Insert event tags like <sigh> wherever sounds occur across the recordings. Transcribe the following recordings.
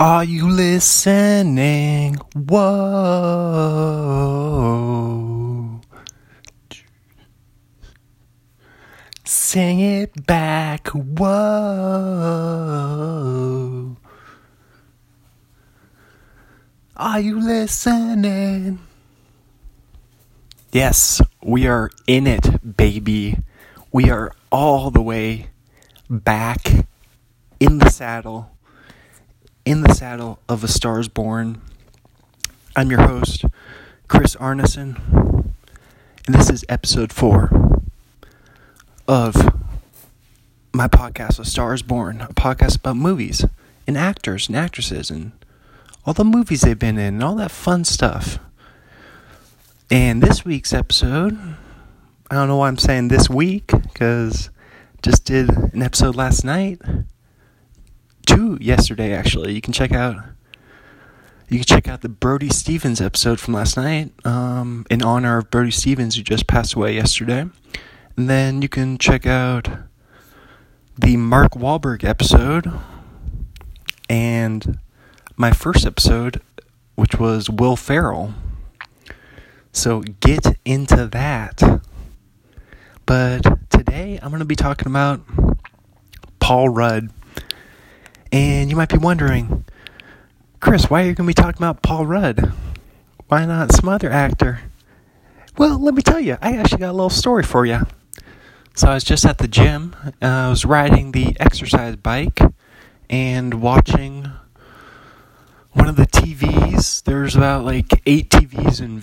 Are you listening? Whoa. Sing it back. Whoa. Are you listening? Yes, we are in it, baby. We are all the way back in the saddle in the saddle of A Stars Born. I'm your host, Chris Arneson, and this is episode four of my podcast, A Stars Born, a podcast about movies and actors and actresses and all the movies they've been in and all that fun stuff. And this week's episode, I don't know why I'm saying this week, because just did an episode last night two yesterday actually. You can check out you can check out the Brody Stevens episode from last night um, in honor of Brody Stevens who just passed away yesterday. And then you can check out the Mark Wahlberg episode and my first episode, which was Will Ferrell. So get into that. But today I'm going to be talking about Paul Rudd. And you might be wondering, Chris, why are you going to be talking about Paul Rudd? Why not some other actor? Well, let me tell you, I actually got a little story for you. So I was just at the gym. I was riding the exercise bike and watching one of the TVs. There's about like eight TVs in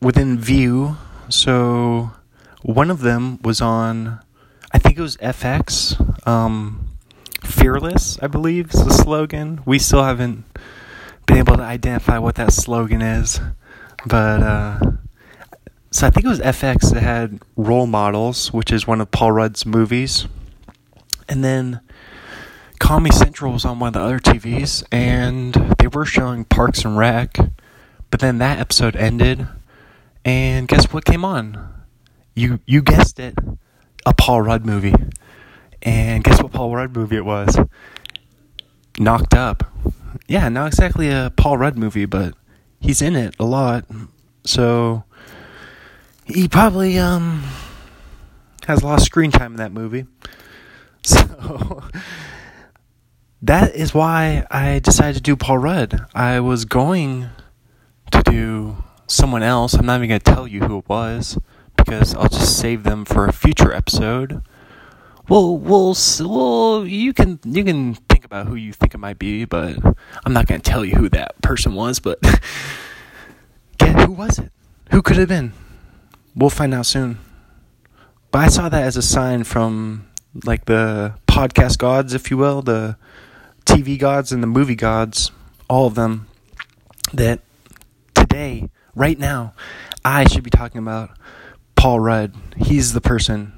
within view. So one of them was on, I think it was FX. Um, Fearless, I believe, is the slogan. We still haven't been able to identify what that slogan is, but uh, so I think it was FX that had Role Models, which is one of Paul Rudd's movies, and then Comedy Central was on one of the other TVs, and they were showing Parks and Rec, but then that episode ended, and guess what came on? You you guessed it, a Paul Rudd movie. And guess what Paul Rudd movie it was? Knocked Up. Yeah, not exactly a Paul Rudd movie, but he's in it a lot. So he probably um has of screen time in that movie. <laughs> So that is why I decided to do Paul Rudd. I was going to do someone else. I'm not even going to tell you who it was because I'll just save them for a future episode well, well, well, you can you can think about who you think it might be, but I'm not going to tell you who that person was. But <laughs> get who was it? Who could have been? We'll find out soon. But I saw that as a sign from like the podcast gods, if you will, the TV gods and the movie gods, all of them, that today, right now, I should be talking about Paul Rudd. He's the person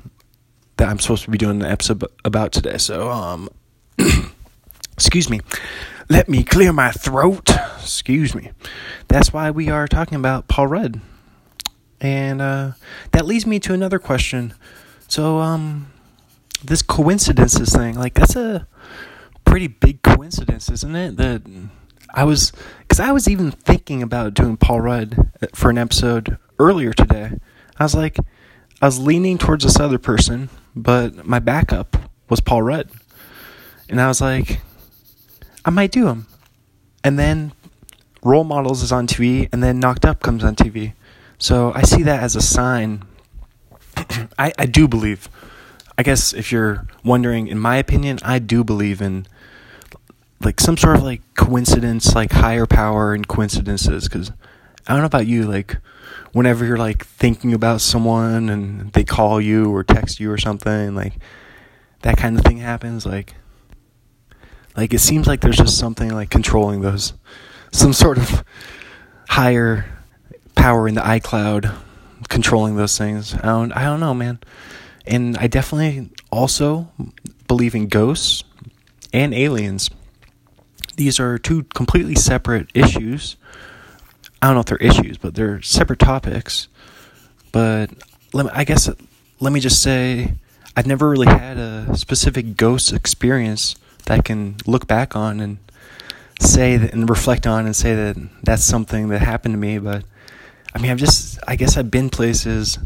that I'm supposed to be doing an episode about today. So, um, <clears throat> excuse me. Let me clear my throat. Excuse me. That's why we are talking about Paul Rudd. And uh, that leads me to another question. So, um, this coincidences thing, like, that's a pretty big coincidence, isn't it? That I was, because I was even thinking about doing Paul Rudd for an episode earlier today. I was like, I was leaning towards this other person but my backup was Paul Rudd. And I was like, I might do him. And then Role Models is on TV, and then Knocked Up comes on TV. So I see that as a sign. <clears throat> I, I do believe. I guess if you're wondering, in my opinion, I do believe in like some sort of like coincidence, like higher power and coincidences. Because I don't know about you, like whenever you're like thinking about someone and they call you or text you or something, like that kind of thing happens, like like it seems like there's just something like controlling those some sort of higher power in the iCloud controlling those things. I don't I don't know, man. And I definitely also believe in ghosts and aliens. These are two completely separate issues I don't know if they're issues, but they're separate topics. But let me, I guess let me just say I've never really had a specific ghost experience that I can look back on and say that and reflect on and say that that's something that happened to me, but I mean, I've just, I guess I've been places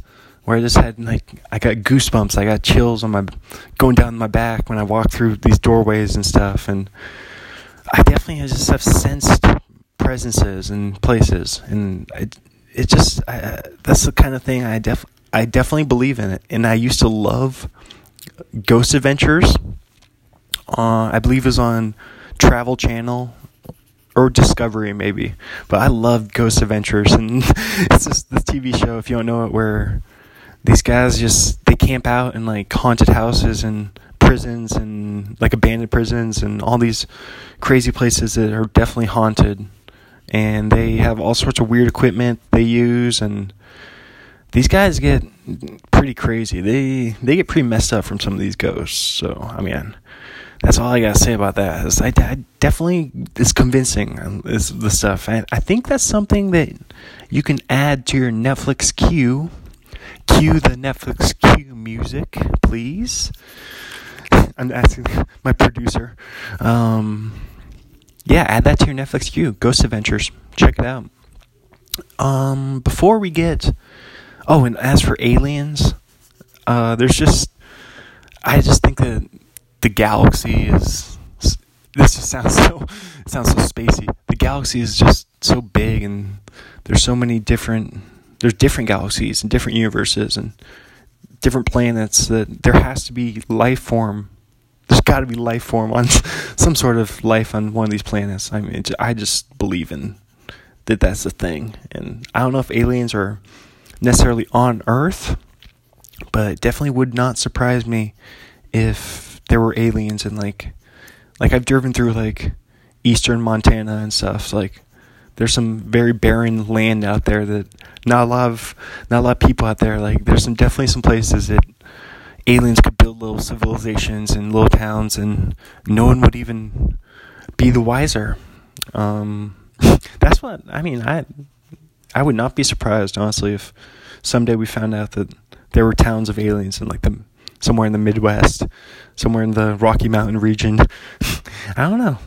where I just had like, I got goosebumps, I got chills on my, going down my back when I walk through these doorways and stuff, and I definitely just have sensed presences and places, and it, it just, I, that's the kind of thing I def, I definitely believe in it, and I used to love Ghost Adventures. Uh, I believe it was on Travel Channel or Discovery maybe. But I loved Ghost Adventures, and <laughs> it's just this TV show. If you don't know it, where these guys just they camp out in like haunted houses and prisons and like abandoned prisons and all these crazy places that are definitely haunted. And they have all sorts of weird equipment they use, and these guys get pretty crazy. They they get pretty messed up from some of these ghosts. So I mean, that's all I gotta say about that. I, I definitely is convincing. Um, is the stuff. I, I think that's something that you can add to your Netflix queue. Cue the Netflix queue music, please. <laughs> I'm asking my producer. Um, yeah, add that to your Netflix queue. Ghost Adventures. Check it out. Um, before we get, oh, and as for aliens, uh, there's just, I just think that the galaxy is this just sounds <laughs> so sounds so spacey. The galaxy is just so big and there's so many different there's different galaxies and different universes and different planets that there has to be life form. There's got to be life form on <laughs> some sort of life on one of these planets. I mean, I just believe in that that's a thing. And I don't know if aliens are necessarily on Earth, but it definitely would not surprise me if there were aliens and like like I've driven through like eastern Montana and stuff. Like there's some very barren land out there that not a lot of not a lot of people out there. Like there's some definitely some places that aliens could build little civilizations and little towns and no one would even be the wiser. Um, <laughs> that's what I mean. I I would not be surprised honestly if someday we found out that there were towns of aliens in like the somewhere in the Midwest, somewhere in the Rocky Mountain region. <laughs> I don't know.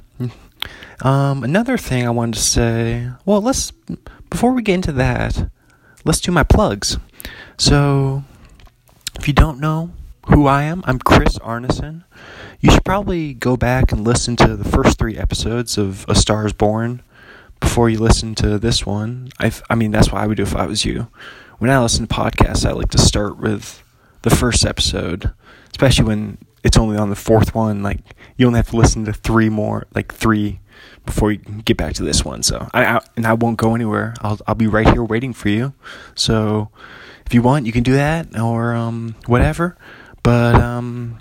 Um, another thing I wanted to say. Well, let's before we get into that, let's do my plugs. So, if you don't know who I am, I'm Chris Arneson. You should probably go back and listen to the first three episodes of A Star Is Born before you listen to this one. I, I mean, that's what I would do if I was you. When I listen to podcasts, I like to start with the first episode, especially when it's only on the fourth one. Like you only have to listen to three more, like three, before you get back to this one. So I, I and I won't go anywhere. I'll I'll be right here waiting for you. So if you want, you can do that or um, whatever. But um,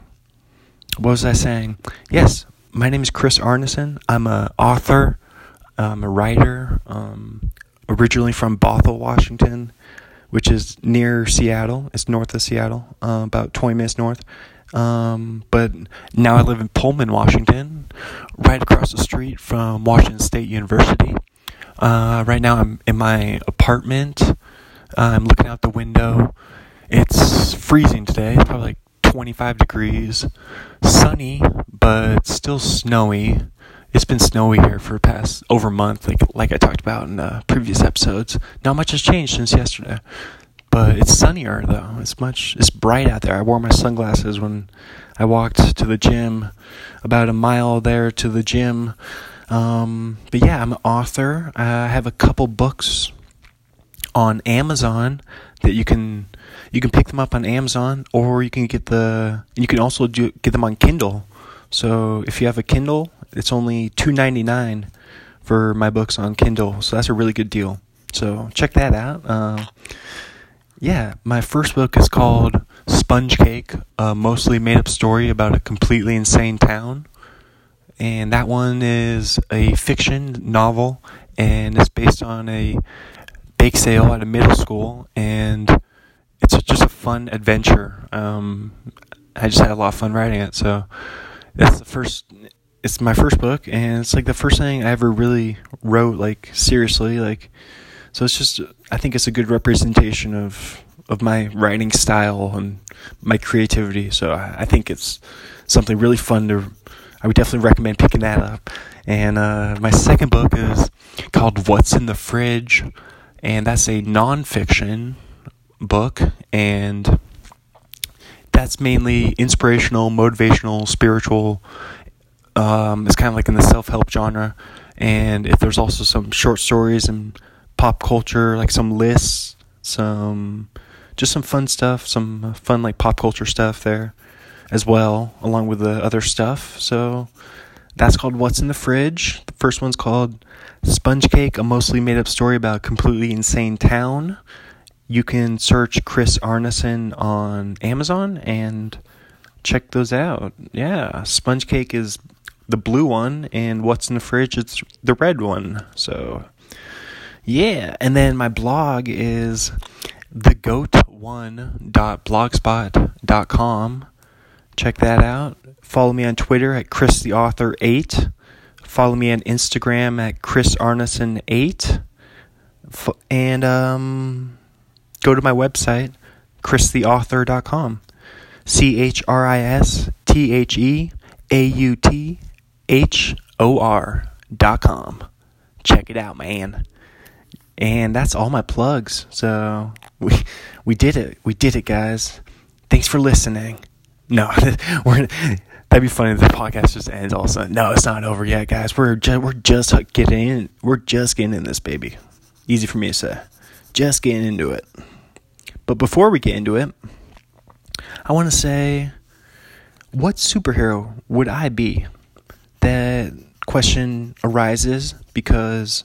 what was I saying? Yes, my name is Chris Arneson. I'm a author. I'm a writer. Um, originally from Bothell, Washington which is near Seattle. It's north of Seattle, uh, about 20 minutes north. Um, but now I live in Pullman, Washington, right across the street from Washington State University. Uh, right now I'm in my apartment. Uh, I'm looking out the window. It's freezing today. It's probably like 25 degrees. Sunny, but still snowy it's been snowy here for past over a month, like like I talked about in the previous episodes. Not much has changed since yesterday, but it's sunnier though. It's much it's bright out there. I wore my sunglasses when I walked to the gym, about a mile there to the gym. Um, but yeah, I'm an author. I have a couple books on Amazon that you can you can pick them up on Amazon, or you can get the you can also do, get them on Kindle. So if you have a Kindle, it's only two ninety nine for my books on Kindle, so that's a really good deal. So check that out. Uh, yeah, my first book is called Sponge Cake, a mostly made up story about a completely insane town. And that one is a fiction novel, and it's based on a bake sale at a middle school, and it's just a fun adventure. Um, I just had a lot of fun writing it, so that's the first it's my first book and it's like the first thing I ever really wrote like seriously like so it's just I think it's a good representation of of my writing style and my creativity so I, I think it's something really fun to I would definitely recommend picking that up. And uh, my second book is called What's in the Fridge, and that's a nonfiction book, and that's mainly inspirational, motivational, spiritual. Um, it's kind of like in the self help genre, and if there's also some short stories and pop culture, like some lists, some just some fun stuff, some fun like pop culture stuff there as well, along with the other stuff. So that's called What's in the Fridge. The first one's called Sponge Cake, a mostly made up story about a completely insane town. You can search Chris Arneson on Amazon and check those out. Yeah, Sponge Cake is the blue one, and What's in the Fridge it's the red one. So, yeah. And then my blog is thegoat1.blogspot.com. Check that out. Follow me on Twitter at Chris the Author 8. Follow me on Instagram at Chris Arneson 8. And um, go to my website, christheauthor.com. C H R I S T H E A U T H O R dot com. Check it out, man. And that's all my plugs. So we we did it. We did it, guys. Thanks for listening. No, <laughs> we're that'd be funny if the podcast just ends all of a sudden. No, it's not over yet, guys. We're just, we're just getting in. We're just getting in this baby. Easy for me to say. Just getting into it. But before we get into it, I want to say, what superhero would I be? That question arises because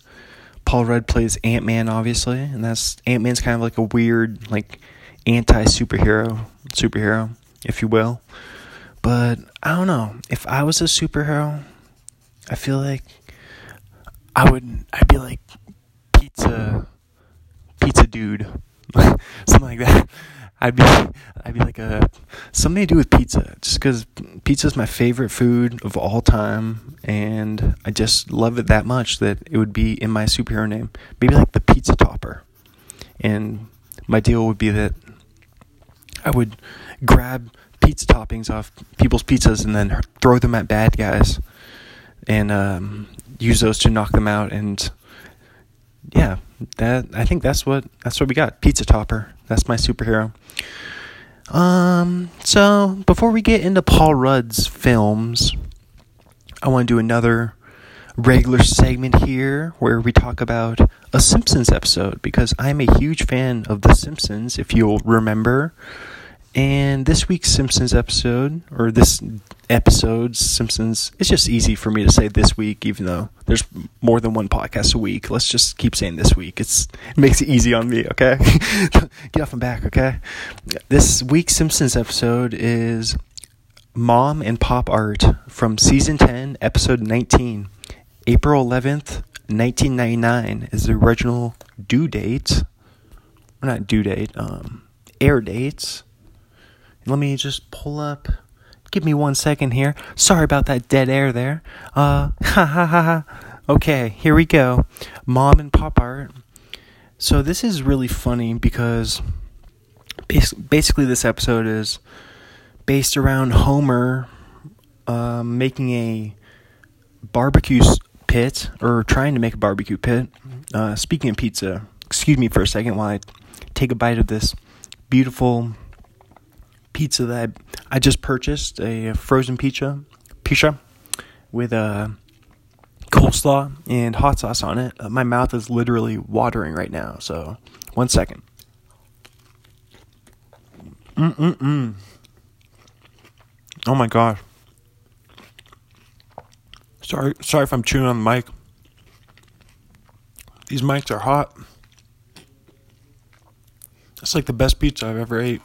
Paul Rudd plays Ant Man, obviously, and that's Ant Man's kind of like a weird, like anti superhero, superhero if you will. But I don't know. If I was a superhero, I feel like I would I'd be like pizza pizza dude. <laughs> something like that. I'd be I'd be like a something to do with pizza just cuz pizza is my favorite food of all time and I just love it that much that it would be in my superhero name. Maybe like the pizza topper. And my deal would be that I would grab pizza toppings off people's pizzas and then throw them at bad guys and um, use those to knock them out. And yeah, that I think that's what that's what we got. Pizza topper. That's my superhero. Um. So before we get into Paul Rudd's films, I want to do another regular segment here where we talk about a Simpsons episode because I'm a huge fan of The Simpsons, if you'll remember. And this week's Simpsons episode, or this episode's Simpsons, it's just easy for me to say this week, even though there's more than one podcast a week. Let's just keep saying this week. It's, it makes it easy on me, okay? <laughs> Get off my back, okay? This week's Simpsons episode is Mom and Pop Art from season 10, episode 19. April 11th, 1999 is the original due date. Or not due date, um, air dates let me just pull up. Give me one second here. Sorry about that dead air there. Uh, <laughs> ha ha ha. Okay, here we go. Mom and Pop Art. So this is really funny because basically this episode is based around Homer uh, making a barbecue pit or trying to make a barbecue pit. Uh, speaking of pizza, excuse me for a second while I take a bite of this beautiful pizza that I, I just purchased a frozen pizza, pizza with a coleslaw and hot sauce on it. Uh, my mouth is literally watering right now. So, one second. Mm mm mm. Oh my gosh. Sorry, sorry if I'm chewing on the mic. These mics are hot. It's like the best pizza I've ever ate.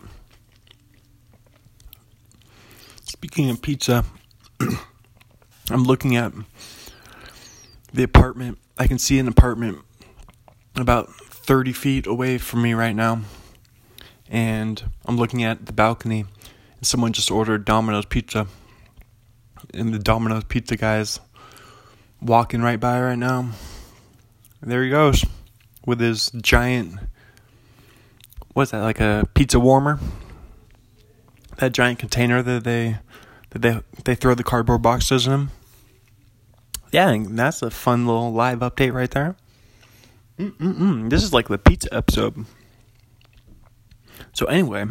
Speaking of pizza, <clears throat> I'm looking at the apartment. I can see an apartment about 30 feet away from me right now. And I'm looking at the balcony. And someone just ordered Domino's pizza. And the Domino's pizza guy's walking right by right now. there he goes with his giant, what's that, like a pizza warmer? That giant container that they they they throw the cardboard boxes in them. Yeah, that's a fun little live update right there. Mm-mm-mm. This is like the pizza episode. So anyway,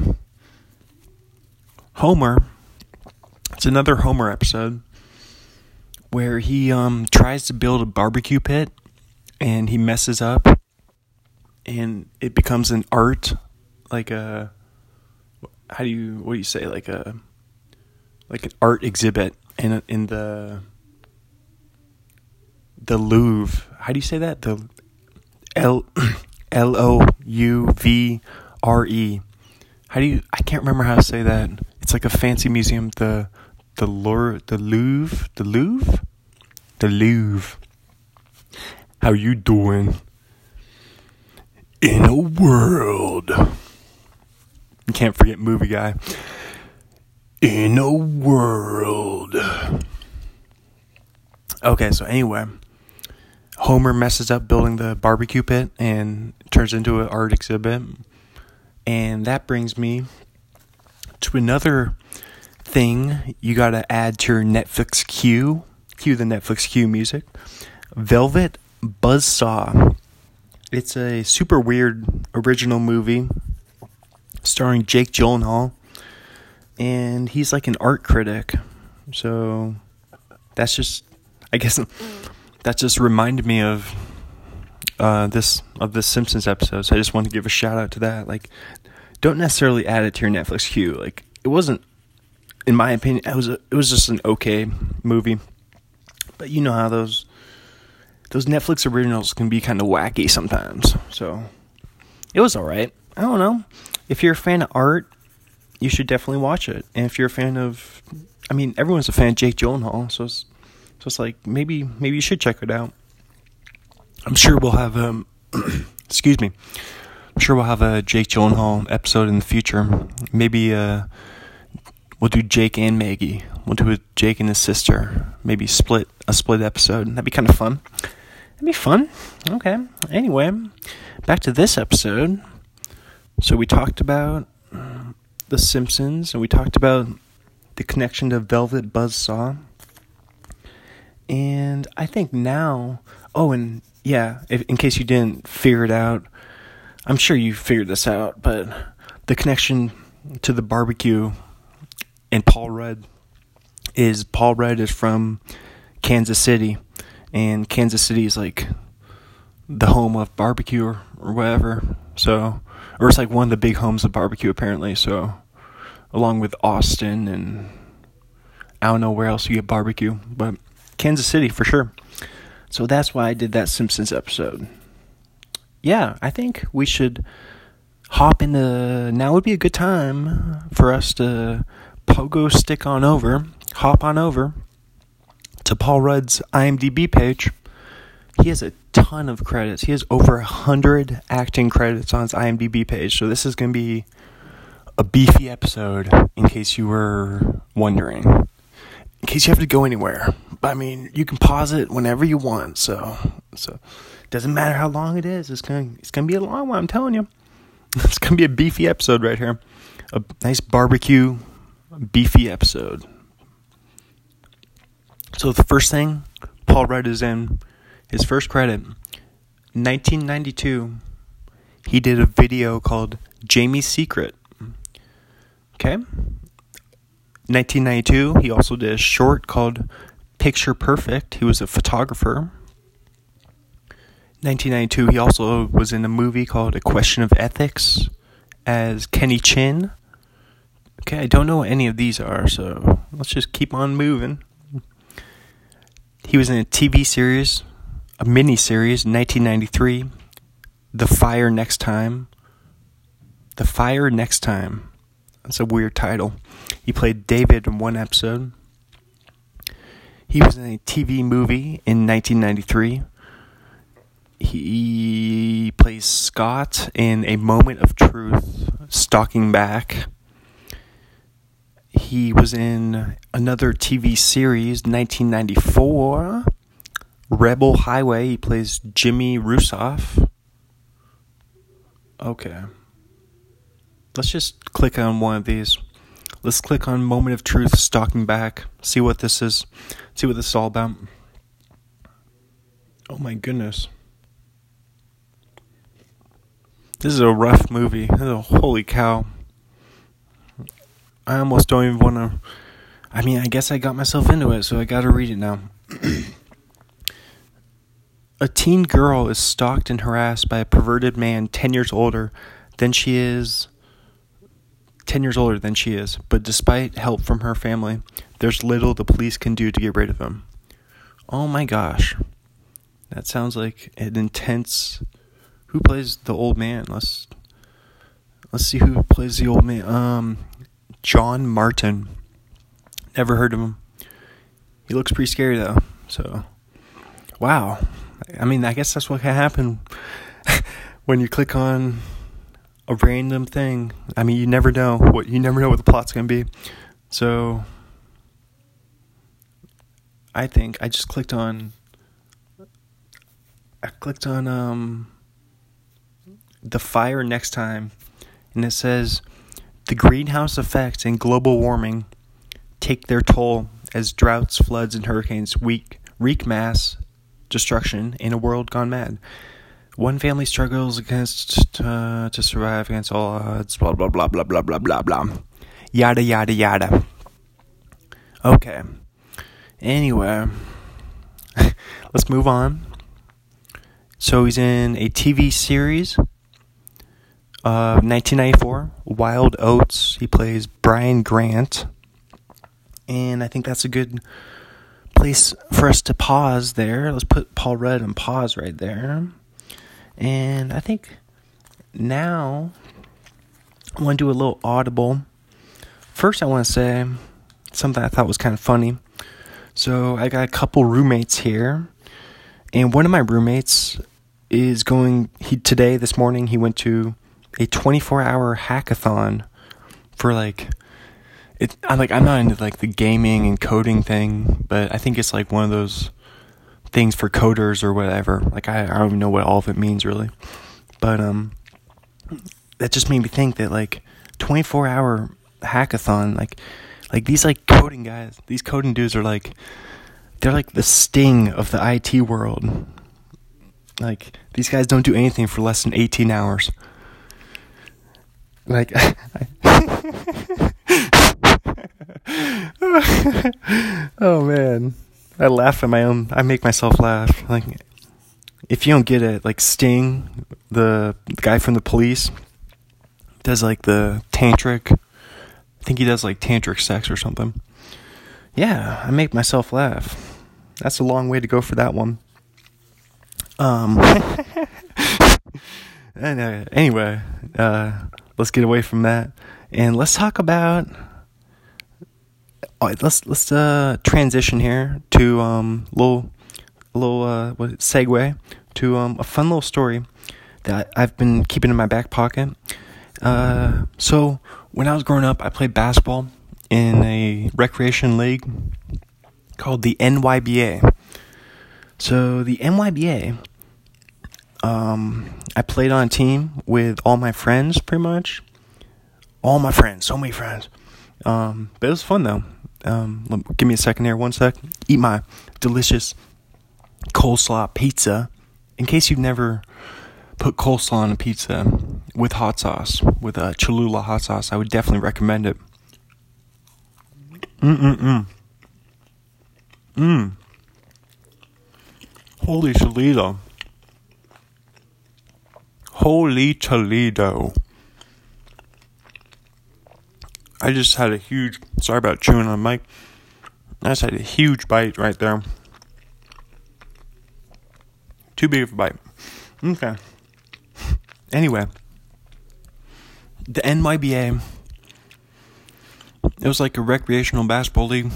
Homer. It's another Homer episode where he um tries to build a barbecue pit and he messes up and it becomes an art like a how do you what do you say like a like an art exhibit in in the the Louvre. How do you say that? The L <clears throat> L O U V R E. How do you? I can't remember how to say that. It's like a fancy museum. The the Louvre, the Louvre, the Louvre, the Louvre. How you doing? In a world. You can't forget movie guy. In a world. Okay, so anyway, Homer messes up building the barbecue pit and turns into an art exhibit. And that brings me to another thing you got to add to your Netflix queue. Cue the Netflix queue music. Velvet Buzzsaw. It's a super weird original movie starring Jake Gyllenhaal. And he's like an art critic. So that's just, I guess, that just reminded me of uh, this of the Simpsons episode. So I just want to give a shout out to that. Like, don't necessarily add it to your Netflix queue. Like, it wasn't, in my opinion, it was a, it was just an okay movie. But you know how those those Netflix originals can be kind of wacky sometimes. So it was all right. I don't know. If you're a fan of art, you should definitely watch it. And if you're a fan of, I mean, everyone's a fan of Jake Gyllenhaal, so it's, so it's like maybe maybe you should check it out. I'm sure we'll have um, <clears throat> excuse me. I'm sure we'll have a Jake Gyllenhaal episode in the future. Maybe uh, we'll do Jake and Maggie. We'll do a Jake and his sister. Maybe split a split episode. That'd be kind of fun. That'd be fun. Okay. Anyway, back to this episode. So we talked about The Simpsons, and we talked about the connection to Velvet Buzzsaw. And I think now, oh, and yeah, if, in case you didn't figure it out, I'm sure you figured this out, but the connection to the barbecue and Paul Rudd is Paul Rudd is from Kansas City, and Kansas City is like the home of barbecue or, or whatever. So, or it's like one of the big homes of barbecue apparently. So, along with Austin and I don't know where else you get barbecue, but Kansas City for sure. So that's why I did that Simpsons episode. Yeah, I think we should hop into now would be a good time for us to pogo stick on over, hop on over to Paul Rudd's IMDb page. He has a ton of credits. He has over a hundred acting credits on his IMDb page. So this is going to be a beefy episode, in case you were wondering. In case you have to go anywhere. But I mean, you can pause it whenever you want. So, so doesn't matter how long it is. It's gonna it's gonna be a long one. I'm telling you. <laughs> It's gonna be a beefy episode right here. A nice barbecue, beefy episode. So the first thing Paul Rudd is in his first credit, 1992. He did a video called Jamie's Secret. Okay. 1992, he also did a short called Picture Perfect. He was a photographer. 1992, he also was in a movie called A Question of Ethics as Kenny Chin. Okay, I don't know what any of these are, so let's just keep on moving. He was in a TV series, a mini series, 1993, The Fire Next Time. The Fire Next Time. That's a weird title. He played David in one episode. He was in a TV movie in 1993. He plays Scott in A Moment of Truth, Stalking Back. He was in another TV series, 1994, Rebel Highway. He plays Jimmy Rusoff. Okay. Let's just click on one of these. let's click on Moment of Truth, Stalking Back, see what this is, see what this is all about. Oh my goodness. This is a rough movie. A, holy cow. I almost don't even want to. I mean, I guess I got myself into it, so I gotta read it now. <clears throat> a teen girl is stalked and harassed by a perverted man 10 years older than she is 10 years older than she is, but despite help from her family, there's little the police can do to get rid of him. Oh my gosh. That sounds like an intense who plays the old man? Let's let's see who plays the old man. Um John Martin. Never heard of him. He looks pretty scary though. So wow. I mean, I guess that's what can happen <laughs> when you click on a random thing. I mean, you never know what you never know what the plot's going to be. So I think I just clicked on I clicked on um the fire next time and it says the greenhouse effects and global warming take their toll as droughts, floods and hurricanes wreak, wreak mass destruction in a world gone mad. One family struggles against uh, to survive against all odds. Blah blah blah blah blah blah blah blah. Yada yada yada. Okay. Anyway, <laughs> let's move on. So he's in a TV series. Uh, 1994, Wild Oats. He plays Brian Grant, and I think that's a good place for us to pause there. Let's put Paul Rudd on pause right there. And I think now I want to do a little audible. First, I want to say something I thought was kind of funny. So, I got a couple roommates here, and one of my roommates is going he today this morning he went to a 24-hour hackathon for like it I'm like I'm not into like the gaming and coding thing, but I think it's like one of those things for coders or whatever. Like I, I don't even know what all of it means really, but um, that just made me think that like 24 hour hackathon, like like these like coding guys, these coding dudes are like they're like the sting of the IT world. Like these guys don't do anything for less than 18 hours. Like <laughs> <laughs> oh man. I laugh at my own. I make myself laugh. Like, if you don't get it, like Sting, the, guy from the police, does like the tantric. I think he does like tantric sex or something. Yeah, I make myself laugh. That's a long way to go for that one. Um. <laughs> and, uh, anyway, uh, let's get away from that and let's talk about let's let's uh, transition here to um little little uh what segue to um a fun little story that I've been keeping in my back pocket. Uh, so when I was growing up, I played basketball in a recreation league called the NYBA. So the NYBA, um, I played on a team with all my friends, pretty much. All my friends, so many friends. Um, but it was fun though. Um, give me a second here, one sec. Eat my delicious coleslaw pizza. In case you've never put coleslaw on a pizza with hot sauce, with a Cholula hot sauce, I would definitely recommend it. Mm mm mm. Mmm. Holy Toledo. Holy Toledo. I just had a huge, sorry about chewing on the mic. I just had a huge bite right there. Too big of a bite. Okay. Anyway, the NYBA, it was like a recreational basketball league,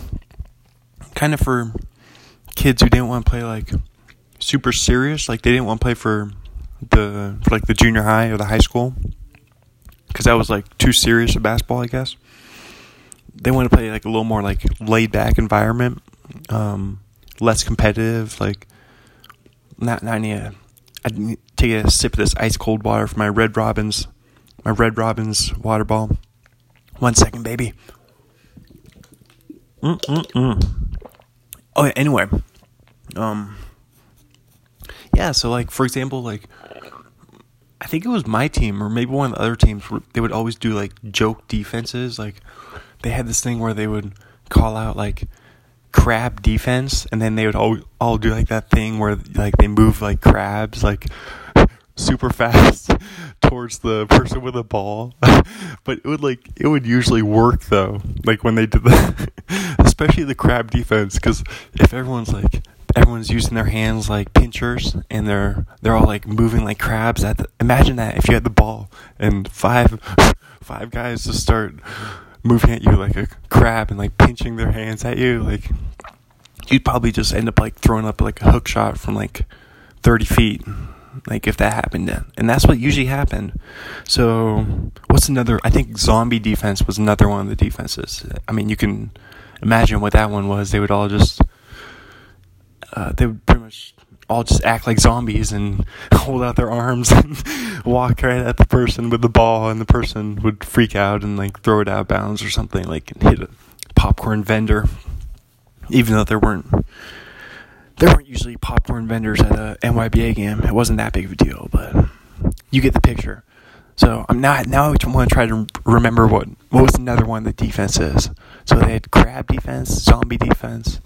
kind of for kids who didn't want to play like super serious, like they didn't want to play for the for like the junior high or the high school, because that was like too serious a basketball, I guess they want to play like a little more like laid back environment, um, less competitive. Like not not need I take a sip of this ice cold water for my Red Robins, my Red Robins water ball. One second, baby. Mm-mm-mm. Oh, yeah, anyway, um, yeah. So, like, for example, like, I think it was my team or maybe one of the other teams. They would always do like joke defenses. Like, they had this thing where they would call out like crab defense, and then they would all all do like that thing where like they move like crabs, like <laughs> super fast <laughs> towards the person with the ball. <laughs> but it would like it would usually work though. Like when they did that, especially the crab defense, because if everyone's like everyone's using their hands like pinchers and they're they're all like moving like crabs. At the, imagine that if you had the ball and five five guys just start moving at you like a crab and like pinching their hands at you, like you'd probably just end up like throwing up like a hook shot from like 30 feet like if that happened then. And that's what usually happened. So what's another i think zombie defense was another one of the defenses. I mean you can imagine what that one was. They would all just uh, they would all just act like zombies and <laughs> hold out their arms and <laughs> walk right at the person with the ball and the person would freak out and like throw it out of bounds or something like and hit a popcorn vendor even though there weren't there weren't usually popcorn vendors at a NYBA game. It wasn't that big of a deal, but you get the picture. So I'm not now. I want to try to remember what what was another one the defense is. So they had crab defense, zombie defense.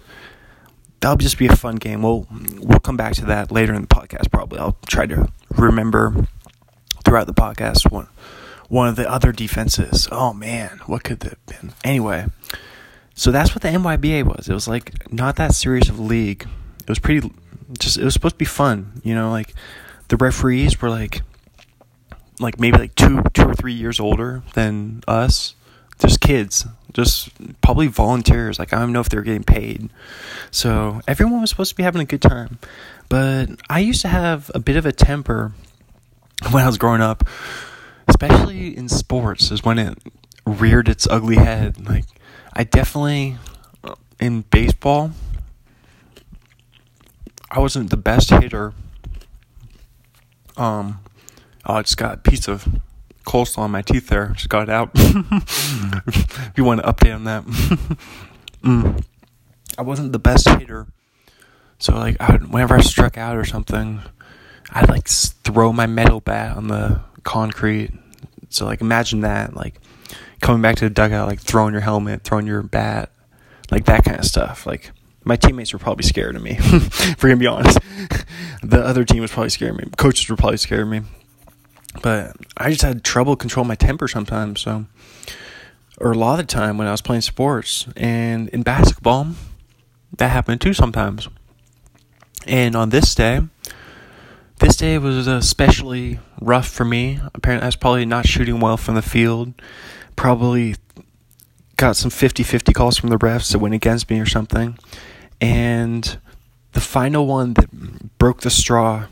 That'll just be a fun game. We'll we'll come back to that later in the podcast. Probably I'll try to remember throughout the podcast one one of the other defenses. Oh man, what could that have been? Anyway, so that's what the NYBA was. It was like not that serious of a league it was pretty just it was supposed to be fun you know like the referees were like like maybe like two two or three years older than us just kids just probably volunteers like i don't know if they're getting paid. So everyone was supposed to be having a good time. But i used to have a bit of a temper when i was growing up especially in sports is when it reared its ugly head. Like i definitely in baseball I wasn't the best hitter. Um, I just got a piece of coleslaw on my teeth there. Just got it out. <laughs> if you want to update on that, <laughs> mm. I wasn't the best hitter. So like, I would, whenever I struck out or something, I'd like throw my metal bat on the concrete. So like, imagine that, like coming back to the dugout, like throwing your helmet, throwing your bat, like that kind of stuff. Like my teammates were probably scared of me. <laughs> if we're gonna be honest, the other team was probably scared of me. Coaches were probably scared of me, but I just had trouble controlling my temper sometimes. So, or a lot of the time when I was playing sports and in basketball, that happened too sometimes. And on this day, this day was especially rough for me. Apparently, I was probably not shooting well from the field. Probably got some 50 50 calls from the refs that went against me or something. And the final one that broke the straw,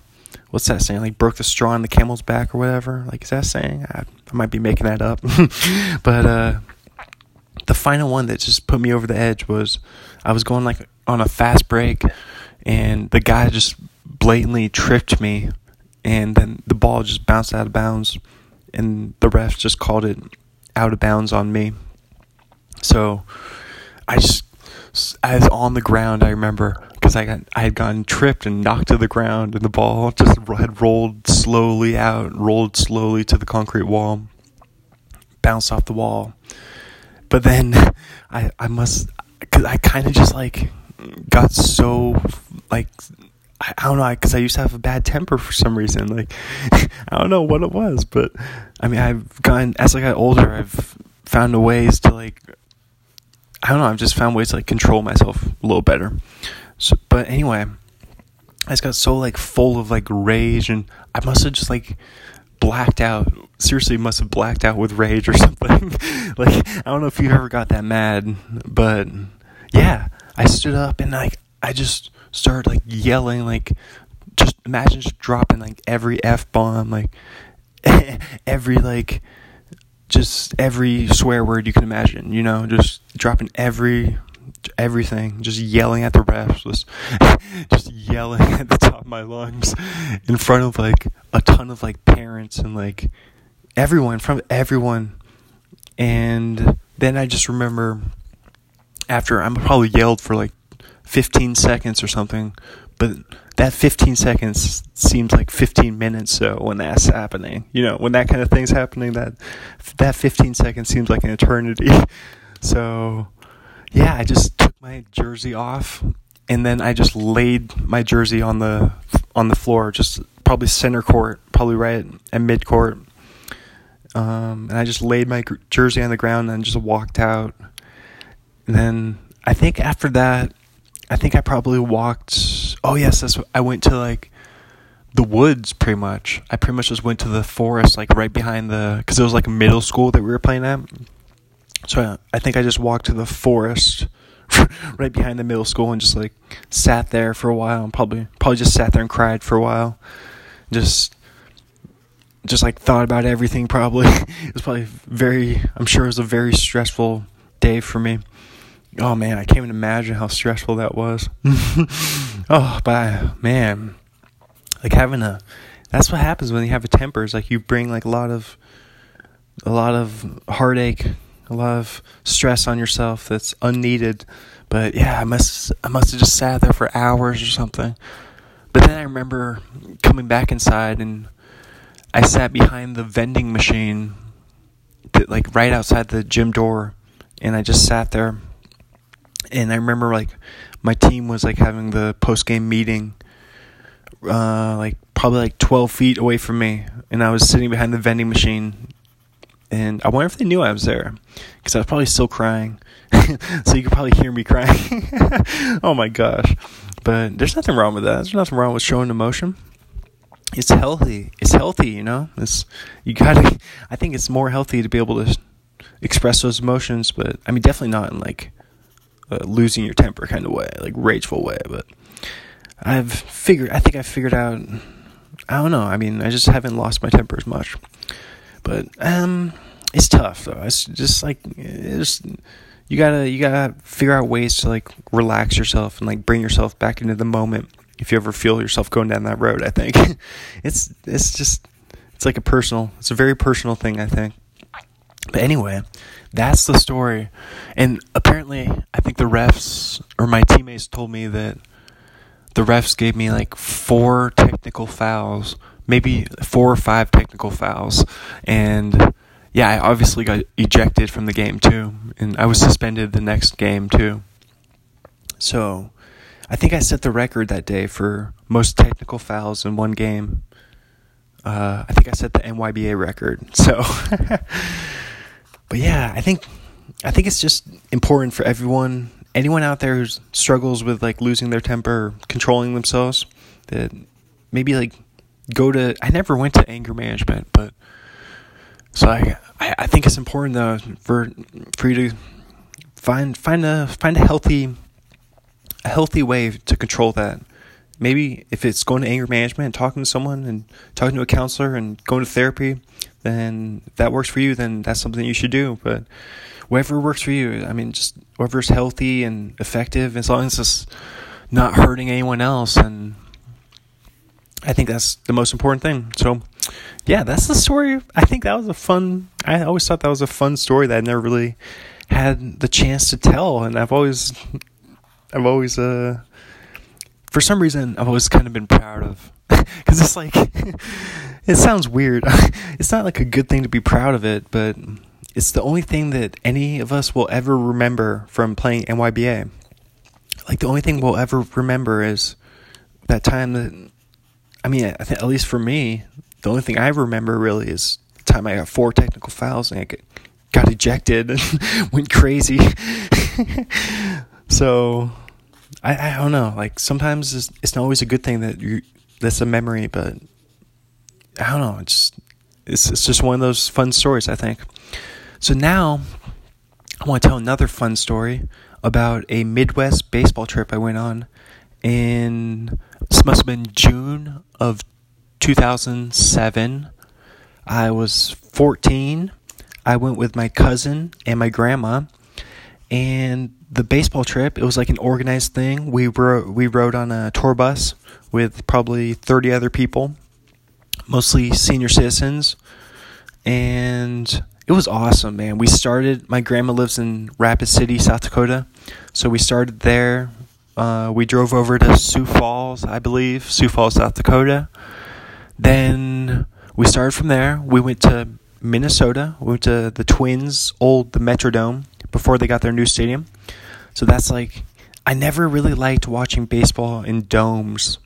what's that saying? Like broke the straw on the camel's back or whatever? Like, is that saying? I, I might be making that up. <laughs> but uh, the final one that just put me over the edge was I was going like on a fast break, and the guy just blatantly tripped me, and then the ball just bounced out of bounds, and the ref just called it out of bounds on me. So I just I was on the ground. I remember because I got I had gotten tripped and knocked to the ground, and the ball just had rolled slowly out, rolled slowly to the concrete wall, bounced off the wall. But then I I must because I kind of just like got so like I, I don't know because I used to have a bad temper for some reason. Like <laughs> I don't know what it was, but I mean I've gotten as I got older, I've found ways to like I don't know. I've just found ways to like control myself a little better. So, but anyway, I just got so like full of like rage, and I must have just like blacked out. Seriously, must have blacked out with rage or <laughs> something. like I don't know if you ever got that mad, but yeah, I stood up and like I just started like yelling, like just imagine just dropping like every f bomb, like <laughs> every like just every swear word you can imagine, you know, just dropping every everything, just yelling at the refs, <laughs> just, yelling at the top of my lungs. In front of like a ton of like parents and like everyone, from everyone. And then I just remember after I'm probably yelled for like 15 seconds or something, but that 15 seconds seems like 15 minutes so when that's happening. You know when that kind of thing's happening that that 15 seconds seems like an eternity. <laughs> So yeah i just took my jersey off and then i just laid my jersey on the on the floor just probably center court probably right at mid court um, and i just laid my jersey on the ground and just walked out and then i think after that I think I probably walked. Oh yes, that's. what I went to like the woods pretty much. I pretty much just went to the forest, like right behind the, because it was like middle school that we were playing at. So I, think I just walked to the forest <laughs> right behind the middle school and just like sat there for a while and probably probably just sat there and cried for a while. Just just like thought about everything probably. <laughs> it was probably very I'm sure it was a very stressful day for me oh man, I can't even imagine how stressful that was. <laughs> oh, but man, like having a that's what happens when you have a temper. Is like you bring like a lot of a lot of heartache, a lot of stress on yourself that's unneeded. But yeah, I must I must have just sat there for hours or something. But then I remember coming back inside and I sat behind the vending machine that like right outside the gym door and I just sat there and I remember like my team was like having the post game meeting, uh, like probably like twelve feet away from me, and I was sitting behind the vending machine, and I wonder if they knew I was there, because I was probably still crying, <laughs> so you could probably hear me crying. <laughs> oh my gosh! But there's nothing wrong with that. There's nothing wrong with showing emotion. It's healthy. It's healthy, you know. It's you gotta. I think it's more healthy to be able to express those emotions, but I mean, definitely not in like losing your temper kind of way, like rageful way. But I've figured, I think I've figured out. I don't know. I mean, I just haven't lost my temper as much. But um, it's tough though. It's just like it's you gotta you gotta figure out ways to like relax yourself and like bring yourself back into the moment. If you ever feel yourself going down that road, I think <laughs> it's it's just it's like a personal. It's a very personal thing. I think. But anyway, that's the story. And apparently, I think the refs or my teammates told me that the refs gave me like four technical fouls, maybe four or five technical fouls. And yeah, I obviously got ejected from the game too. And I was suspended the next game too. So I think I set the record that day for most technical fouls in one game. Uh, I think I set the NYBA record. So. <laughs> but yeah, I think I think it's just important for everyone, anyone out there who struggles with like losing their temper, controlling themselves, that maybe like go to. I never went to anger management, but so I I, think it's important though for for you to find find a find a healthy a healthy way to control that. Maybe if it's going to anger management and talking to someone and talking to a counselor and going to therapy, then that works for you, then that's something you should do. But whatever works for you, I mean, just whatever's healthy and effective, as long as it's not hurting anyone else, and I think that's the most important thing. So, yeah, that's the story. I think that was a fun. I always thought that was a fun story that I never really had the chance to tell, and I've always, I've always, uh, for some reason, I've always kind of been proud of <laughs> because it's like <laughs> it sounds weird. <laughs> it's not like a good thing to be proud of it, but it's the only thing that any of us will ever remember from playing NYBA. Like the only thing we'll ever remember is that time that I mean, I think, at least for me, the only thing I remember really is the time I got four technical fouls and I got ejected and <laughs> went crazy. <laughs> so I, I don't know. Like sometimes it's, it's not always a good thing that you that's a memory, but I don't know. It's it's it's just one of those fun stories. I think. So now I want to tell another fun story about a Midwest baseball trip I went on in this must have been June of 2007. I was 14. I went with my cousin and my grandma, and the baseball trip it was like an organized thing. We were we rode on a tour bus with probably 30 other people, mostly senior citizens, and it was awesome, man. We started. My grandma lives in Rapid City, South Dakota, so we started there. Uh, we drove over to Sioux Falls, I believe, Sioux Falls, South Dakota. Then we started from there. We went to Minnesota. We went to the Twins' old the Metrodome before they got their new stadium. So that's like I never really liked watching baseball in domes.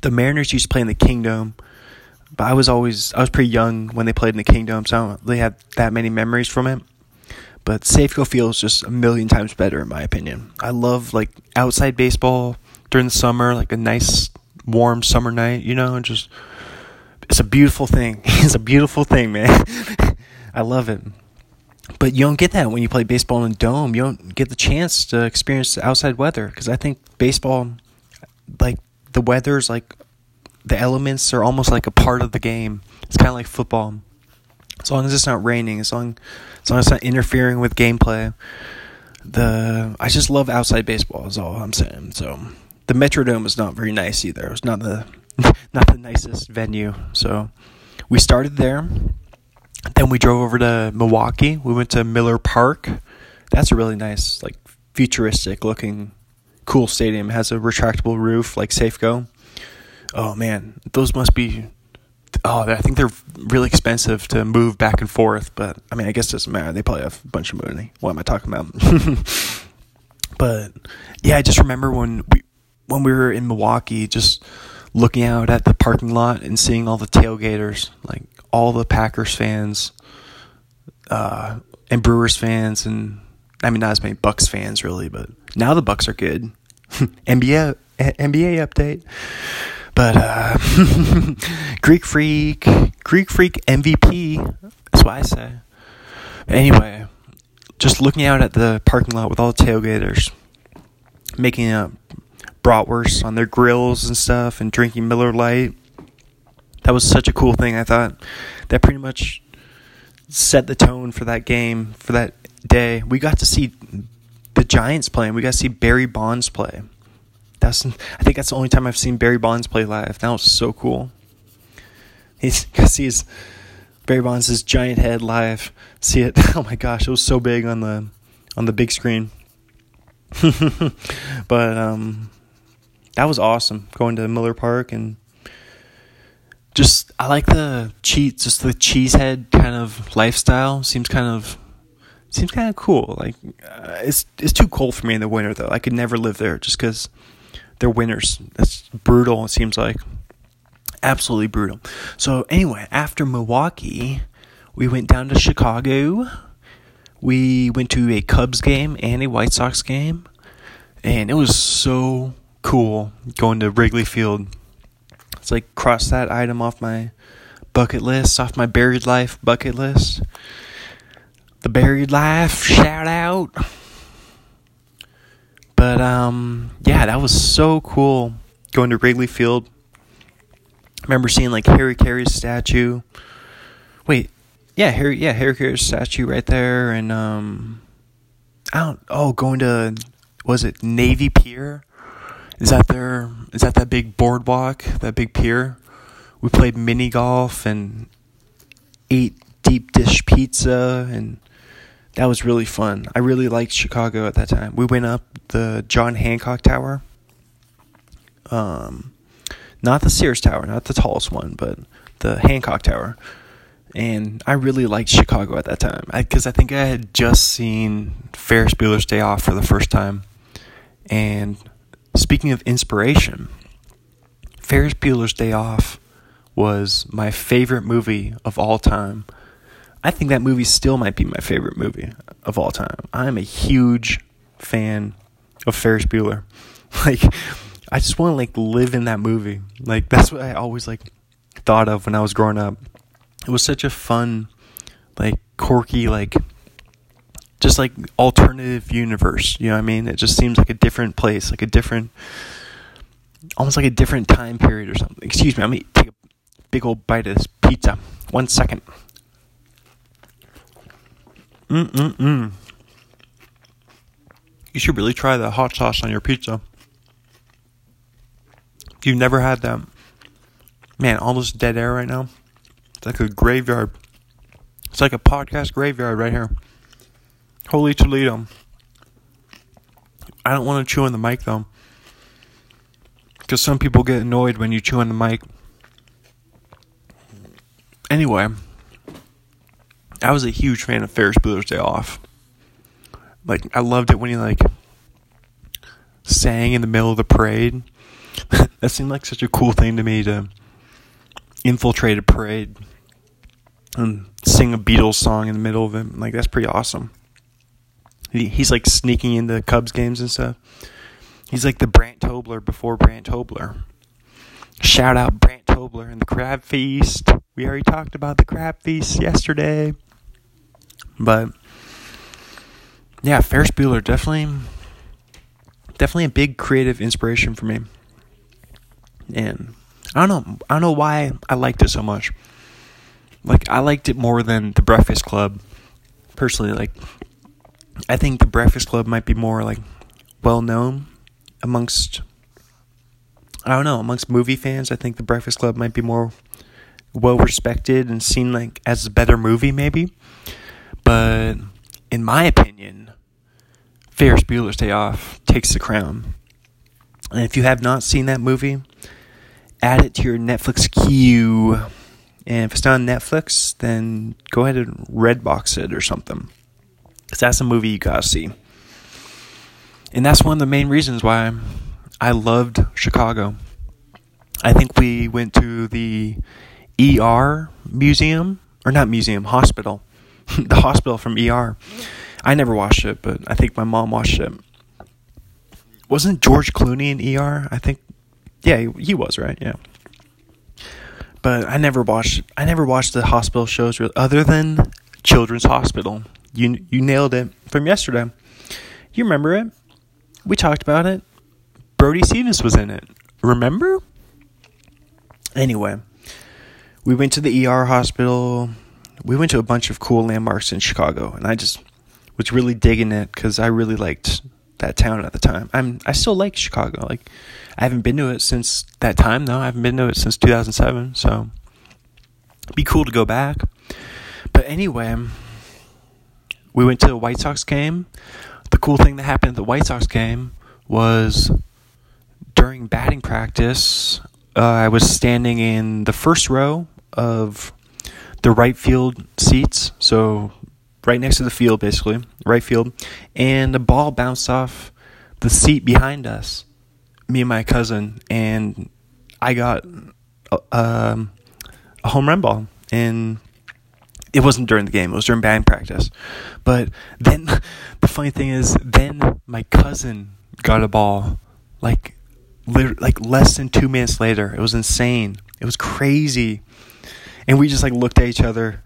The Mariners used to play in the Kingdome, but I was always I was pretty young when they played in the Kingdome, so I don't really have that many memories from it. But Safeco Field is just a million times better in my opinion. I love like outside baseball during the summer, like a nice warm summer night, you know, and just it's a beautiful thing. <laughs> it's a beautiful thing, man. <laughs> I love it. But you don't get that when you play baseball in a dome. You don't get the chance to experience the outside weather because I think baseball, like the weather's like the elements are almost like a part of the game. It's kind of like football. As long as it's not raining, as long as long as it's not interfering with gameplay, the I just love outside baseball. Is all I'm saying. So the Metrodome is not very nice either. It's not the <laughs> not the nicest venue. So we started there. Then we drove over to Milwaukee. We went to Miller Park. That's a really nice, like futuristic looking, cool stadium. It has a retractable roof like Safeco. Oh man, those must be. Oh, I think they're really expensive to move back and forth. But I mean, I guess it doesn't matter. They probably have a bunch of money. What am I talking about? <laughs> but yeah, I just remember when we when we were in Milwaukee, just looking out at the parking lot and seeing all the tailgaters, like all the Packers fans, uh, and Brewers fans, and I mean not as many Bucks fans really, but now the Bucks are good. <laughs> NBA NBA update, but uh, <laughs> Greek Freak, Greek Freak MVP. That's what I say. Anyway, just looking out at the parking lot with all the tailgaters, making a bratwurst on their grills and stuff, and drinking Miller Lite that was such a cool thing. I thought that pretty much set the tone for that game for that day. We got to see the Giants play, and we got to see Barry Bonds play. That's I think that's the only time I've seen Barry Bonds play live. That was so cool. He's see his Barry Bonds' giant head live. See it? <laughs> Oh my gosh, it was so big on the on the big screen. <laughs> but um, that was awesome going to Miller Park and just I like the cheese, just the cheesehead kind of lifestyle. Seems kind of seems kind of cool. Like uh, it's it's too cold for me in the winter though. I could never live there just because they're winters. That's brutal. It seems like absolutely brutal. So anyway, after Milwaukee, we went down to Chicago. We went to a Cubs game and a White Sox game, and it was so cool going to Wrigley Field it's like cross that item off my bucket list, off my buried life bucket list. The buried life shout out. But um yeah, that was so cool going to Wrigley Field. I remember seeing like Harry Caray's statue. Wait, yeah, Harry yeah, Harry Caray's statue right there and um I don't oh going to was it Navy Pier? Is that there? Is that that big boardwalk, that big pier? We played mini golf and ate deep dish pizza, and that was really fun. I really liked Chicago at that time. We went up the John Hancock Tower. Um, not the Sears Tower, not the tallest one, but the Hancock Tower. And I really liked Chicago at that time because I, I think I had just seen Ferris Bueller's Day Off for the first time, and Speaking of inspiration, Ferris Bueller's Day Off was my favorite movie of all time. I think that movie still might be my favorite movie of all time. I'm a huge fan of Ferris Bueller. <laughs> Like I just want to like live in that movie. Like that's what I always like thought of when I was growing up. It was such a fun like quirky like just like alternative universe. You know what I mean? It just seems like a different place, like a different, almost like a different time period or something. Excuse me, I'm gonna take a big old bite of this pizza. One second. Mm mm mm. You should really try the hot sauce on your pizza. If you've never had that, man, all this dead air right now. It's like a graveyard. It's like a podcast graveyard right here. Holy Toledo. I don't want to chew on the mic though. Because some people get annoyed when you chew on the mic. Anyway, I was a huge fan of Ferris Bueller's Day Off. Like, I loved it when he, like, sang in the middle of the parade. <laughs> that seemed like such a cool thing to me to infiltrate a parade and sing a Beatles song in the middle of it. Like, that's pretty awesome. He, he's, like, sneaking into Cubs games and stuff. He's like the Brant Tobler before Brant Tobler. Shout out Brant Tobler and the Crab Feast. We already talked about the Crab Feast yesterday. But yeah, Ferris Bueller definitely definitely a big creative inspiration for me. And I don't know I don't know why I liked it so much. Like I liked it more than The Breakfast Club. Personally, like I think The Breakfast Club might be more like well known amongst I don't know, amongst movie fans, I think The Breakfast Club might be more well respected and seen like as a better movie maybe. But in my opinion, Ferris Bueller's Day Off takes the crown. And if you have not seen that movie, add it to your Netflix queue. And if it's not on Netflix, then go ahead and Redbox it or something. Because that's a movie you gotta see. And that's one of the main reasons why I loved Chicago. I think we went to the ER museum, or not museum, hospital. <laughs> the hospital from ER. I never watched it, but I think my mom watched it. Wasn't George Clooney in ER? I think, yeah, he, he was right. Yeah, but I never watched. I never watched the hospital shows other than Children's Hospital. You you nailed it from yesterday. You remember it? We talked about it. Brody Stevens was in it. Remember? Anyway, we went to the ER hospital. We went to a bunch of cool landmarks in Chicago, and I just was really digging it because I really liked that town at the time. I'm I still like Chicago. Like I haven't been to it since that time though. I haven't been to it since 2007. So it'd be cool to go back. But anyway, we went to the White Sox game. The cool thing that happened at the White Sox game was during batting practice, uh, I was standing in the first row of the right field seats, so right next to the field, basically, right field, and the ball bounced off the seat behind us, me and my cousin, and I got uh, um, a home run ball, and it wasn't during the game; it was during batting practice. But then, <laughs> the funny thing is, then my cousin got a ball, like, like less than two minutes later. It was insane. It was crazy and we just like looked at each other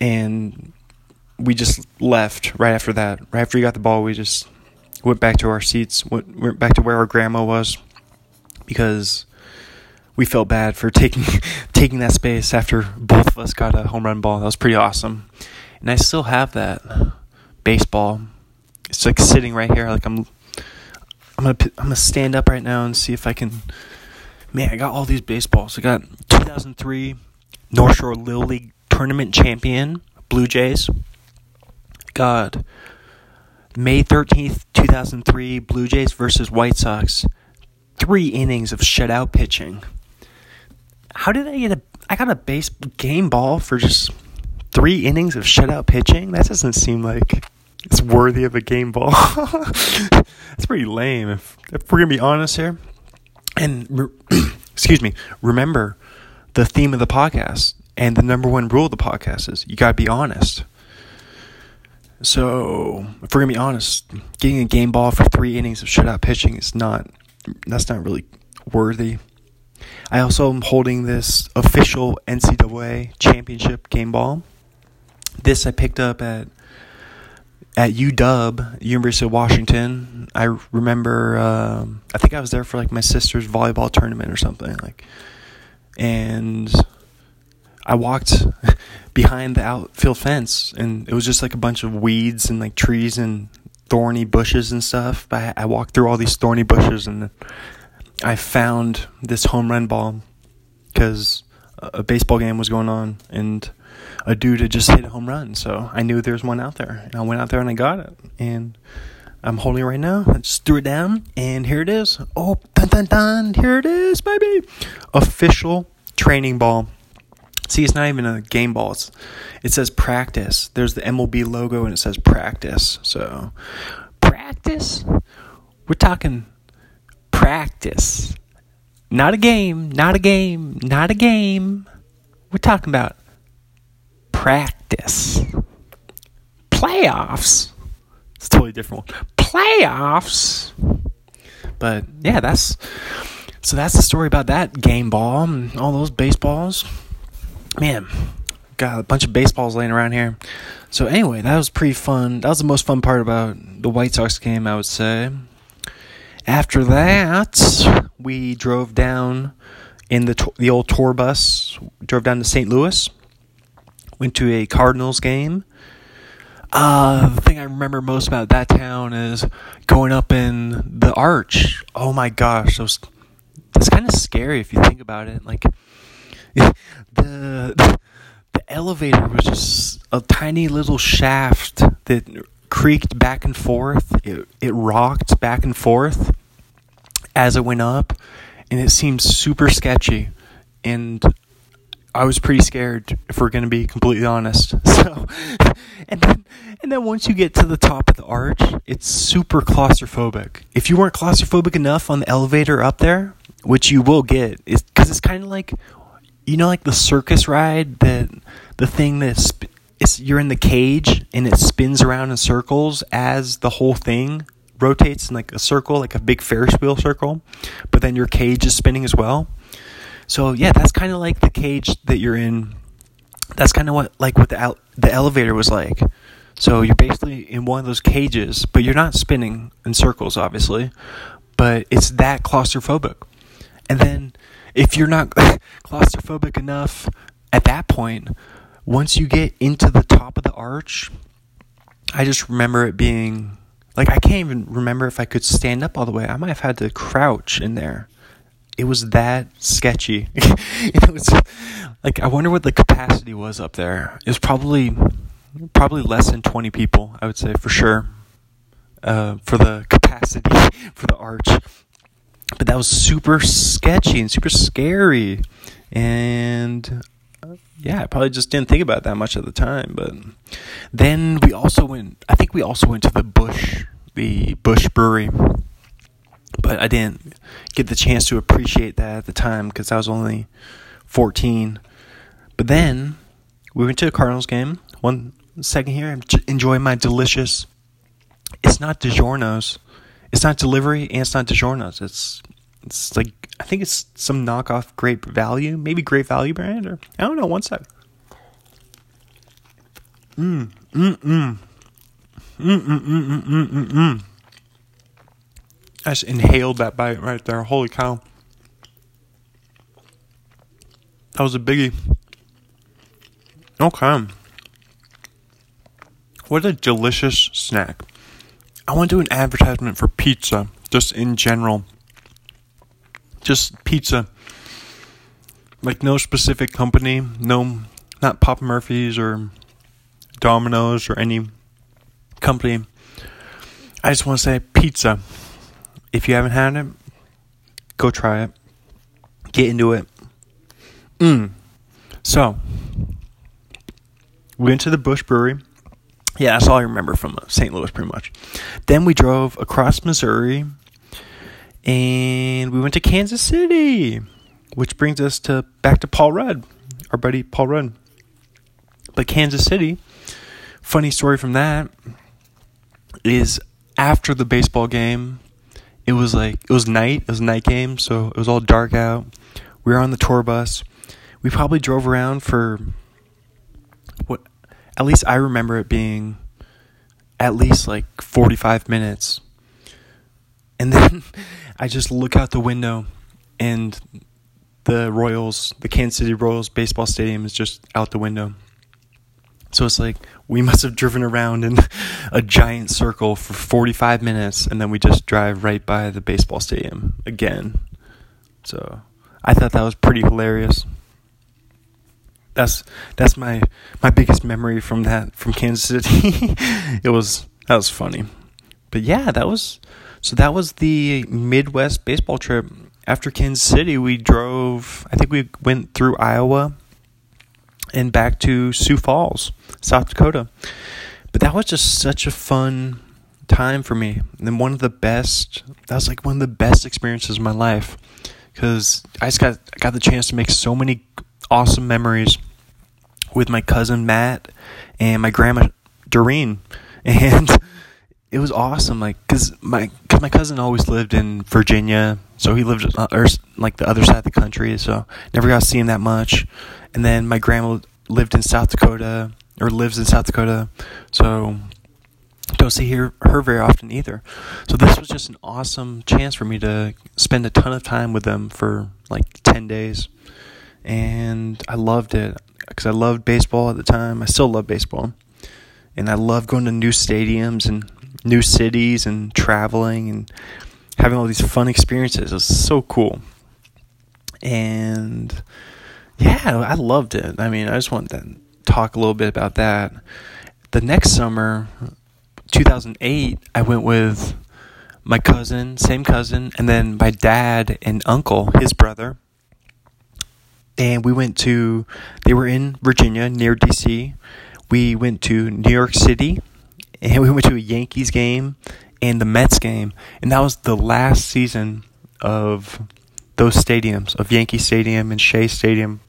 and we just left right after that. Right after we got the ball, we just went back to our seats, went, went back to where our grandma was because we felt bad for <laughs> taking taking that space after both of us got a home run ball. That was pretty awesome. And I still have that baseball. It's like sitting right here like I'm I'm gonna I'm gonna stand up right now and see if I can man, I got all these baseballs. I got 2003 North Shore Little League tournament champion, Blue Jays. God. May 13th, 2003, Blue Jays versus White Sox. Three innings of shutout pitching. How did I get a. I got a base game ball for just three innings of shutout pitching? That doesn't seem like it's worthy of a game ball. <laughs> That's pretty lame, if, if we're going to be honest here. And, <clears throat> excuse me, remember, the theme of the podcast and the number one rule of the podcast is you gotta be honest. So if we're gonna be honest, getting a game ball for three innings of shutout pitching is not that's not really worthy. I also am holding this official NCAA championship game ball. This I picked up at at UW, University of Washington. I remember, um, I think I was there for like my sister's volleyball tournament or something. Like, and I walked <laughs> behind the outfield fence, and it was just like a bunch of weeds and like trees and thorny bushes and stuff. But I, walked through all these thorny bushes, and I found this home run ball because a baseball game was going on, and a dude had just hit a home run. So I knew there was one out there, and I went out there and I got it. And I'm holding it right now. I just threw it down, and here it is. Oh, dun dun dun! Here it is, baby. Official training ball. See, it's not even a game ball. It's, it says practice. There's the MLB logo, and it says practice. So, practice. We're talking practice. Not a game. Not a game. Not a game. We're talking about practice. Playoffs. It's a totally different one. Playoffs. But yeah, that's so that's the story about that game ball and all those baseballs. Man, got a bunch of baseballs laying around here. So anyway, that was pretty fun. That was the most fun part about the White Sox game, I would say. After that, we drove down in the the old tour bus. Drove down to St. Louis. Went to a Cardinals game. Uh, the thing I remember most about that town is going up in the arch. Oh my gosh, those that's kind of scary if you think about it. Like <laughs> the, the elevator was just a tiny little shaft that creaked back and forth. It it rocked back and forth as it went up, and it seemed super sketchy. And I was pretty scared, if we're going to be completely honest. <laughs> So, and then, and then once you get to the top of the arch, it's super claustrophobic. If you weren't claustrophobic enough on the elevator up there, which you will get, is because it's kind of like, you know, like the circus ride that the thing that sp- it's, you're in the cage and it spins around in circles as the whole thing rotates in like a circle, like a big Ferris wheel circle, but then your cage is spinning as well. So yeah, that's kind of like the cage that you're in. That's kind of what like what the the elevator was like. So you're basically in one of those cages, but you're not spinning in circles, obviously. But it's that claustrophobic. And then if you're not <laughs> claustrophobic enough at that point, once you get into the top of the arch, I just remember it being like I can't even remember if I could stand up all the way. I might have had to crouch in there it was that sketchy. <laughs> it was like I wonder what the capacity was up there. It was probably probably less than twenty people. I would say for sure. Uh, for the capacity <laughs> for the arch, but that was super sketchy and super scary, and uh, yeah, I probably just didn't think about that much at the time. But then we also went. I think we also went to the Bush, the Busch Brewery but I didn't get the chance to appreciate that at the time because I was only 14. But then we went to a Cardinals game. One second here, I'm enjoying my delicious. It's not DiGiorno's. It's not delivery and it's not DiGiorno's. It's it's like I think it's some knockoff Great Value, maybe Great Value brand or I don't know. One sec. Mmm, mmm, mmm, mmm, mmm, mmm, mmm, mmm, mmm. I just inhaled that bite right there. Holy cow. That was a biggie. Okay. What a delicious snack. I want to do an advertisement for pizza, just in general. Just pizza. Like no specific company, no, not Papa Murphy's or Domino's or any company. I just want to say pizza if you haven't had it, go try it. Get into it. Mm. So, we went to the Busch Brewery. Yeah, that's all I remember from St. Louis, pretty much. Then we drove across Missouri, and we went to Kansas City, which brings us to back to Paul Rudd, our buddy Paul Rudd. But Kansas City, funny story from that is after the baseball game, it was like it was night. It was a night game, so it was all dark out. We were on the tour bus. We probably drove around for what at least I remember it being at least like 45 minutes. And then <laughs> I just look out the window and the Royals, the Kansas City Royals baseball stadium is just out the window. So it's like we must have driven around in <laughs> a giant circle for 45 minutes and then we just drive right by the baseball stadium again. So I thought that was pretty hilarious. that's that's my my biggest memory from that from Kansas City. <laughs> it was that was funny, but yeah, that was so that was the Midwest baseball trip. After Kansas City, we drove. I think we went through Iowa and back to Sioux Falls, South Dakota. But that was just such a fun time for me, and one of the best. That was like one of the best experiences of my life because I just got got the chance to make so many awesome memories with my cousin Matt and my grandma Doreen, <laughs> and it was awesome. Like, cause my cause my cousin always lived in Virginia, so he lived uh, or like the other side of the country, so never got to see him that much. And then my grandma lived in South Dakota or lives in South Dakota, so don't see her, her very often either. So this was just an awesome chance for me to spend a ton of time with them for like 10 days. And I loved it because I loved baseball at the time. I still love baseball. And I love going to new stadiums and new cities and traveling and having all these fun experiences. It was so cool. And yeah, I loved it. I mean, I just want to talk a little bit about that. The next summer, 2008, I went with my cousin, same cousin, and then my dad and uncle, his brother. And we went to, they were in Virginia near DC. We went to New York City and we went to a Yankees game and the Mets game. And that was the last season of those stadiums, of Yankee Stadium and Shea Stadium.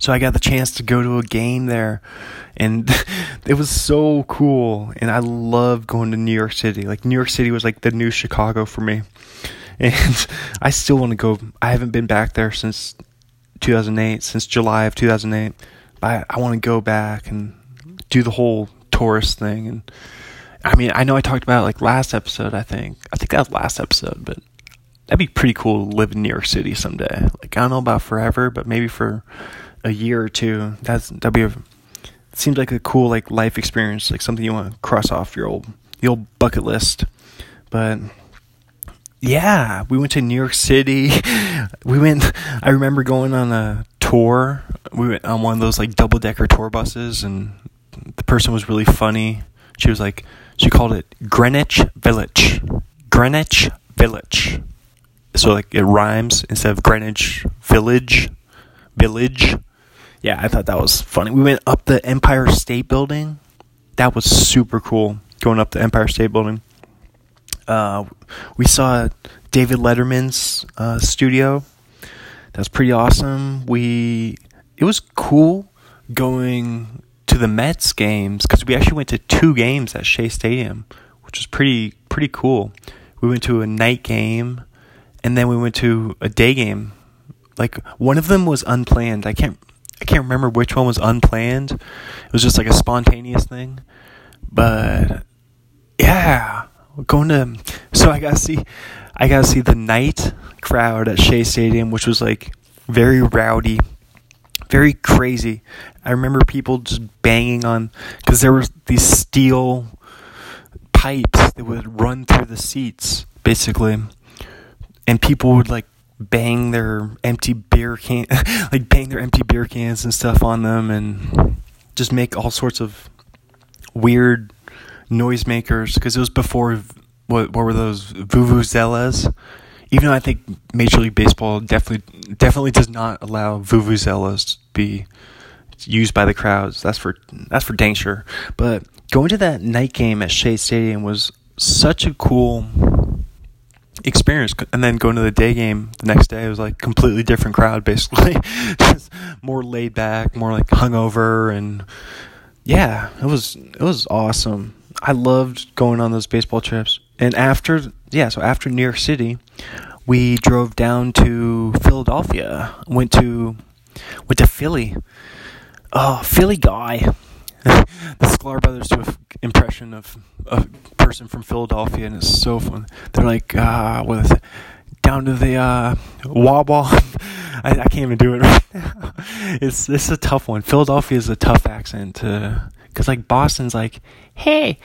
So I got the chance to go to a game there, and <laughs> it was so cool. And I love going to New York City. Like New York City was like the new Chicago for me, <laughs> and I still want to go. I haven't been back there since 2008, since July of 2008. I I want to go back and do the whole tourist thing. And I mean, I know I talked about like last episode. I think I think that was last episode, but that'd be pretty cool to live in New York City someday. Like I don't know about forever, but maybe for a year or two. That's that'd be a seems like a cool like life experience, like something you want to cross off your old the old bucket list. But yeah, we went to New York City. <laughs> we went. I remember going on a tour. We went on one of those like double decker tour buses, and the person was really funny. She was like, she called it Greenwich Village. Greenwich Village. So like it rhymes instead of Greenwich Village. Village yeah, I thought that was funny. We went up the Empire State Building. That was super cool. Going up the Empire State Building. Uh, we saw David Letterman's uh, studio. That was pretty awesome. We it was cool going to the Mets games because we actually went to two games at Shea Stadium, which was pretty pretty cool. We went to a night game, and then we went to a day game. Like one of them was unplanned. I can't I can't remember which one was unplanned. It was just like a spontaneous thing. But yeah, going to so I got to see I got to see the night crowd at Shea Stadium which was like very rowdy, very crazy. I remember people just banging on cuz there were these steel pipes that would run through the seats basically. And people would like bang their empty beer can <laughs> like bang their empty beer cans and stuff on them and just make all sorts of weird noisemakers because it was before what what were those vuvuzelas even though I think Major League Baseball definitely definitely does not allow vuvuzelas to be used by the crowds that's for that's for dang sure but going to that night game at Shea Stadium was such a cool experience and then going to the day game the next day it was like completely different crowd basically. <laughs> Just more laid back more like hungover and yeah it was it was awesome. I loved going on those baseball trips. And after yeah so after new york city we drove down to philadelphia went to went to philly oh philly guy <laughs> the Sklar brothers do an impression of a person from Philadelphia, and it's so fun. They're like, uh, it? Down to the uh, Wawa. <laughs> I, I, can't even do it <laughs> right now. It's this is a tough one. Philadelphia is a tough accent to, cause like Boston's like, hey,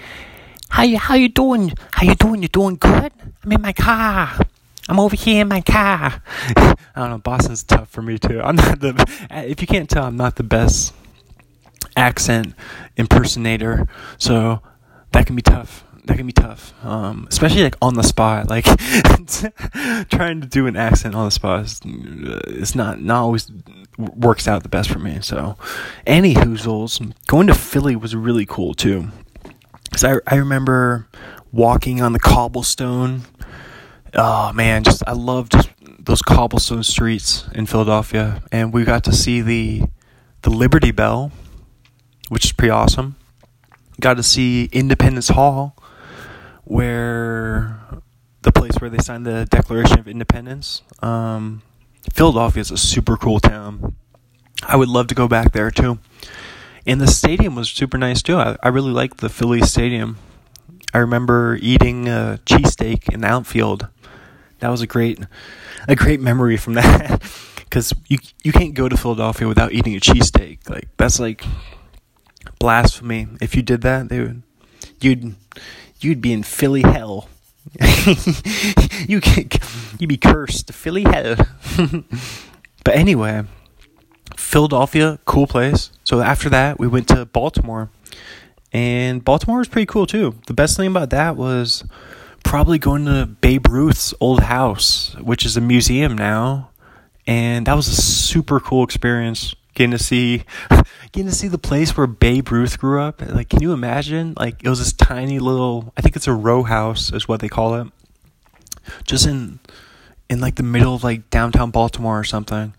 how you how you doing? How you doing? You doing good? I'm in my car. I'm over here in my car. <laughs> I don't know. Boston's tough for me too. I'm not the. If you can't tell, I'm not the best accent impersonator. So that can be tough. That can be tough, um, especially like on the spot. Like <laughs> trying to do an accent on the spot is it's not not always works out the best for me. So, any hoozles going to Philly was really cool too. Cause I I remember walking on the cobblestone. Oh man, just I love just those cobblestone streets in Philadelphia, and we got to see the the Liberty Bell, which is pretty awesome. Got to see Independence Hall, where the place where they signed the Declaration of Independence. Um, Philadelphia is a super cool town. I would love to go back there too. And the stadium was super nice too. I, I really liked the Philly stadium. I remember eating a cheesesteak in the outfield. That was a great, a great memory from that. <laughs> Because you you can't go to Philadelphia without eating a cheesesteak. Like that's like blasphemy. If you did that, they would, you'd you'd be in Philly hell. <laughs> you you'd be cursed, to Philly hell. <laughs> but anyway, Philadelphia, cool place. So after that, we went to Baltimore, and Baltimore was pretty cool too. The best thing about that was probably going to Babe Ruth's old house, which is a museum now, and that was a super cool experience getting to see <laughs> getting to see the place where Babe Ruth grew up. Like, can you imagine? Like, it was this tiny little. I think it's a row house, is what they call it. Just in in like the middle of like downtown Baltimore or something,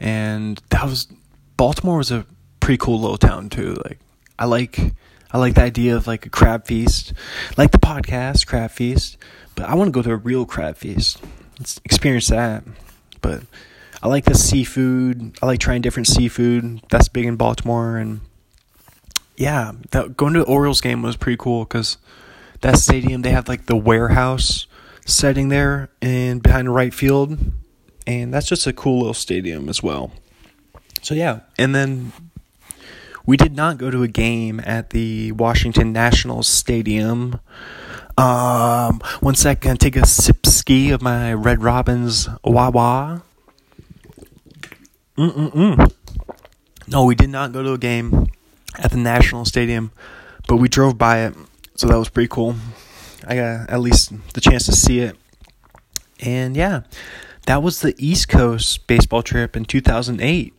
and that was Baltimore was a pretty cool little town too. Like, I like I like the idea of like a crab feast, like the podcast crab feast. But I want to go to a real crab feast. Let's experience that. But I like the seafood. I like trying different seafood. That's big in Baltimore, and yeah, that, going to the Orioles game was pretty cool because that stadium they have like the warehouse setting there and behind right field, and that's just a cool little stadium as well. So yeah, and then we did not go to a game at the Washington Nationals Stadium. Um, one second, take a sip ski of my Red Robin's Wawa. Mm-mm-mm. No, we did not go to a game at the National Stadium, but we drove by it, so that was pretty cool. I got at least the chance to see it. And yeah, that was the East Coast baseball trip in 2008.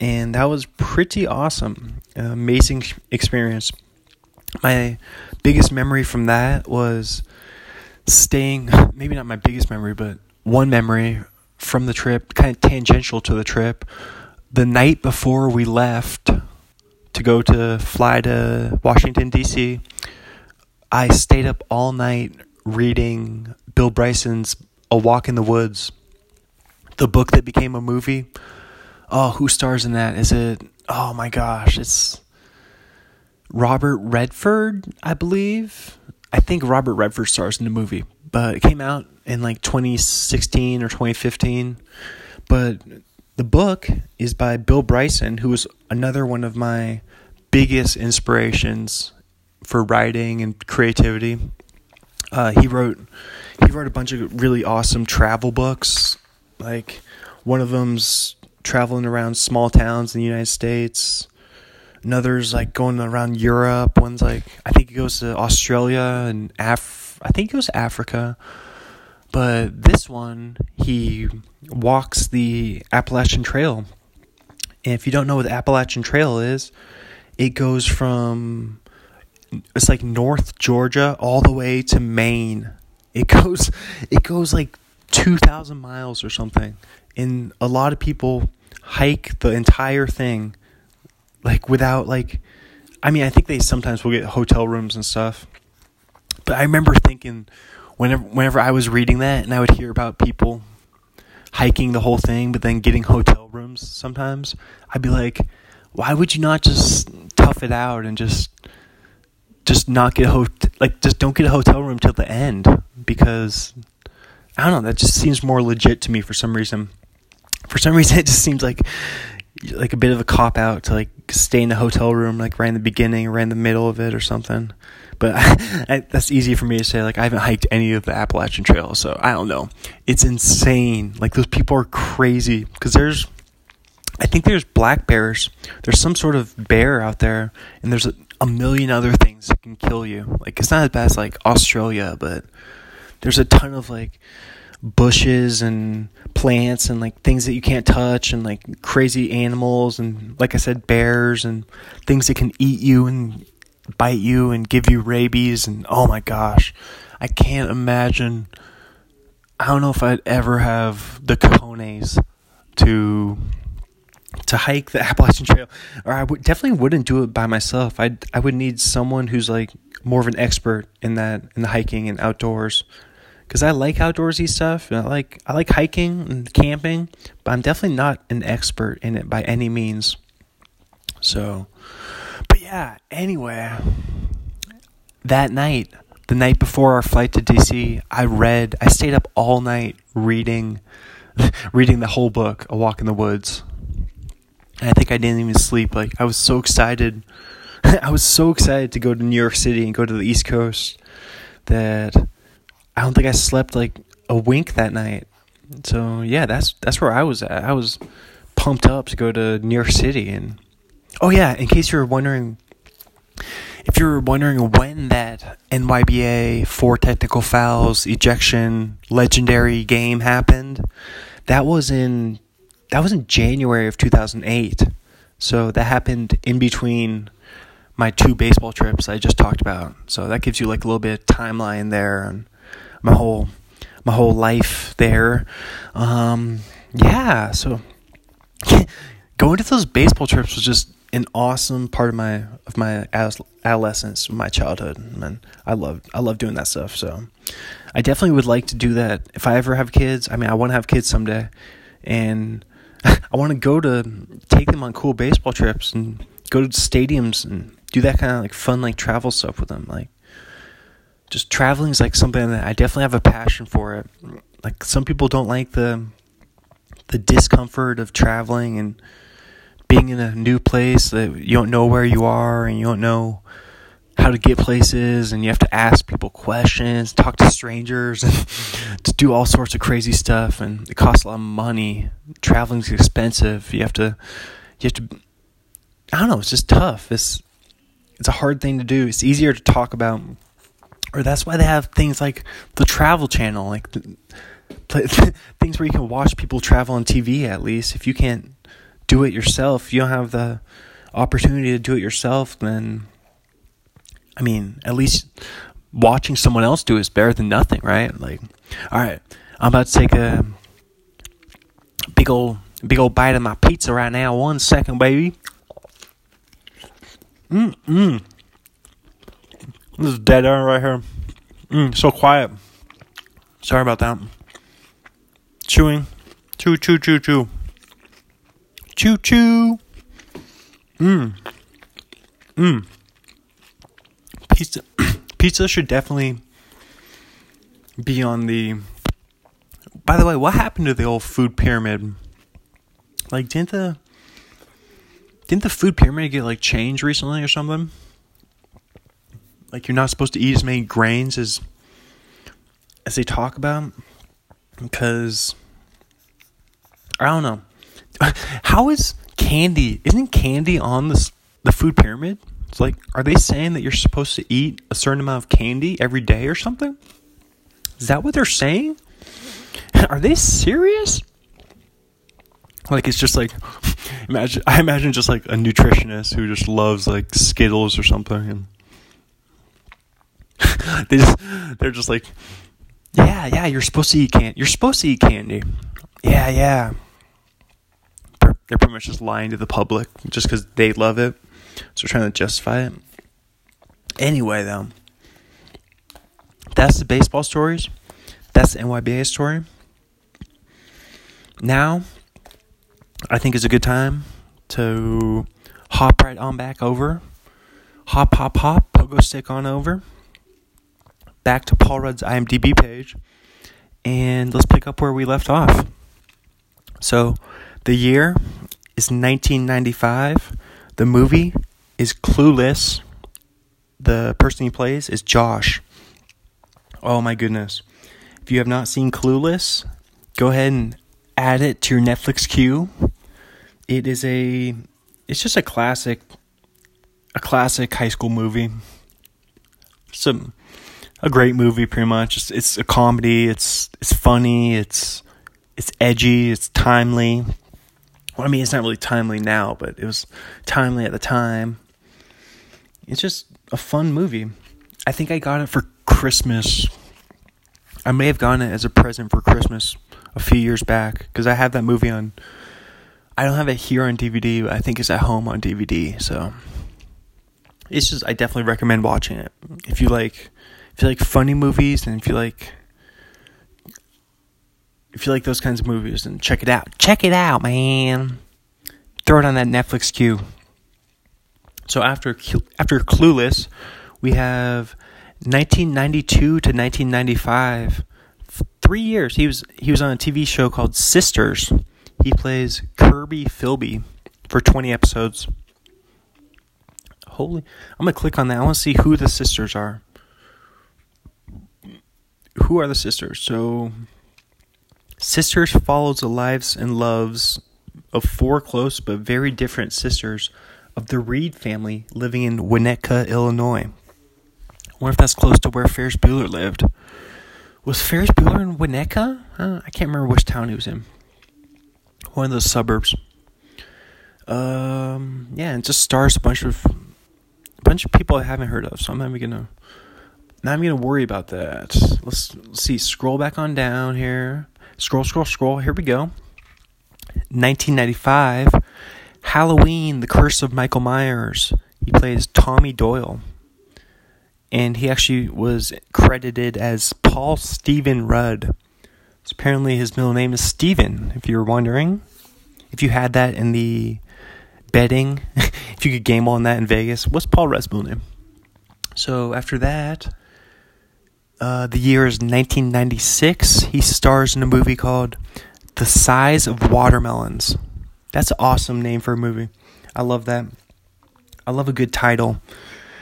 And that was pretty awesome. amazing experience. My biggest memory from that was staying, maybe not my biggest memory, but one memory from the trip, kind of tangential to the trip. The night before we left to go to fly to Washington, D.C., I stayed up all night reading Bill Bryson's A Walk in the Woods, the book that became a movie. Oh, who stars in that? Is it, oh my gosh, it's Robert Redford, I believe. I think Robert Redford stars in the movie, but it came out in like 2016 or 2015. But the book is by Bill Bryson, who was another one of my biggest inspirations for writing and creativity. Uh, he wrote he wrote a bunch of really awesome travel books. Like one of them's traveling around small towns in the United States. Another's like going around Europe. One's like I think he goes to Australia and Af. I think he goes to Africa. But this one, he walks the Appalachian Trail. And if you don't know what the Appalachian Trail is, it goes from it's like North Georgia all the way to Maine. It goes it goes like 2000 miles or something. And a lot of people hike the entire thing like without like I mean, I think they sometimes will get hotel rooms and stuff. But I remember thinking whenever whenever I was reading that and I would hear about people hiking the whole thing but then getting hotel rooms sometimes, I'd be like, why would you not just tough it out and just just not get a hot like just don't get a hotel room till the end because I don't know, that just seems more legit to me for some reason. For some <laughs> reason it just seems like like a bit of a cop out to like stay in the hotel room like right in the beginning, or right in the middle of it or something. But I, <laughs> I, that's easy for me to say. Like I haven't hiked any of the Appalachian Trail, so I don't know. It's insane. Like those people are crazy because there's, I think there's black bears. There's some sort of bear out there, and there's a, a million other things that can kill you. Like it's not as bad as like Australia, but there's a ton of like bushes and plants and like things that you can't touch and like crazy animals and like I said bears and things that can eat you and bite you and give you rabies and oh my gosh I can't imagine I don't know if I'd ever have the cojones to to hike the <laughs> Appalachian Trail or I would definitely wouldn't do it by myself I I would need someone who's like more of an expert in that in the hiking and outdoors because I like outdoorsy stuff. I like I like hiking and camping, but I'm definitely not an expert in it by any means. So, but yeah. Anyway, that night, the night before our flight to DC, I read. I stayed up all night reading, <laughs> reading the whole book, A Walk in the Woods. I think I didn't even sleep. Like I was so excited. <laughs> I was so excited to go to New York City and go to the East Coast that I don't think I slept like a wink that night. So yeah, that's that's where I was at. I was pumped up to go to New York City and oh yeah, in case you're wondering if you're wondering when that NYBA four technical fouls ejection legendary game happened, that was in that was in January of 2008. So that happened in between my two baseball trips I just talked about. So that gives you like a little bit of timeline there and my whole my whole life there. Um, yeah, so <laughs> going to those baseball trips was just an awesome part of my of my adolescence, my childhood. Man, I love I love doing that stuff. So I definitely would like to do that if I ever have kids. I mean, I want to have kids someday, and <laughs> I want to go to take them on cool baseball trips and go to stadiums and do that kind of like fun like travel stuff with them. Like just traveling is like something that I definitely have a passion for it. Like some people don't like the the discomfort of traveling and being in a new place that you don't know where you are and you don't know how to get places and you have to ask people questions, talk to strangers <laughs> and to do all sorts of crazy stuff and it costs a lot of money. Traveling's expensive. You have to you have to I don't know, it's just tough. It's it's a hard thing to do. It's easier to talk about or that's why they have things like the travel channel like the, <laughs> things where you can watch people travel on TV at least if you can't do it yourself you don't have the opportunity to do it yourself then I mean at least watching someone else do is better than nothing right like all right I'm about to take a big old big old bite of my pizza right now one second baby mm mm this is dead air right here. Mm, so quiet. Sorry about that. Chewing. Chew, chew, chew, chew. Chew, chew. Mmm. Mmm. Pizza. <clears throat> Pizza should definitely be on the. By the way, what happened to the old food pyramid? Like, didn't the didn't the food pyramid get like changed recently or something? like you're not supposed to eat as many grains as as they talk about because I don't know. <laughs> How is candy? Isn't candy on the the food pyramid? It's like, are they saying that you're supposed to eat a certain amount of candy every day or something? Is that what they're saying? <laughs> Are they serious? Like it's just like <laughs> imagine I imagine just like a nutritionist who just loves like Skittles or something and <laughs> they just they're just like, yeah, yeah, you're supposed to eat candy. You're supposed to eat candy. Yeah, yeah. They're, they're pretty much just lying to the public just because they love it. So they're trying to justify it. Anyway, though, that's the baseball stories. That's the NYBA story. Now, I think it's a good time to hop right on back over. Hop, hop, hop. Pogo stick on over back to Paul Rudd's IMDb page and let's pick up where we left off. So, the year is 1995. The movie is Clueless. The person he plays is Josh. Oh my goodness. If you have not seen Clueless, go ahead and add it to your Netflix queue. It is a it's just a classic a classic high school movie. Some a great movie pretty much. It's, it's a comedy, it's it's funny, it's it's edgy, it's timely. Well, I mean, it's not really timely now, but it was timely at the time. It's just a fun movie. I think I got it for Christmas. I may have gotten it as a present for Christmas a few years back because I have that movie on. I don't have it here on DVD, but I think it's at home on DVD. So it's just I definitely recommend watching it if you like if you like funny movies and if you like if you like those kinds of movies, then check it out. Check it out, man. Throw it on that Netflix queue. So after after Clueless, we have 1992 to 1995. Three years he was he was on a TV show called Sisters. He plays Kirby Philby for 20 episodes. Holy, I'm gonna click on that. I want to see who the sisters are. Who are the sisters? So, Sisters follows the lives and loves of four close but very different sisters of the Reed family living in Winnetka, Illinois. I wonder if that's close to where Ferris Bueller lived. Was Ferris Bueller in Winnetka? Uh, I can't remember which town he was in. One of those suburbs. Um, yeah, it just stars a bunch of a bunch of people I haven't heard of, so I'm not even gonna not even gonna worry about that. Let's, let's see. Scroll back on down here. Scroll, scroll, scroll. Here we go. 1995, Halloween: The Curse of Michael Myers. He plays Tommy Doyle, and he actually was credited as Paul Stephen Rudd. So apparently, his middle name is Stephen. If you were wondering, if you had that in the betting, <laughs> if you could game on that in Vegas, what's Paul Rudd's middle name? So after that, uh, the year is 1996. He stars in a movie called The Size of Watermelons. That's an awesome name for a movie. I love that. I love a good title.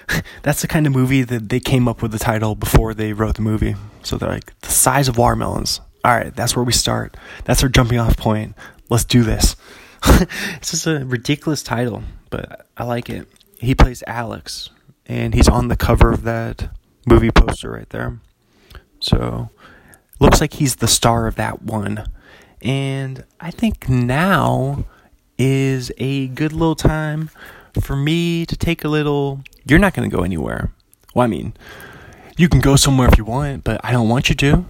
<laughs> That's the kind of movie that they came up with the title before they wrote the movie. So they're like, The Size of Watermelons. All right, that's where we start. That's our jumping off point. Let's do this. <laughs> it's just a ridiculous title, but I like it. He plays Alex, and he's on the cover of that movie poster right there. So, looks like he's the star of that one. And I think now is a good little time for me to take a little. You're not going to go anywhere. Well, I mean, you can go somewhere if you want, but I don't want you to.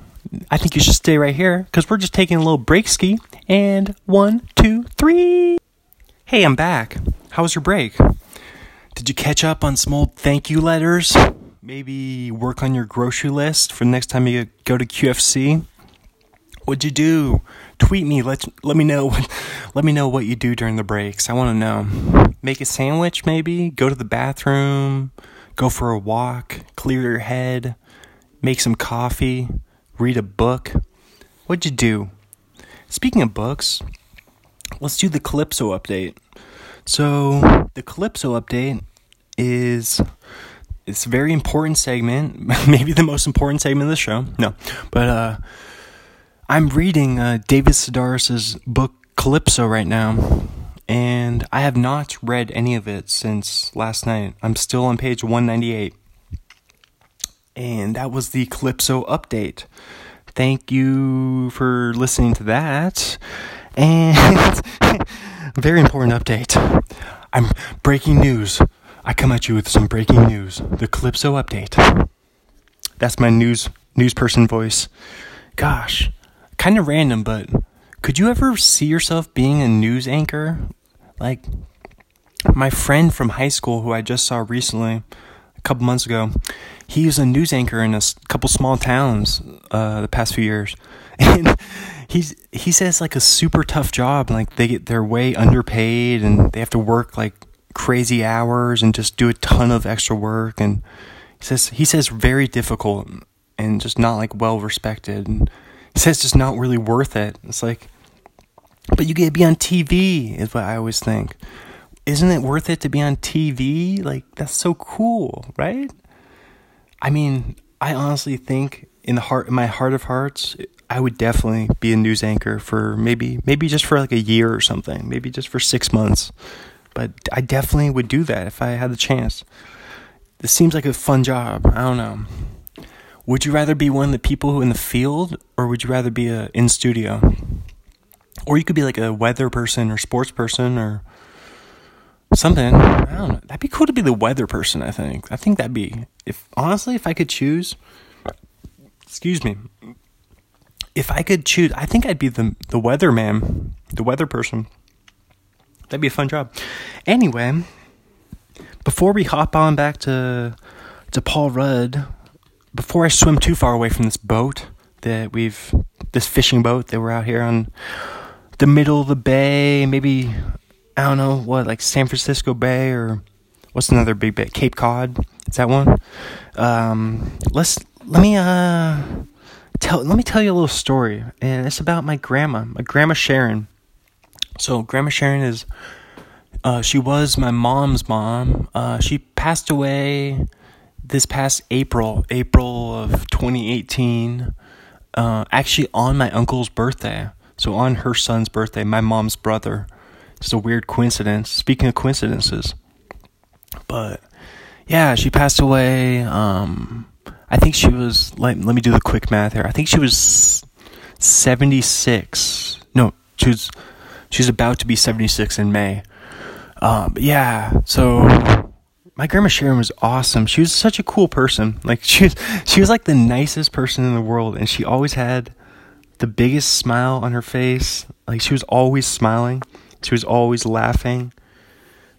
I think you should stay right here because we're just taking a little break ski. And one, two, three. Hey, I'm back. How was your break? Did you catch up on some old thank you letters? Maybe work on your grocery list for the next time you go to QFC? What'd you do? Tweet me. Let let me know. let me know what you do during the breaks. I want to know. Make a sandwich, maybe. Go to the bathroom. Go for a walk. Clear your head. Make some coffee read a book. What'd you do? Speaking of books, let's do the Calypso update. So, the Calypso update is it's a very important segment, <laughs> maybe the most important segment of the show. No, but uh, I'm reading uh, David Sedaris's book Calypso right now, and I have not read any of it since last night. I'm still on page 198. And that was the Calypso update. Thank you for listening to that. And <laughs> very important update. I'm breaking news. I come at you with some breaking news. The Calypso update. That's my news news person voice. Gosh, kind of random, but could you ever see yourself being a news anchor? Like my friend from high school who I just saw recently, a couple months ago, he was a news anchor in a couple small towns uh, the past few years, <laughs> and he's he says like a super tough job. Like they get they're way underpaid and they have to work like crazy hours and just do a ton of extra work. And he says he says very difficult and just not like well respected. And says just not really worth it. It's like But you get to be on TV, is what I always think. Isn't it worth it to be on TV? Like, that's so cool, right? I mean, I honestly think in the heart, in my heart of hearts, I would definitely be a news anchor for maybe, maybe just for like a year or something, maybe just for six months. But I definitely would do that if I had the chance. This seems like a fun job. I don't know. Would you rather be one of the people who in the field, or would you rather be a in studio? Or you could be like a weather person or sports person or something. I don't know. That'd be cool to be the weather person, I think. I think that'd be if honestly if I could choose excuse me. If I could choose, I think I'd be the the weather man, the weather person. That'd be a fun job. Anyway, before we hop on back to to Paul Rudd, before I swim too far away from this boat that we've this fishing boat that we're out here on the middle of the bay, maybe I don't know what like San Francisco Bay or what's another big bay? Cape Cod. Is that one? Um, let's let me uh tell let me tell you a little story, and it's about my grandma, my grandma Sharon. So grandma Sharon is uh, she was my mom's mom. Uh, she passed away this past April, April of 2018. Uh, actually, on my uncle's birthday. So on her son's birthday, my mom's brother. It's a weird coincidence. Speaking of coincidences, but yeah, she passed away. Um, I think she was. Let, let me do the quick math here. I think she was seventy six. No, she was. She was about to be seventy six in May. Um, yeah, so my grandma Sharon was awesome. She was such a cool person. <laughs> Like she was, she was like the nicest person in the world, and she always had the biggest smile on her face. Like she was always smiling. She was always laughing.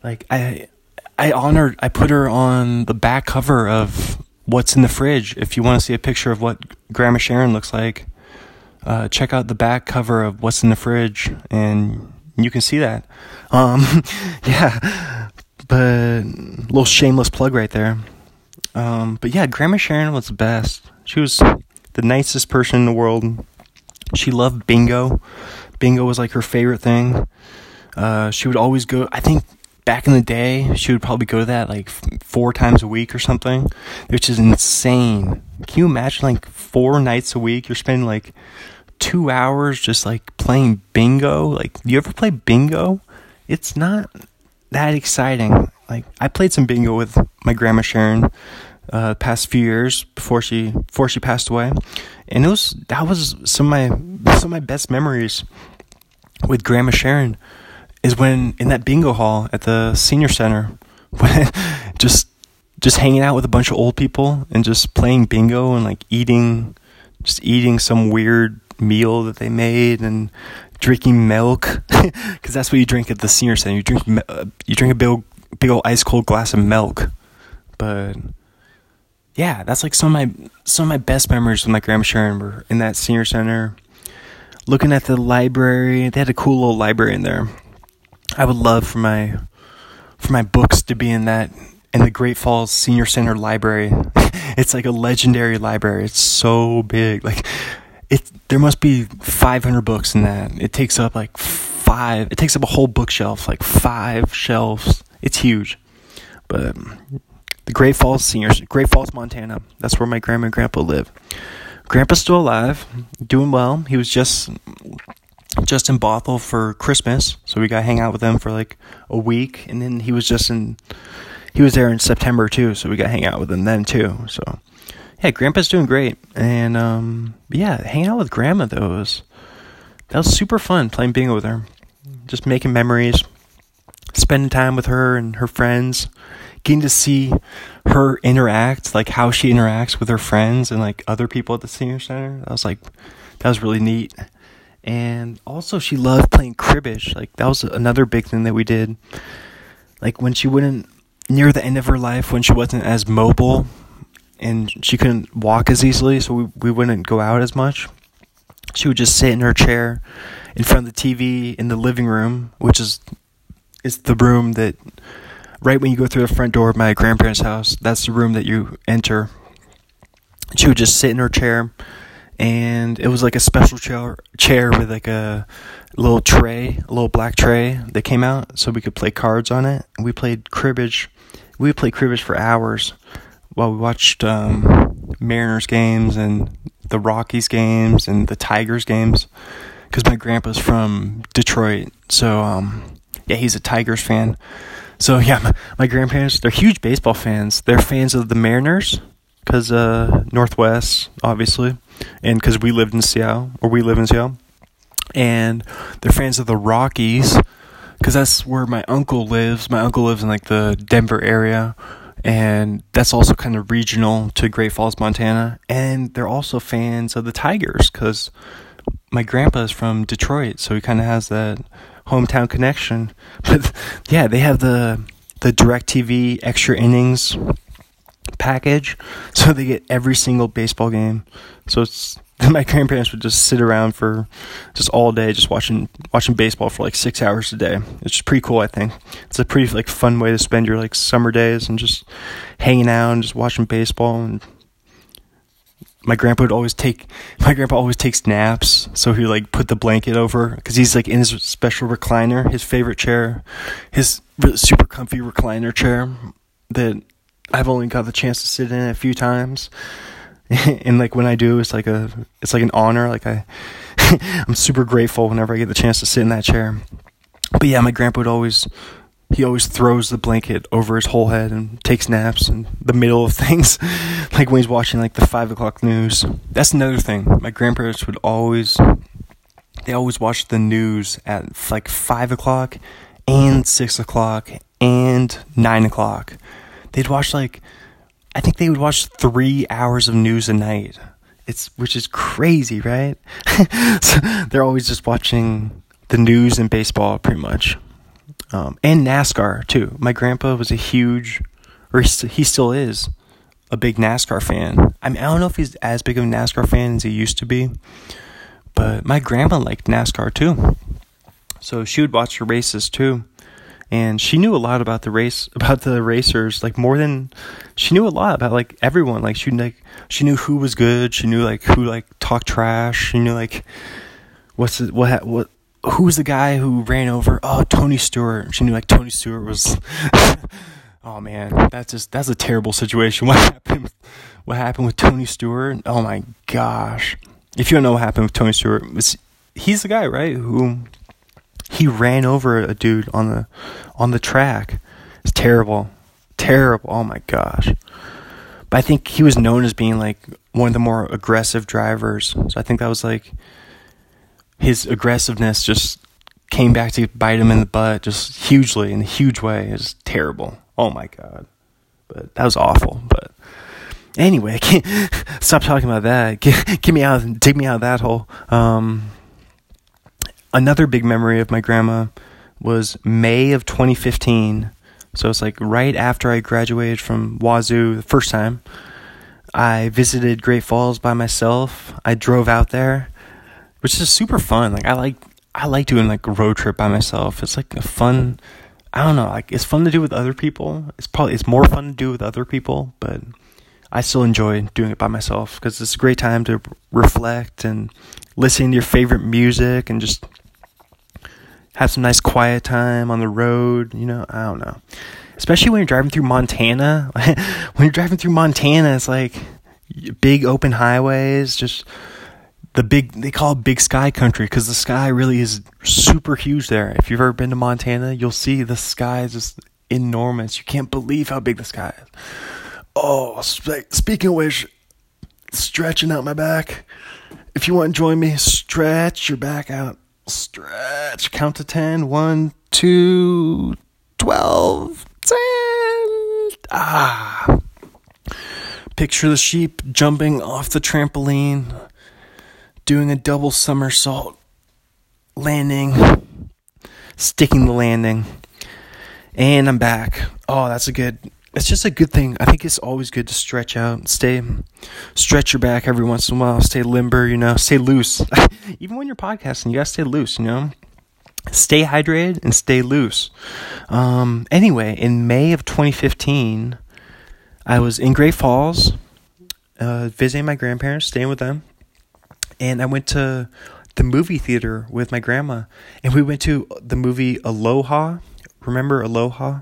Like I I honored I put her on the back cover of What's in the Fridge. If you want to see a picture of what Grandma Sharon looks like, uh, check out the back cover of What's in the Fridge and you can see that. Um, <laughs> yeah, but little shameless plug right there. Um, but yeah, Grandma Sharon was the best. She was the nicest person in the world. She loved bingo. Bingo was like her favorite thing. Uh, she would always go. I think back in the day, she would probably go to that like four times a week or something, which is insane. Can you imagine like four nights a week? You're spending like two hours just like playing bingo. Like, you ever play bingo? It's not that exciting. Like, I played some bingo with my grandma Sharon uh, past few years before she before she passed away, and it was that was some of my some of my best memories with Grandma Sharon is when in that bingo hall at the senior center, <laughs> when just just hanging out with a bunch of old people and just playing bingo and like eating just eating some weird meal that they made and drinking milk <laughs> because that's what you drink at the senior center. You drink you drink a big big old ice cold glass of milk, but yeah, that's like some of my some of my best memories with my grandma Sharon were in that senior center, looking at the library. They had a cool little library in there. I would love for my for my books to be in that in the Great Falls Senior Center Library. <laughs> it's like a legendary library. It's so big. Like it there must be 500 books in that. It takes up like five. It takes up a whole bookshelf, like five shelves. It's huge. But um, the Great Falls Seniors, Great Falls, Montana. That's where my grandma and grandpa live. Grandpa's still alive, doing well. He was just just in Bothell for Christmas, so we got to hang out with him for like a week, and then he was just in he was there in September too, so we got to hang out with him then too. So yeah, Grandpa's doing great, and um, yeah, hanging out with Grandma though was that was super fun playing bingo with her, just making memories, spending time with her and her friends getting to see her interact, like how she interacts with her friends and like other people at the senior center. That was like that was really neat. And also she loved playing cribbage. Like that was another big thing that we did. Like when she wouldn't near the end of her life when she wasn't as mobile and she couldn't walk as easily, so we, we wouldn't go out as much. She would just sit in her chair in front of the TV in the living room, which is is the room that right when you go through the front door of my grandparents' house, that's the room that you enter. She would just sit in her chair and it was like a special chair chair with like a little tray, a little black tray that came out, so we could play cards on it. We played cribbage. We played cribbage for hours while we watched um, Mariners games and the Rockies games and the Tigers games because my grandpa's from Detroit. So, um, yeah, he's a Tigers fan. So, <laughs> yeah, my, my, grandparents, they're huge baseball fans. They're fans of the Mariners because uh, Northwest, obviously, and because we lived in Seattle, or we live in Seattle. And they're fans of the Rockies because that's where my uncle lives. My uncle lives in like the Denver area and that's also kind of regional to Great Falls, Montana. And they're also fans of the Tigers because my grandpa is from Detroit, so he kind of has that hometown connection. <laughs> But yeah, they have the the DirecTV extra innings package, <laughs> so they get every single baseball game. So it's <laughs> my grandparents would just sit around for just all day, just watching watching baseball for like six hours a day. It's pretty cool. I think it's a pretty like fun way to spend your like summer days and just hanging out and just watching baseball. And my grandpa would always take <laughs> my grandpa always takes naps, so he would like put the blanket over because he's like in his special recliner, his favorite chair, his super comfy recliner chair that I've only got the chance to sit in a few times <laughs> and like when I do, it's like a it's like an honor. Like I <laughs> I'm super grateful whenever I get the chance to sit in that chair. But yeah, my grandpa would always he always throws the blanket over his whole head and takes naps in the middle of <laughs> things, like when he's watching like the five o'clock news. That's another thing. My grandparents would always they always watch the news at like five o'clock and six o'clock and nine o'clock. They'd watch like I think they would watch three hours of news a night. It's which is crazy, right? <laughs> so they're always just watching the news and baseball, pretty much, um, and NASCAR too. My grandpa was a huge, or he still is, a big NASCAR fan. I mean, I don't know if he's as big of a NASCAR fan as he used to be, but my grandma liked NASCAR too. So she would watch the races too and she knew a lot about the race about the racers like more than she knew a lot about like everyone. Like she like she knew who was good. She knew like who like talked trash. She knew like what's the, what what who was the guy who ran over oh Tony Stewart. She knew like Tony Stewart was <laughs> oh man. That's just that's a terrible situation. <laughs> What happened what happened with Tony Stewart? Oh my gosh. If you don't know what happened with Tony Stewart he's the guy right who he ran over a dude on the on the track. It's terrible. Terrible. Oh my gosh. But I think he was known as being like one of the more aggressive drivers. So I think that was like his aggressiveness just came back to bite him in the butt just hugely in a huge way. It was terrible. Oh my god. But that was awful. But anyway, <laughs> I can't stop talking about that. <laughs> Get, get me out, take me out of that hole. Um, another big memory of my grandma was May of 2015. So it's like right after I graduated from Wazoo the first time. I visited Great Falls by myself. I drove out there, which is super fun. Like I like I like doing like a road trip by myself. It's like a fun I don't know, like it's fun to do with other people. It's probably it's more fun to do with other people, but I still enjoy doing it by myself because it's a great time to reflect and listen to your favorite music and just have some nice quiet time on the road. You know, I don't know. Especially when you're driving through Montana. <laughs> when you're driving through Montana, it's like big open highways, just the big, they call it big sky country because the sky really is super huge there. If you've ever been to Montana, you'll see the sky is just enormous. You can't believe how big the sky is. Oh, sp- speaking of which, stretching out my back. If you want to join me, stretch your back out. Stretch. Count to 10. 1, 2, 12, 10. Ah. Picture the sheep jumping off the trampoline, doing a double somersault, landing, sticking the landing. And I'm back. Oh, that's a good it's just a good thing. I think it's always good to stretch out, stay, stretch your back every once in a while, stay limber, you know, stay loose. <laughs> Even when you're podcasting, you gotta stay loose, you know. Stay hydrated and stay loose. Um, anyway, in May of 2015, I was in Great Falls, uh, visiting my grandparents, staying with them, and I went to the movie theater with my grandma, and we went to the movie Aloha. Remember Aloha?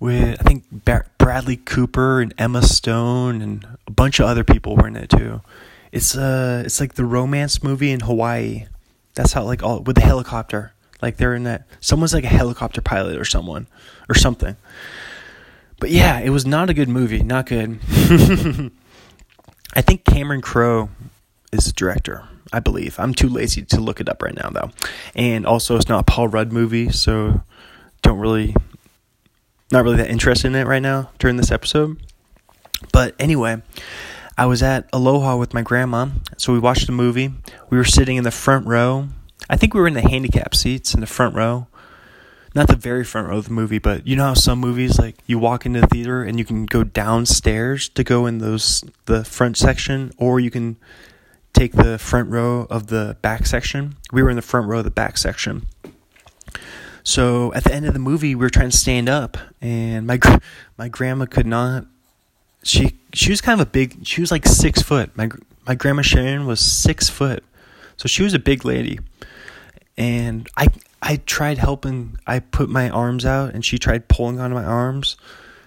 With I think Bradley Cooper and Emma Stone and a bunch of other people were in it too. It's uh it's like the romance movie in Hawaii. That's how like all with the helicopter. Like they're in that someone's like a helicopter pilot or someone or something. But yeah, it was not a good movie, not good. <laughs> I think Cameron Crowe is the director. I believe. I'm too lazy to look it up right now, though. And also, it's not a Paul Rudd movie, so don't really, not really that interested in it right now during this episode. But anyway, I was at Aloha with my grandma, so we watched the movie. We were sitting in the front row. I think we were in the handicap seats in the front row. Not the very front row of the movie, but you know how some movies like you walk into the theater and you can go downstairs to go in those the front section, or you can take the front row of the back section. We were in the front row of the back section. So at the end of the movie, we were trying to stand up, and my my grandma could not. She she was kind of a big. She was like six foot. My my grandma Sharon was six foot, so she was a big lady. And I I tried helping. I put my arms out, and she tried pulling on my arms,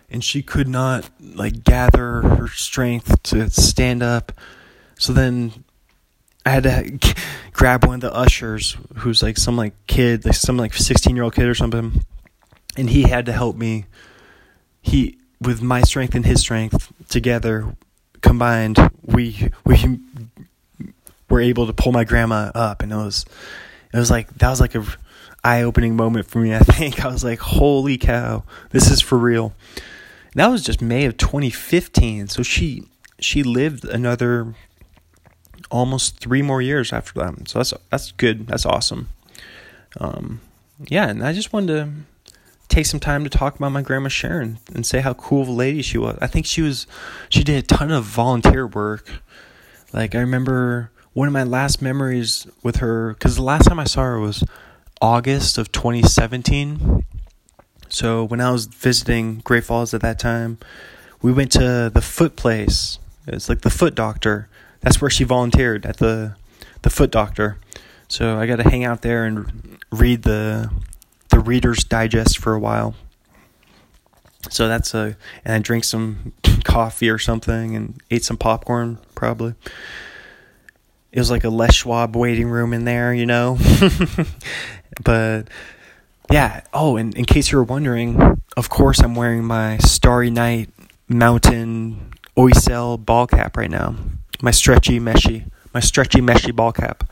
and she could not like gather her strength to stand up. So then I had to <laughs> grab one of the ushers who's like some like kid, like some like 16 year old kid or something. And he had to help me. He, with my strength and his strength together combined, we, we were able to pull my grandma up. And it was, it was like, that was like a eye opening moment for me. I <laughs> think I was like, holy cow, this is for real. And that was just May of 2015. So she, she lived another almost three more years after that. So that's that's good. That's awesome. Um, yeah, and I just wanted to take some time to talk about my grandma Sharon and say how cool of a lady she was. I think she was she did a ton of volunteer work. Like I remember one of my last memories with her cuz the last time I saw her was August of 2017. So when I was visiting Great Falls at that time, we went to the foot place. It's like the foot doctor that's where she volunteered at the the foot doctor. So I got to hang out there and read the the Reader's Digest for a while. So that's a and I drink some coffee or something and ate some popcorn probably. It was like a Les Schwab waiting room in there, you know. <laughs> but yeah. Oh, and in case you were wondering, of course I'm wearing my Starry Night Mountain Oiselle ball cap right now my stretchy meshy my stretchy meshy ball cap.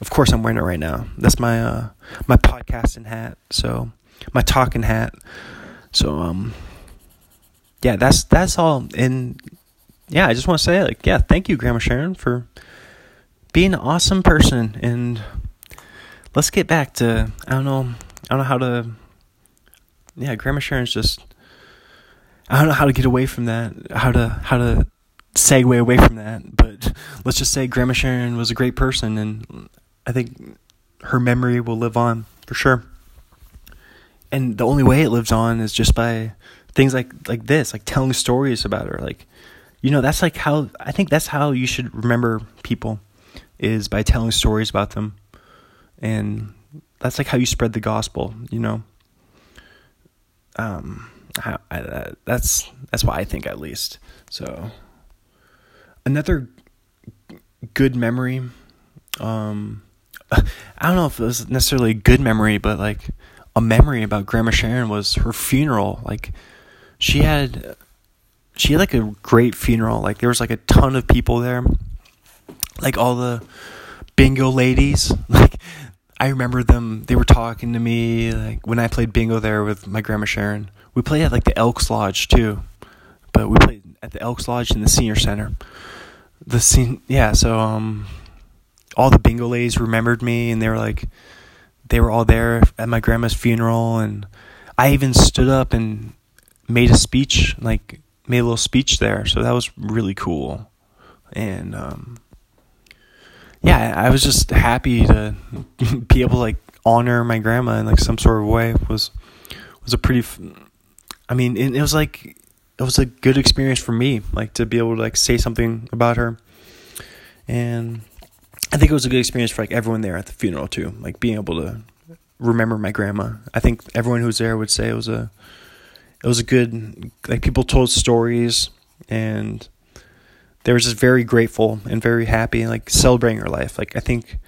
Of course, I'm wearing it right now. That's my uh, my podcasting hat. So my talking hat. So um, yeah, that's that's all. And yeah, I just want to say like yeah, thank you, Grandma Sharon, for being an awesome person. And let's get back to I don't know I don't know how to. Yeah, Grandma Sharon's just. I don't know how to get away from that. How to how to segue away from that, but let's just say Grandma Sharon was a great person, and I think her memory will live on for sure. And the only way it lives on is just by things like like this, like telling stories about her. Like, you know, that's like how I think that's how you should remember people is by telling stories about them, and that's like how you spread the gospel. You know. Um, I, I, that's that's why I think at least. So another good memory um <laughs> i don't know if it was necessarily a good memory but like a memory about grandma sharon was her funeral. Like she had she had like a great funeral. Like there was like a ton of people there. Like all the bingo ladies <laughs> like i remember them. They were talking to me like when i played bingo there with my grandma sharon. We played at like the elks lodge too. But we played at the elks lodge in the senior center. The scene yeah so um all the bingo ladies remembered me and they were like they were all there at my grandma's funeral and i even stood up and made a speech like made a little speech there. So that was really cool. And um yeah i was just happy to <laughs> be able to like honor my grandma in like some sort of way. Was was a pretty i mean it was like it was a good experience for me, like to be able to like say something about her. And I think it was a good experience for like everyone there at the funeral too, like being able to remember my grandma. I think everyone who was there would say it was a it was a good like people told stories and they were just very grateful and very happy and like celebrating her life. Like I think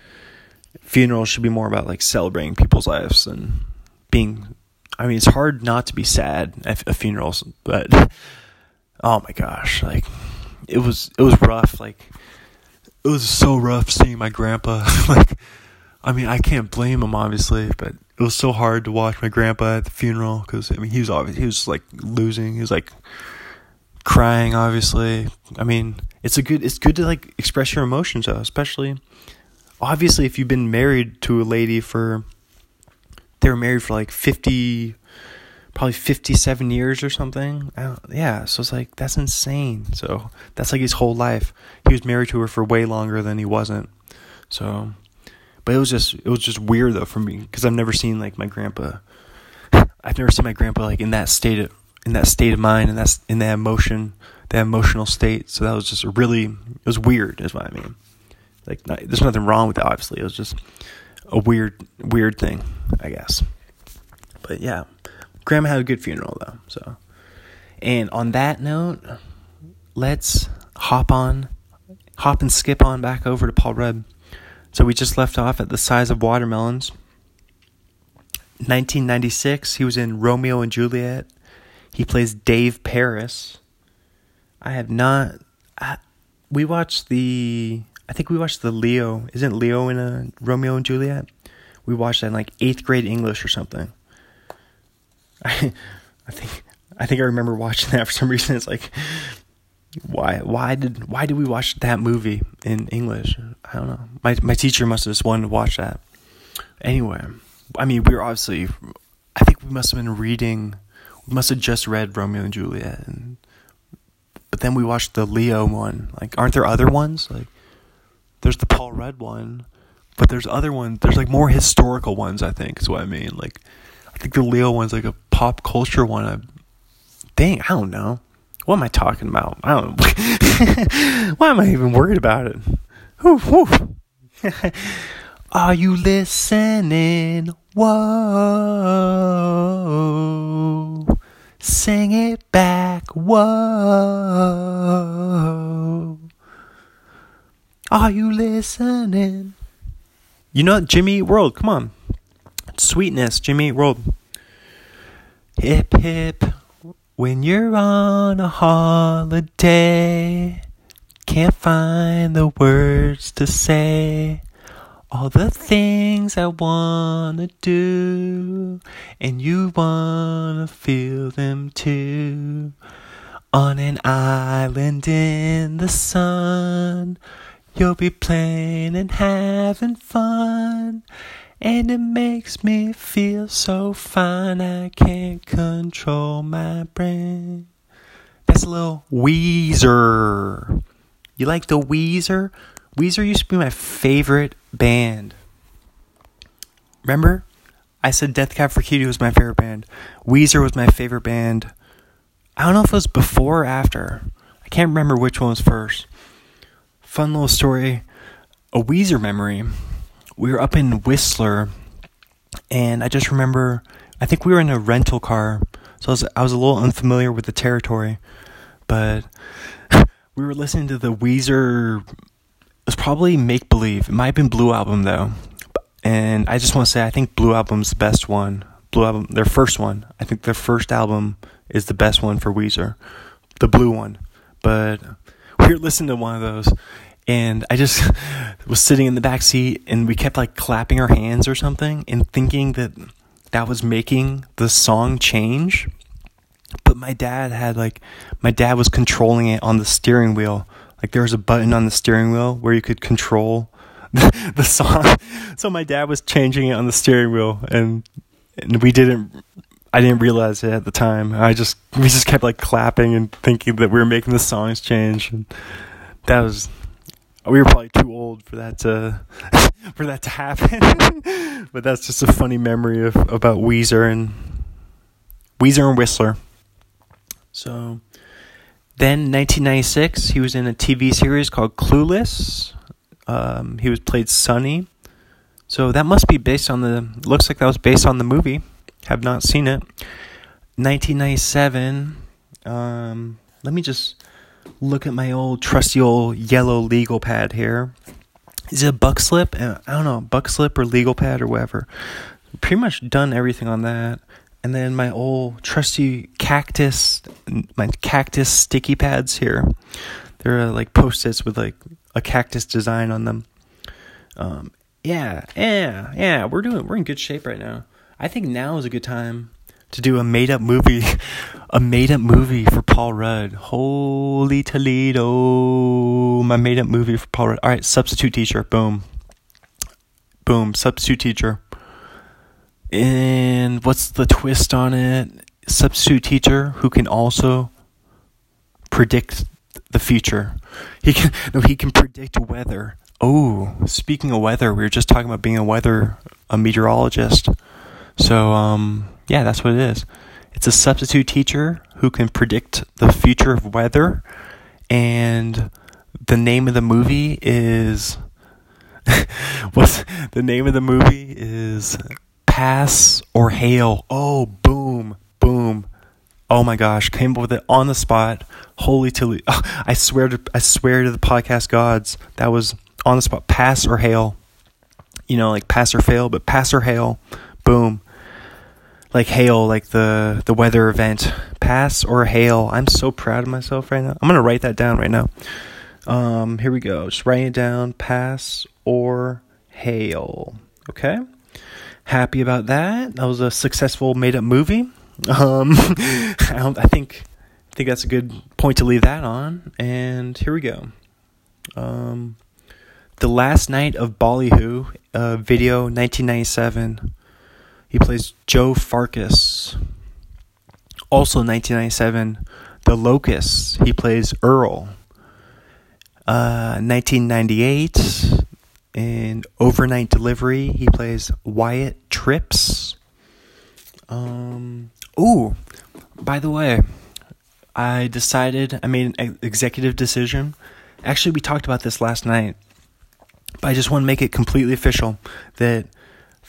funerals should be more about like celebrating people's lives and being I mean it's hard not to be sad at, funerals, but oh my gosh, like it was it was rough like it was so rough seeing my grandpa <laughs> like I mean, I can't blame him obviously, but it was so hard to watch my grandpa at the funeral because I mean he was obviously he was like losing, he was like crying. Obviously, I mean it's a good it's good to like express your emotions though, especially obviously if you've been married to a lady for they were married for like fifty, probably fifty seven years or something. yeah, so it's like that's insane. So that's like his whole life. He was married to her for way longer than he wasn't. So but it was just it was just weird though for me because I've never seen like my grandpa. I've never seen my grandpa like in that state of in that state of mind and that's in that emotion, that emotional state. So that was just really it was weird, is what I mean. Like not, there's nothing wrong with it. Obviously, it was just a weird weird thing, I guess. But yeah, grandma had a good funeral though. So, and on that note, let's hop on, hop and skip on back over to Paul Rudd. So we just left off at the size of watermelons. 1996, he was in Romeo and Juliet. He plays Dave Paris. I have not. I, we watched the. I think we watched the Leo. Isn't Leo in a Romeo and Juliet? We watched that in like eighth grade English or something. I, <laughs> I think. I think I remember watching that for some reason. It's like why why did why did we watch that movie in English? I don't know. My my teacher must have just wanted to watch that. Anyway, I mean, we were obviously. I think we must have been reading. We must have just read Romeo and Juliet, and but then we watched the Leo one. Like, aren't there other ones? Like, there's the Paul Rudd one, but there's other ones. There's like more historical ones. I think is what I mean. Like, I think the Leo one's like a pop culture one. I, dang, I don't know. What am I talking about? I don't. <laughs> Why am I even worried about it? Whew, whew. <laughs> Are you listening? Whoa. Sing it back. Whoa. Are you listening? You know Jimmy World, come on. Sweetness, Jimmy World. Hip hip when you're on a holiday, can't find the words to say all the things I wanna do, and you wanna feel them too. On an island in the sun, you'll be playing and having fun. And it makes me feel so fine, I can't control my brain. That's a little Weezer. You like the Weezer? Weezer used to be my favorite band. Remember? I said Death Cab for Cutie was my favorite band. Weezer was my favorite band. I don't know if it was before or after. I can't remember which one was first. Fun little story. A Weezer memory we were up in Whistler, and I just remember I think we were in a rental car, so I was I was a little unfamiliar with the territory, but <laughs> we were listening to the Weezer. It was probably Make Believe. It might have been Blue Album though, and I just want to say I think Blue Album's the best one. Blue Album, their first one. I think their first album is the best one for Weezer, the blue one. But we were listening to one of those, and I just <laughs> was sitting in the back seat and we kept like clapping our hands or something and thinking that that was making the song change. But my dad had like my dad was controlling it on the steering wheel. Like there was a button on the steering wheel where you could control the, <laughs> the song. So my dad was changing it on the steering wheel and and we didn't I didn't realize it at the time. I just we just kept like clapping and thinking that we were making the songs change and that was we were probably too old for that to <laughs> for that to happen. <laughs> but that's just a funny memory of about Weezer and Weezer and Whistler. So then 1996 he was in a TV series called Clueless. Um, he was played Sonny. So that must be based on the. Looks like that was based on the movie. Have not seen it. 1997. Um, let me just look at my old trusty old yellow legal pad here. Is it a buck slip? Uh, I don't know, buck slip or legal pad or whatever. Pretty much done everything on that. And then my old trusty cactus, my cactus sticky pads here. They're uh, like post-its with like a cactus design on them. Um, yeah, yeah, yeah. We're doing. We're in good shape right now. I think now is a good time to do a made up movie, <laughs> a made up movie for Paul Rudd. Holy Toledo, my made up movie for Paul Rudd. All right, substitute teacher. Boom, boom. Substitute teacher. And what's the twist on it? Substitute teacher who can also predict the future. He can <laughs> no, he can predict weather. Oh, speaking of weather, we were just talking about being a weather a meteorologist. So um yeah, that's what it is. It's a substitute teacher who can predict the future of weather and the name of the movie is <laughs> what's the name of the movie is pass or hail. Oh, boom, boom. Oh my gosh, came up with it on the spot. Holy Toledo. Oh, <laughs> I swear to I swear to the podcast gods, that was on the spot. Pass or hail. You know, like pass or fail, but pass or hail. Boom. Like hail, like the the weather event. Pass or hail. I'm so proud of myself right now. I'm gonna write that down right now. Um, here we go. Just writing it down. Pass or hail. Okay happy about that. That was a successful made up movie. Um, <laughs> I, I, think I think that's a good point to leave that on. And here we go. Um, the last night of Ballyhoo, uh, video 1997. He plays Joe Farkas. Also 1997, The Locusts. He plays Earl. Uh, 1998, in Overnight Delivery, he plays Wyatt Trips. Um, ooh, by the way, I decided, I made an executive decision. Actually, we talked about this last night, but I just want to make it completely official that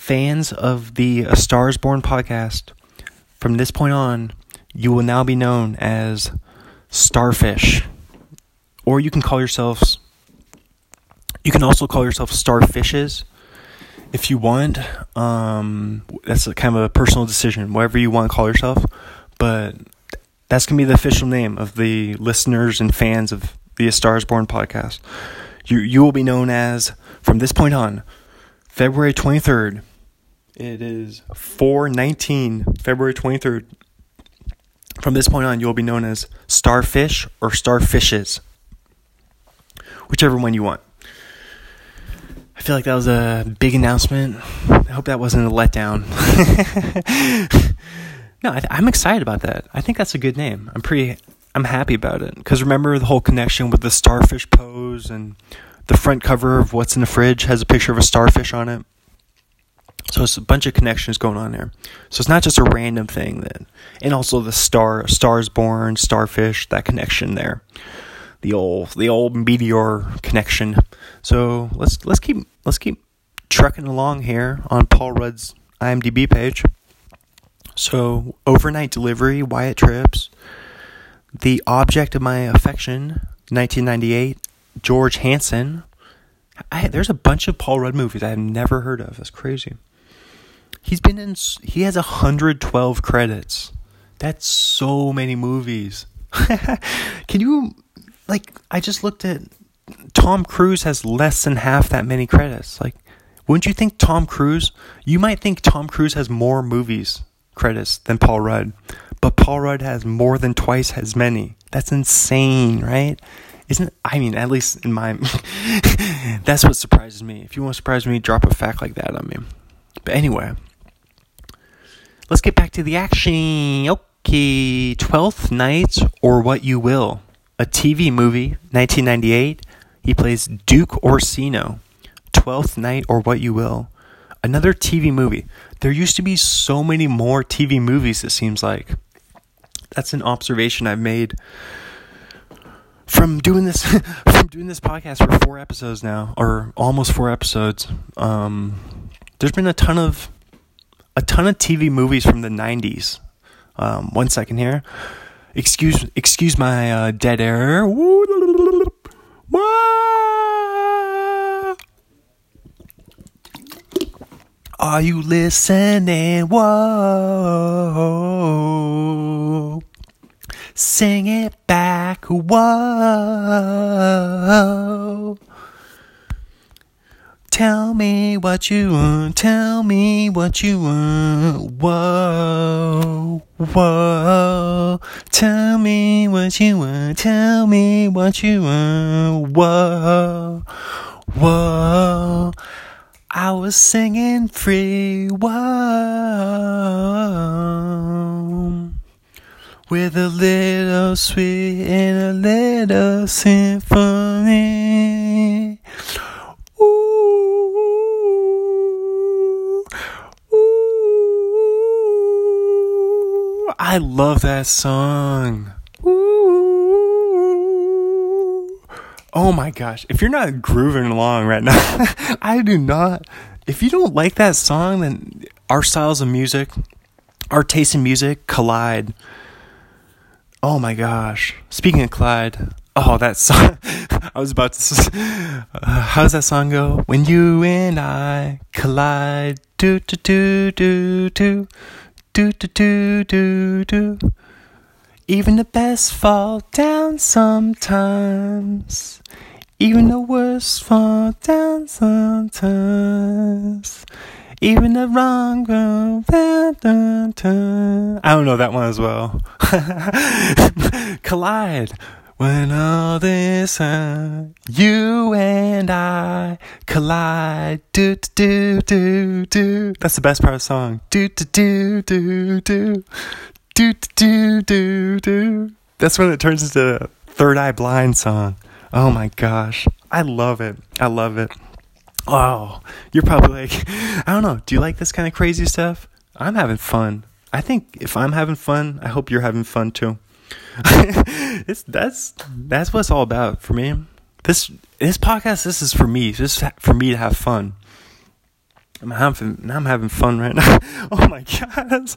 fans of the A Stars Born podcast, from this point on, you will now be known as Starfish. Or you can call yourselves you can also call yourself starfishes if you want. Um, that's kind of a personal decision, whatever you want to call yourself. But that's gonna be the official name of the listeners and fans of the A Stars Born podcast. You you will be known as from this point on, February twenty third. It is four nineteen, February twenty third. From this point on, you will be known as Starfish or Starfishes, whichever one you want. I feel like that was a big announcement. I hope that wasn't a letdown. <laughs> no, I am excited about that. I think that's a good name. I'm pretty, I'm happy about it. Because remember the whole connection with the starfish pose and the front cover of What's in the Fridge has a picture of a starfish on it. So it's a bunch of connections going on there. So it's not just a random thing then. and also the star, stars born, starfish, that connection there the old the old meteor connection. So let's let's keep let's keep trucking along here on Paul Rudd's IMDb page. So overnight delivery, Wyatt Trips, the object of my affection, 1998, George Hanson. I, there's a bunch of Paul Rudd movies I have never heard of. That's crazy. He's been in. He has 112 credits. That's so many movies. <laughs> Can you like I just looked at Tom Cruise has less than half that many credits. Like, wouldn't you think Tom Cruise? You might think Tom Cruise has more movies credits than Paul Rudd, but Paul Rudd has more than twice as many. That's insane, right? Isn't I mean, at least in my <laughs> that's what surprises me. If you want to surprise me, drop a fact like that on me. But anyway, let's get back to the action. Okay, Twelfth Night or What You Will a TV movie, 1998. He plays Duke Orsino, Twelfth Night or What You Will. Another TV movie. There used to be so many more TV movies, it seems like. That's an observation I've made from doing this <laughs> from doing this podcast for four episodes now, or almost four episodes. Um, there's been a ton of a ton of TV movies from the '90s. Um, one second here. Excuse excuse my uh, dead air. Are you listening? Whoa. Sing it back. Whoa. Tell me what you want. Tell me what you want. Whoa. Whoa. Tell me what you want. Tell me what you want. Whoa. Whoa. I was singing free. Whoa with a little sweet and a little symphony. I love that song. Ooh. Oh my gosh. If you're not grooving along right now, <laughs> I do not. If you don't like that song, then our styles of music, our taste in music collide. Oh my gosh. Speaking of Clyde, oh, that song. <laughs> I was about to. Uh, how does that song go? When you and I collide. Do, do, do, do, do. Do, do, do, do, do. Even the best fall down sometimes. Even the worst fall down sometimes. Even the wrong girl. I don't know that one as well. <laughs> Collide. When all this and you and I collide, do do do do. That's the best part of the song. Do do do do do, do do do do. That's when it turns into a Third Eye Blind song. Oh my gosh, I love it. I love it. Oh, you're probably like, I don't know. Do you like this kind of crazy stuff? I'm having fun. I think if I'm having fun, I hope you're having fun too. <laughs> it's that's that's what it's all about for me. This this podcast, this is for me. This is for me to have fun. I'm having now I'm having fun right now. <laughs> oh my god.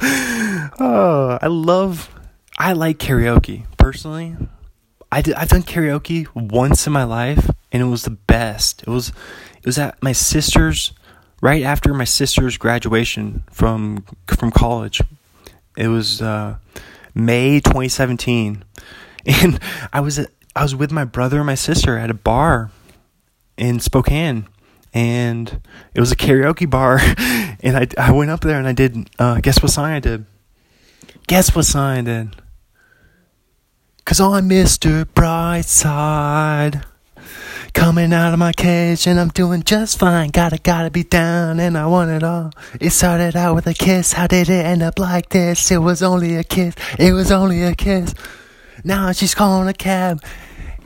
Oh, I love I like karaoke personally. I did, I've done karaoke once in my life and it was the best. It was it was at my sister's right after my sister's graduation from from college. It was uh, May 2017, <laughs> and I was I was with my brother and my sister at a bar in Spokane, and it was a karaoke bar, <laughs> and I I went up there and I did uh, guess what song I did? Guess what song I did? Cause I'm Mr. Brightside. Coming out of my cage and I'm doing just fine. Gotta, gotta be down and I want it all. It started out with a kiss. How did it end up like this? It was only a kiss. It was only a kiss. Now she's calling a cab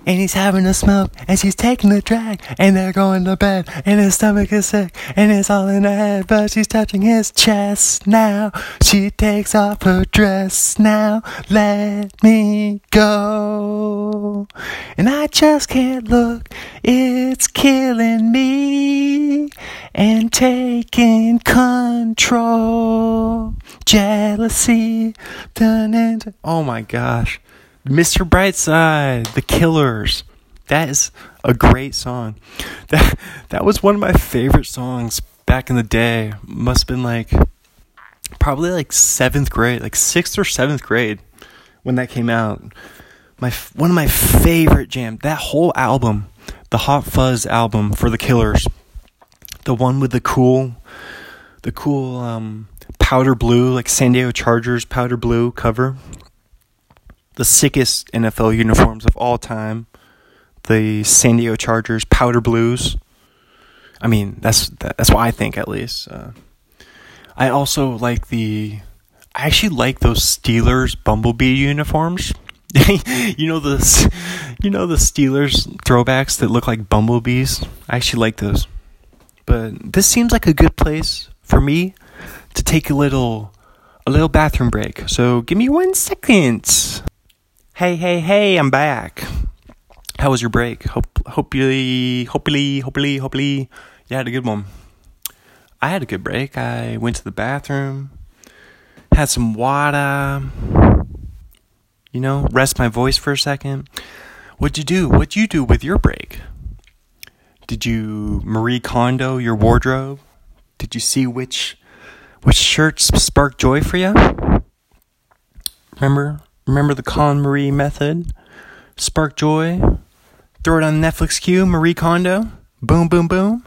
and he's having a smoke, and she's taking a drag, and they're going to bed, and his stomach is sick, and it's all in her head, but she's touching his chest now. She takes off her dress now. Let me go. And I just can't look, it's killing me, and taking control. Jealousy, done. Oh my gosh. Mr. Brightside, The Killers. That is a great song. <laughs> That that was one of my favorite songs back in the day. Must have been like probably like 7th grade, like 6th or 7th grade when that came out. My one of my favorite jam. That whole album, the Hot Fuss album for The Killers. The one with the cool the cool um powder blue like San Diego Chargers powder blue cover the sickest NFL uniforms of all time. The San Diego Chargers powder blues. I mean, that's that's what I think at least. Uh, I also like the. I actually like those Steelers Bumblebee uniforms. <laughs> you know the, you know the Steelers throwbacks that look like bumblebees. I actually like those. But this seems like a good place for me to take a little, a little bathroom break. So give me one second. Hey, hey, hey, I'm back. How was your break? Hope, hopefully, hopefully, hopefully, hopefully, you had a good one. I had a good break. I went to the bathroom, had some water, you know, rest my voice for a second. What'd you do? What'd you do with your break? Did you Marie Kondo your wardrobe? Did you see which which shirts spark joy for you? Remember remember the KonMari method? Spark joy. Throw it on Netflix queue, Marie Kondo. Boom boom boom.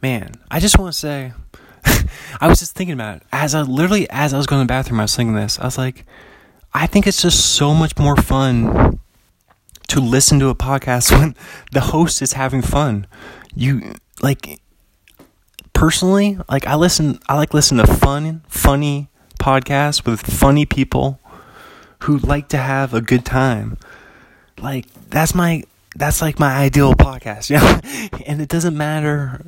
Man, I just want to say <laughs> I was just thinking about it. As I literally as I was going to the bathroom, I was thinking this. I was like, I think it's just so much more fun to listen to a podcast <laughs> when the host is having fun. You like personally, like I listen I like listen to fun, funny podcasts with funny people who like to have a good time. Like that's my that's like my ideal podcast, <laughs> yeah. and it doesn't matter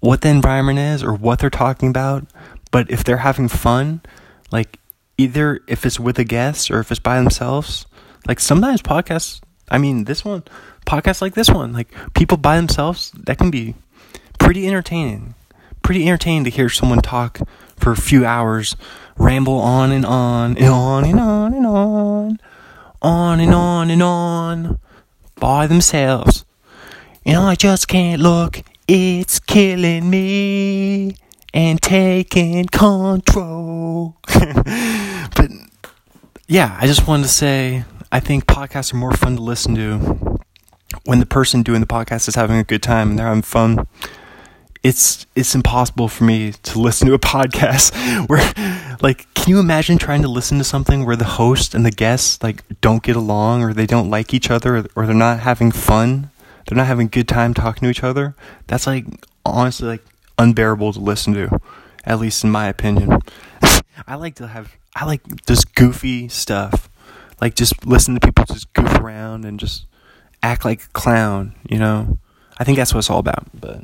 what the environment is or what they're talking about, but if they're having fun, like either if it's with a guest or if it's by themselves, like sometimes podcasts I mean, this one, podcasts like this one, like people by themselves, that can be pretty entertaining. Pretty entertaining to hear someone talk for a few hours, ramble on and on and on and on and on, on and on and on by themselves. Know, I just can't look, it's killing me and taking control. <laughs> but yeah, I just wanted to say I think podcasts are more fun to listen to when the person doing the podcast is having a good time and they're having fun. It's it's impossible for me to listen to a podcast <laughs> where like can you imagine trying to listen to something where the host and the guests like don't get along or they don't like each other or they're not having fun? They're not having a good time talking to each other? That's like honestly like unbearable to listen to, at least in my opinion. <laughs> I like to have I like this goofy stuff like just listen to people just goof around and just act like a clown, you know. I think that's what it's all about. But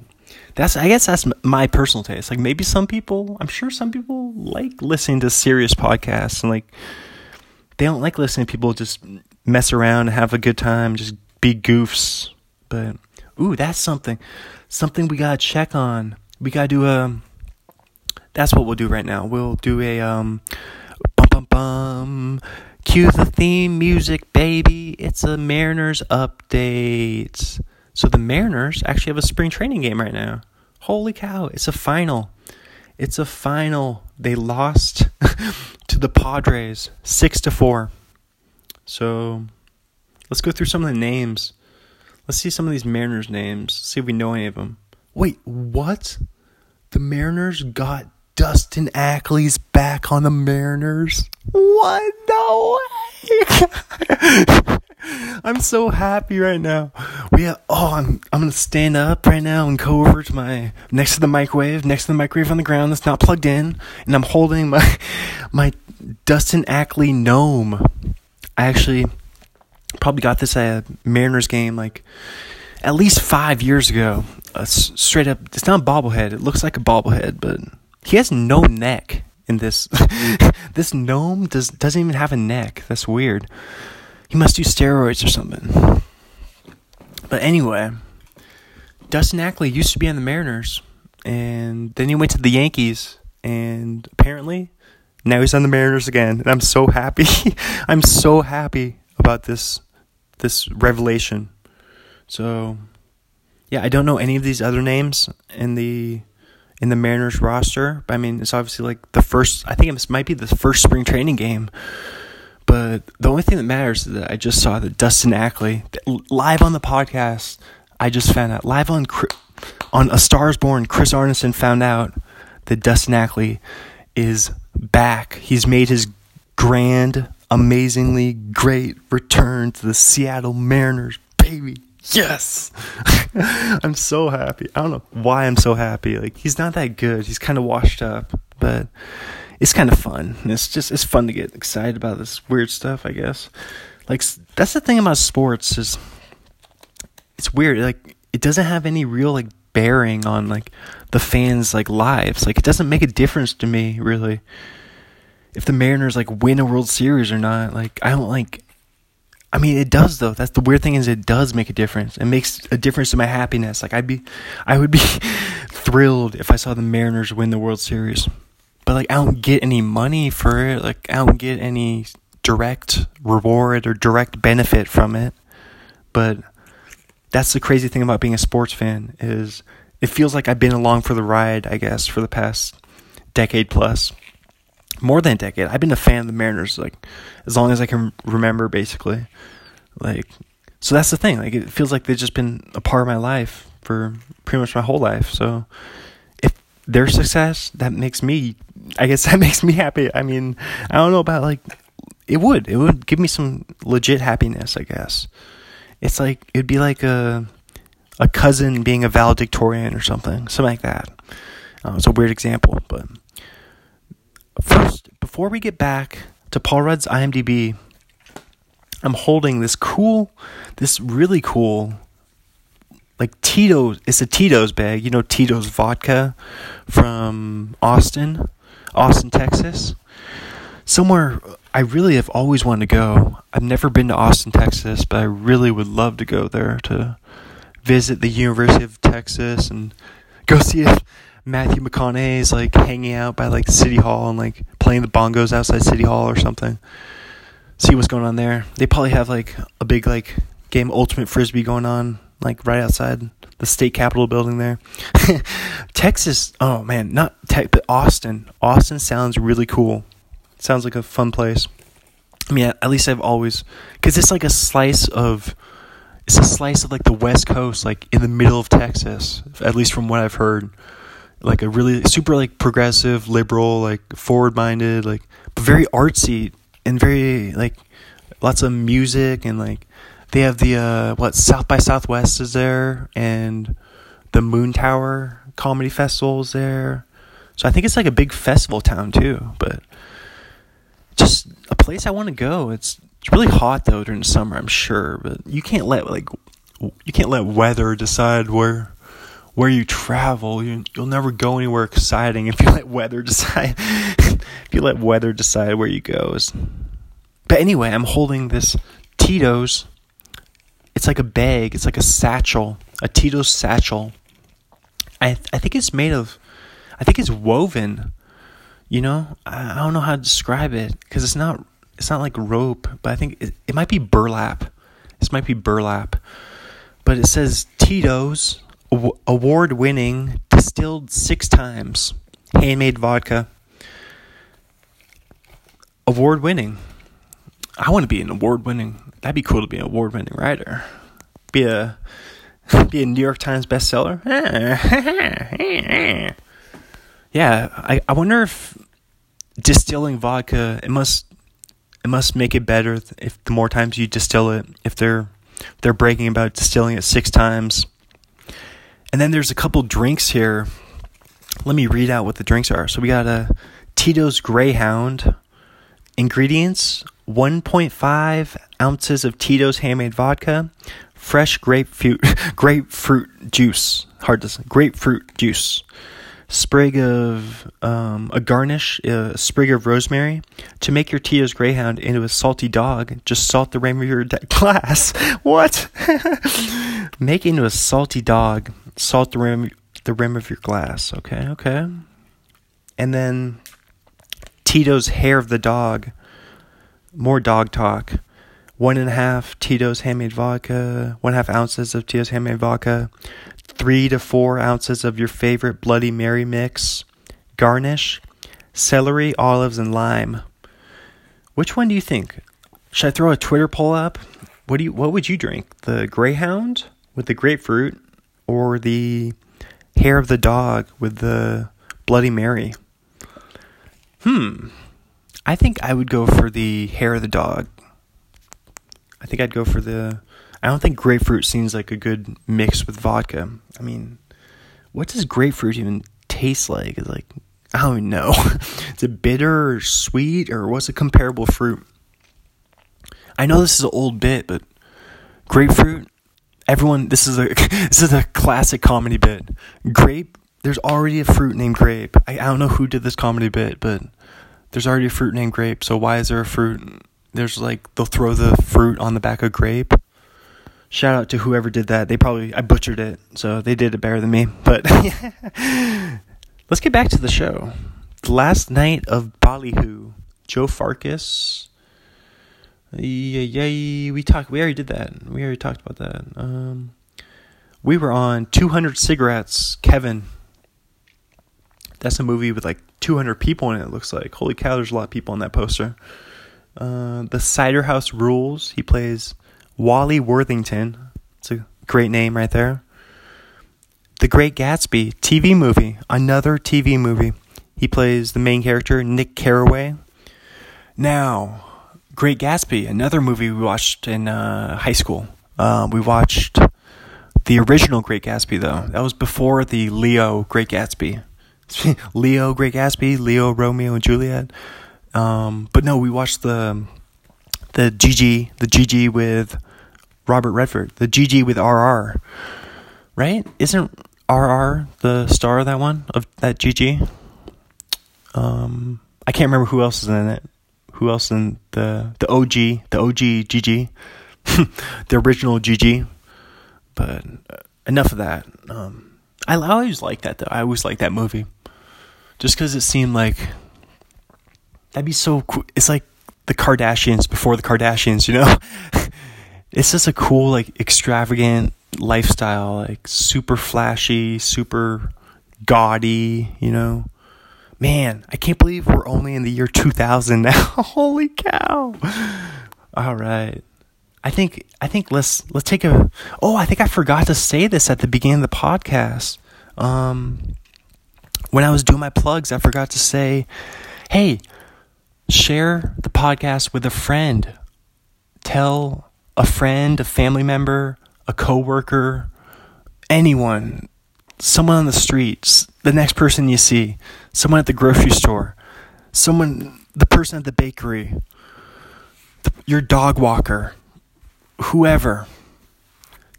that's I guess that's my personal taste. Like maybe some people, I'm sure some people like listening to serious podcasts and like they don't like listening to people just mess around and have a good time, just be goofs. But ooh, that's something something we got to check on. We got to do a that's what we'll do right now. We'll do a um bum bum bum Cue the theme music, baby. It's a Mariners update. So the Mariners actually have a spring training game right now. Holy cow, it's a final. It's a final. They lost <laughs> to the Padres 6 to 4. So let's go through some of the names. Let's see some of these Mariners names. See if we know any of them. Wait, what? The Mariners got Dustin Ackley's back on the Mariners. What? No way. <laughs> I'm so happy right now. We have, oh, I'm I'm gonna stand up right now and go over to my next to the microwave, next to the microwave on the ground that's not plugged in, and I'm holding my <laughs> my Dustin Ackley gnome. I actually probably got this at a Mariners game like at least five years ago. Uh, straight up, it's not a bobblehead. It looks like a bobblehead, but he has no neck in this. <laughs> this gnome does doesn't even have a neck. That's weird. He must do steroids or something. But anyway, Dustin Ackley used to be on the Mariners, and then he went to the Yankees, and apparently now he's on the Mariners again. And I'm so happy. <laughs> I'm so happy about this this revelation. So, yeah, I don't know any of these other names in the in the Mariners roster. I mean, it's obviously like the first. I think it might be the first spring training game. But the only thing that matters is that I just saw that Dustin Ackley live on the podcast. I just found out live on on A Stars Born. Chris Arneson found out that Dustin Ackley is back. He's made his grand, amazingly great return to the Seattle Mariners, baby yes. <laughs> I'm so happy. I don't know why i'm so happy. Like he's not that good. He's kind of washed up but it's kind of fun. It's just it's fun to get excited about this weird stuff i guess. Like that's the thing about sports is it's weird. Like it doesn't have any real like bearing on like the fans like lives. Like it doesn't make a difference to me really if the mariners like win a world series or not. Like i don't like I mean, it does though. That's the weird thing is it does make a difference. It makes a difference to my happiness. Like I'd be, I would be <laughs> thrilled if I saw the Mariners win the World Series, but like I don't get any money for it. Like I don't get any direct reward or direct benefit from it. But that's the crazy thing about being a sports fan is it feels like I've been along for the ride. I guess for the past decade plus more than a decade. I've been a fan of the Mariners like as long as I can remember, basically. Like, so that's the thing. Like, it feels like they've just been a part of my life for pretty much my whole life. So, if their success, that makes me, I guess <laughs> that makes me happy. I mean, I don't know about like, it would, it would give me some legit happiness. I guess it's like it'd be like a a cousin being a valedictorian or something, something like that. Uh, it's a weird example, but First, before we get back to Paul Rudd's IMDb, I'm holding this cool, this really cool, like Tito's. It's a Tito's bag. You know Tito's vodka from Austin, Austin, Texas. Somewhere I really have always wanted to go. I've never been to Austin, Texas, but I really would love to go there to visit the University of Texas and go see if Matthew McConaughey's like hanging out by like City Hall and like playing the bongos outside City Hall or something. See what's going on there. They probably have like a big like game Ultimate Frisbee going on like right outside the state capitol building there. <laughs> Texas, oh man, not tech, but Austin. Austin sounds really cool. Sounds like a fun place. I mean, at least I've always because it's like a slice of it's a slice of like the West Coast, like in the middle of Texas. At least from what I've heard like a really super like progressive, liberal, like forward minded, like very artsy and very like lots of music and like they have the uh what South by Southwest is there and the Moontower Comedy Festival is there. So I think it's like a big festival town too, but just a place I want to go. It's it's really hot though during the summer, I'm sure, but you can't let like you can't let weather decide where where you travel, you, you'll never go anywhere exciting if you let weather <laughs> decide. if you let weather decide where you go. But anyway, I'm holding this Tito's. It's like a bag. It's like a satchel, a Tito's satchel. I I think it's made of. I think it's woven. You know, I, I don't know how to describe it because it's not. It's not like rope, but I think it, it might be burlap. This might be burlap, but it says Tito's award winning, distilled six times, handmade vodka. Award winning. I want to be an award winning. That'd be cool to be an award winning writer. Be a be a New York Times bestseller. <laughs> yeah, I, I wonder if distilling vodka it must it must make it better if the more times you distill it. If they're they're bragging about distilling it six times and then there's a couple drinks here. Let me read out what the drinks are. So we got a Tito's Greyhound. Ingredients 1.5 ounces of Tito's handmade vodka, fresh grapefruit <laughs> grapefruit juice. Hard to say. Grapefruit juice. Sprig of um, a garnish, a sprig of rosemary. To make your Tito's Greyhound into a salty dog, just salt the rim of your <laughs> glass. What? <laughs> make into a salty dog salt the rim the rim of your glass. Okay, okay. And then Tito's hair of the dog. More dog talk. One and a half Tito's handmade vodka. One and a half ounces of Tito's handmade vodka. Three to four ounces of your favorite Bloody Mary mix. Garnish. Celery, olives, and lime. Which one do you think? Should I throw a Twitter poll up? What do you? What would you drink? The Greyhound with the grapefruit, or the hair of the dog with the Bloody Mary? Hmm. I think I would go for the hair of the dog. I think I'd go for the. I don't think grapefruit seems like a good mix with vodka. I mean, what does grapefruit even taste like? It's like I don't know. <laughs> is it bitter or sweet or what's a comparable fruit? I know this is an old bit, but grapefruit everyone this is a <laughs> this is a classic comedy bit. Grape there's already a fruit named grape. I, I don't know who did this comedy bit, but there's already a fruit named grape, so why is there a fruit there's like they'll throw the fruit on the back of grape. Shout out to whoever did that. They probably I butchered it, so they did it better than me. But <laughs> let's get back to the show. The last night of Ballyhoo, Joe Farkas. Yeah, yeah, we talked. We already did that. We already talked about that. Um, we were on 200 cigarettes. Kevin. That's a movie with like 200 people in it. It looks like. Holy cow! There's a lot of people on that poster. Uh, the Cider House Rules. He plays Wally Worthington. It's a great name right there. The Great Gatsby TV movie. Another TV movie. He plays the main character, Nick Carraway. Now, Great Gatsby, another movie we watched in uh, high school. Uh, we watched the original Great Gatsby, though. That was before the Leo Great Gatsby. <laughs> Leo Great Gatsby, Leo Romeo and Juliet. Um, but no, we watched the the GG, the GG with Robert Redford, the GG with RR. Right? Isn't RR the star of that one of that GG? Um, I can't remember who else is in it. Who else in the the OG, the OG GG, <laughs> the original GG. But uh, enough of that. Um, I, I always like that though. I always like that movie, just because it seemed like that'd be so cool. It's like the Kardashians before the Kardashians, you know. <laughs> it's just a cool, like extravagant lifestyle, like super flashy, super gaudy, you know man, I can't believe we're only in the year 2000 now. <laughs> Holy cow. All right. I think I think let's let's take a Oh, I think I forgot to say this at the beginning of the podcast. Um when I was doing my plugs, I forgot to say, "Hey, share the podcast with a friend. Tell a friend, a family member, a coworker, anyone someone on the streets, the next person you see, someone at the grocery store, someone, the person at the bakery, the, your dog walker, whoever.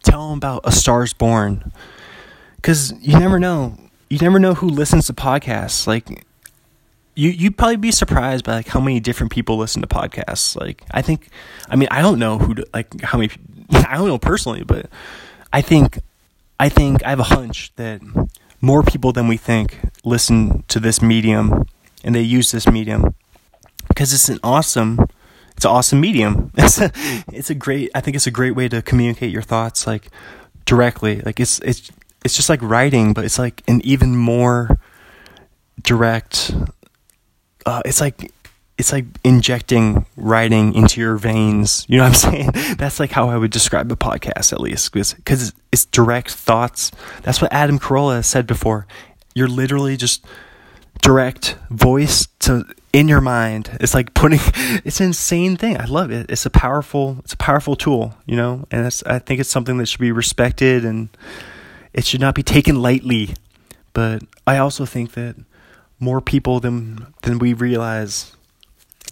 Tell them about A Star's Born. Because you never know. You never know who listens to podcasts. Like, you you'd probably be surprised by like how many different people listen to podcasts. Like, I think, I mean, I don't know who to, like how many. <laughs> I don't know personally, but I think I think I have a hunch that more people than we think listen to this medium and they use this medium because it's an awesome it's an awesome medium. <laughs> It's a, it's a great I think it's a great way to communicate your thoughts like directly. Like it's it's it's just like writing, but it's like an even more direct uh, it's like it's like injecting writing into your veins. You know what I'm <laughs> saying? That's like how I would describe a podcast, at least, because it's, direct thoughts. That's what Adam Carolla said before. You're literally just direct voice to in your mind. It's like putting. <laughs> It's an insane thing. I love it. It's a powerful. It's a powerful tool. You know, and I think it's something that should be respected and it should not be taken lightly. But I also think that more people than than we realize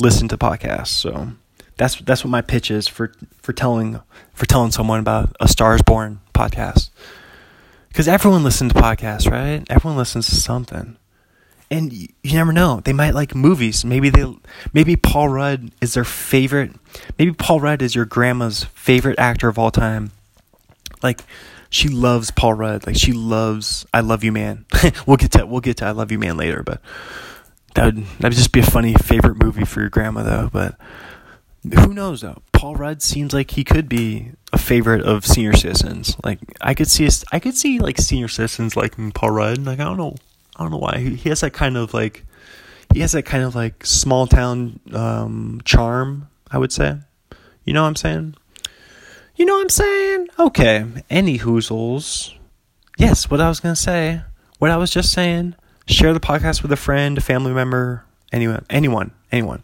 listen to podcasts. So that's that's what my pitch is for for telling for telling someone about a Stars Born podcast. Because everyone listens to podcasts, right? Everyone listens to something, and you, you never know. They might like movies. Maybe they maybe Paul Rudd is their favorite. Maybe Paul Rudd is your grandma's favorite actor of all time. Like she loves Paul Rudd. Like she loves I Love You Man. <laughs> we'll get to we'll get to I Love You Man later, but that would that would just be a funny favorite movie for your grandma though. But who knows though? Paul Rudd seems like he could be a favorite of senior citizens. Like I could see, I could see like senior citizens liking Paul Rudd. Like I don't know, I don't know why he has that kind of like he has that kind of like small town um, charm. I would say, you know what I'm saying? You know what I'm saying? Okay. Any hoozles? Yes. What I was gonna say. What I was just saying share the podcast with a friend, a family member, anyone, anyone, anyone.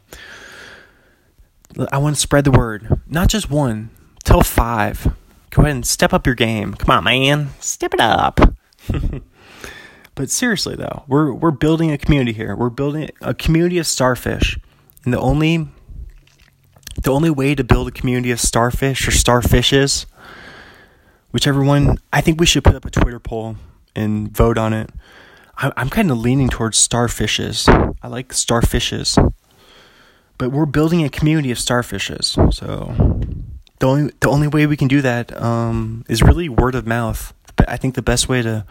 I want to spread the word. Not just one. Tell five. Go ahead and step up your game. Come on, man. Step it up. <laughs> but seriously though, we're we're building a community here. We're building a community of starfish. And the only the only way to build a community of starfish or starfishes, whichever one, I think we should put up a Twitter poll and vote on it. I'm kind of leaning towards starfishes. I like starfishes. but we're building a community of starfishes. So the only the only way we can do that um, is really word of mouth. I think the best way to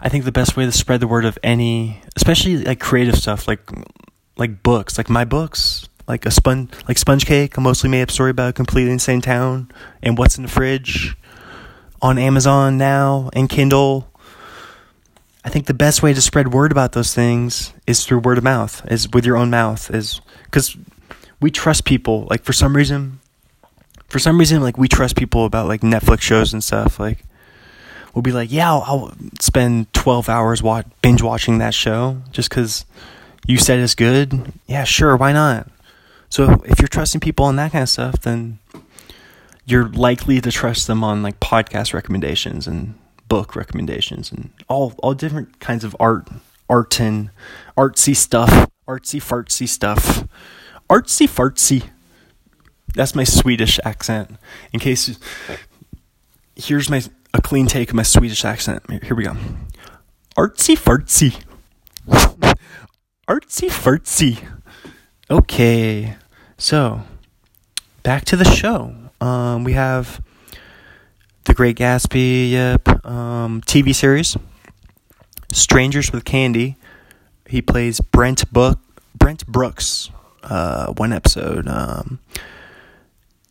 I think the best way to spread the word of any, especially like creative stuff, like like books, like my books, like a sponge, like sponge cake, a mostly made up story about a completely insane town, and what's in the fridge, on Amazon now and Kindle. I think the best way to spread word about those things is through word of mouth, is with your own mouth, is because we trust people. Like for some reason, for some reason, like we trust people about like Netflix shows and stuff. Like we'll be like, yeah, I'll, I'll spend twelve hours watch, binge watching that show just because you said it's good. Yeah, sure, why not? So if you're trusting people on that kind of stuff, then you're likely to trust them on like podcast recommendations and book recommendations and all all different kinds of art art and artsy stuff artsy fartsy stuff. Artsy fartsy. That's my swedish accent. In case here's my a clean take of my swedish accent. Here we go. Artsy fartsy. Artsy fartsy. Okay. So back to the show. Um, we have The Great Gatsby, yep. Um, TV series, Strangers with Candy. He plays Brent Book, Brent Brooks. Uh, one episode. Um,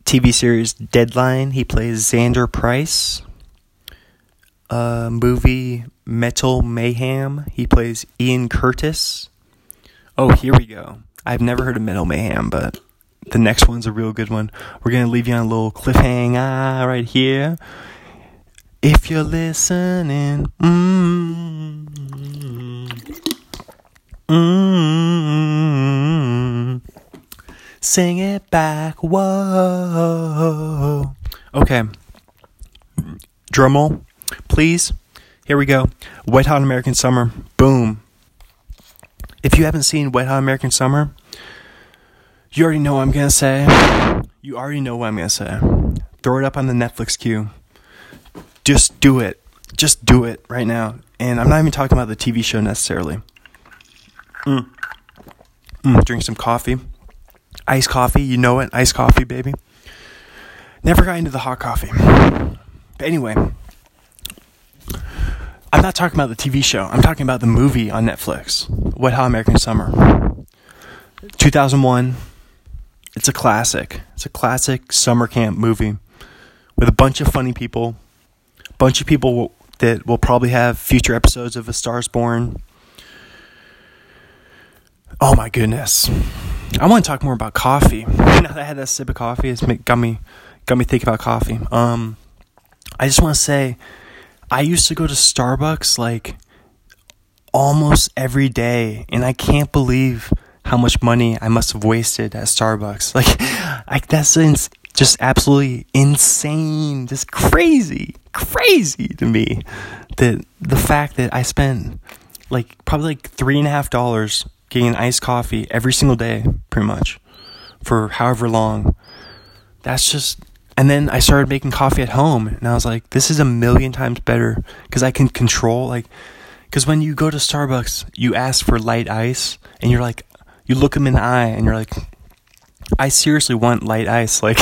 TV series Deadline. He plays Xander Price. Uh, movie Metal Mayhem. He plays Ian Curtis. Oh, here we go. I've never heard of Metal Mayhem, but the next one's a real good one. We're gonna leave you on a little cliffhanger right here. If you're listening, mm, mm, sing it back. Whoa. Okay. Drummel, please. Here we go. Wet Hot American Summer. Boom. If you haven't seen Wet Hot American Summer, you already know what I'm gonna say. You already know what I'm gonna say. Throw it up on the Netflix queue. Just do it. Just do it right now. And I'm not even talking about the TV show necessarily. Mm. Mm, drink some coffee. Iced coffee, you know it. Iced coffee, baby. Never got into the hot coffee. But anyway, I'm not talking about the TV show. I'm talking about the movie on Netflix, Wet Hot American Summer. 2001 it's a classic. It's a classic summer camp movie with a bunch of funny people, a bunch of people that will probably have future episodes of A Stars Born. Oh my goodness. I want to talk more about coffee. <laughs> Now that I had that sip of coffee, it's got me got me thinking about coffee. Um I just want to say I used to go to Starbucks like almost every day and I can't believe how much money I must have wasted at Starbucks. <laughs> Like, like that's ins- just absolutely insane, just crazy, crazy to me. That the fact that I spent like probably like three and a half dollars getting an iced coffee every single day, pretty much, for however long. That's just. And then I started making coffee at home, and I was like, this is a million times better because I can control like. Because when you go to Starbucks, you ask for light ice, and you're like, you look them in the eye and you're like, I seriously want light ice. <laughs> Like,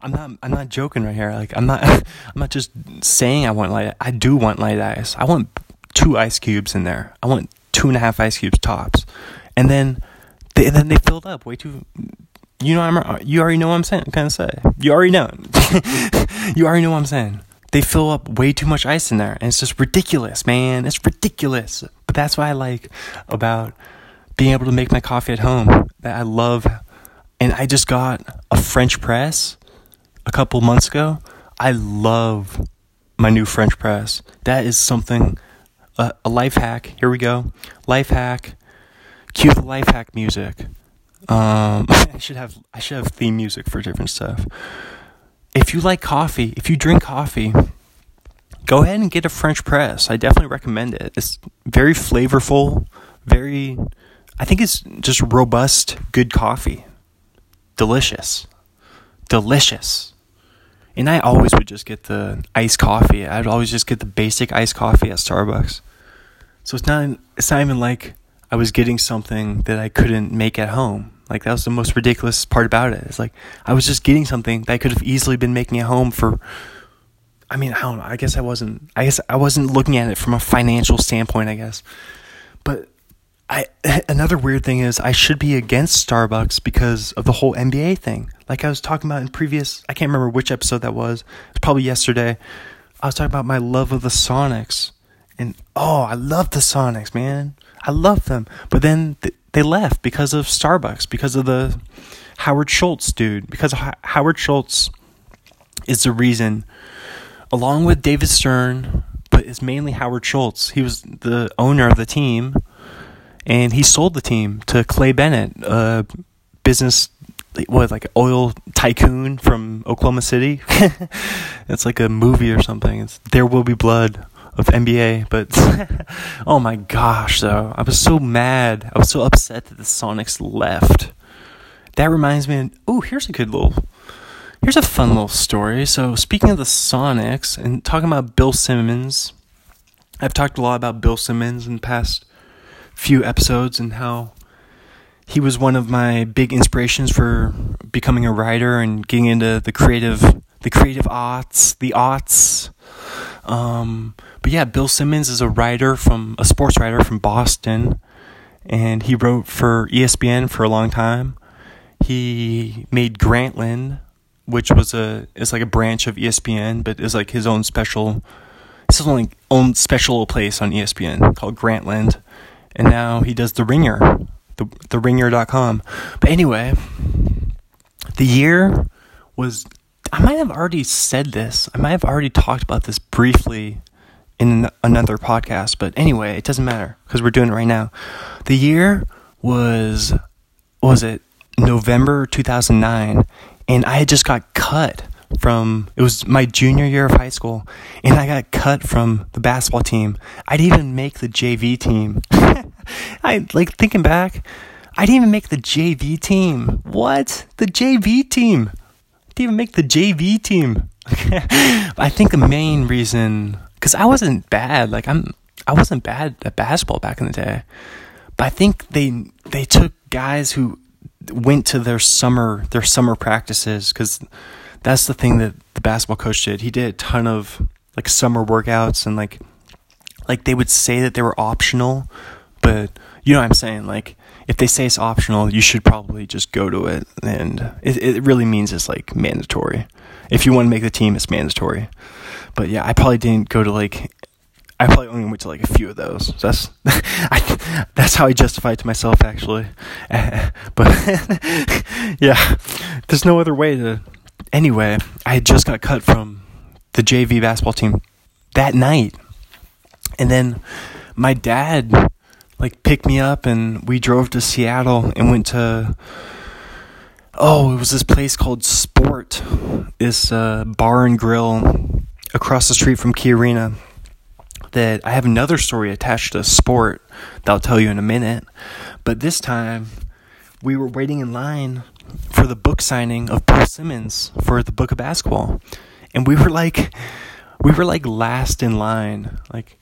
I'm not, I'm not joking right here. Like, I'm not, <laughs> I'm not just saying I want light. I do want light ice. I want two ice cubes in there. I want two and a half ice cubes tops, and then, they, and then they filled up way too. You know, I'm. You already know what I'm saying. Kind of say. You already know. <laughs> you already know what I'm saying. They fill up way too much ice in there, and it's just ridiculous, man. It's ridiculous. But that's what I like about being able to make my coffee at home that I love. And I just got a French press a couple months ago. I love my new French press. That is something, a, a life hack. Here we go. Life hack. Cue the life hack music. Um, <laughs> I should have I should have theme music for different stuff. If you like coffee, if you drink coffee, go ahead and get a French press. I definitely recommend it. It's very flavorful, very I think it's just robust, good coffee. Delicious. Delicious. And I always would just get the iced coffee. I'd always just get the basic iced coffee at Starbucks. So it's not it's not even like I was getting something that I couldn't make at home. Like that was the most ridiculous part about it. It's like I was just getting something that I could have easily been making at home for I mean, I don't know. I guess I wasn't I guess I wasn't looking at it from a financial standpoint, I guess. But I <laughs> another weird thing is I should be against Starbucks because of the whole NBA thing. Like I was talking about in previous I can't remember which episode that was. It's probably yesterday. I was talking about my love of the Sonics. And oh, I love the Sonics, man. I love them. But then th- they left because of Starbucks, because of the Howard Schultz dude, because H- Howard Schultz is the reason along with David Stern, but it's mainly Howard Schultz. He was the owner of the team and he sold the team to Clay Bennett, a business what like oil tycoon from Oklahoma City. <laughs> it's like a movie or something. It's There Will Be Blood of NBA, but <laughs> oh my gosh, though I was so mad. I was so upset that the Sonics left. That reminds me. oh, here's a good little. Here's a fun little story. So speaking of the Sonics and talking about Bill Simmons, I've talked a lot about Bill Simmons in the past few episodes and how he was one of my big inspirations for becoming a writer and getting into the creative the creative arts the arts. Um, but yeah bill simmons is a writer from a sports writer from boston and he wrote for espn for a long time. He made grantland which was a is like a branch of espn but is like his own special his own, own special place on espn called grantland and now he does the Ringer, the the Ringer.com. But anyway, the year was. I might have already said this. I might have already talked about this briefly in another podcast, but anyway, it doesn't matter because we're doing it right now. The year was was it November 2009 and I had just got cut from it was my junior year of high school and I got cut from the basketball team. I didn't even make the JV team. <laughs> I like thinking back, I didn't even make the JV team. What? The JV team. I didn't even make the JV team. <laughs> I think the main reason cuz I wasn't bad. Like I'm I wasn't bad at basketball back in the day. But I think they they took guys who went to their summer their summer practices cuz that's the thing that the basketball coach did. He did a ton of like summer workouts and like like they would say that they were optional, but you know what I'm saying? Like if they say it's optional, you should probably just go to it and it it really means it's like mandatory. If you want to make the team, it's mandatory. But yeah, I probably didn't go to like I probably only went to like a few of those. So that's <laughs> I, that's how I justify it to myself actually. <laughs> but <laughs> yeah, there's no other way to anyway, I had just got cut from the JV basketball team that night. And then my dad like picked me up and we drove to Seattle and went to oh, it was this place called Sport, this uh, bar and grill across the street from Key Arena. That I have another story attached to Sport that I'll tell you in a minute. But this time, we were waiting in line for the book signing of Bill Simmons for the book of basketball. And we were like we were like last in line. Like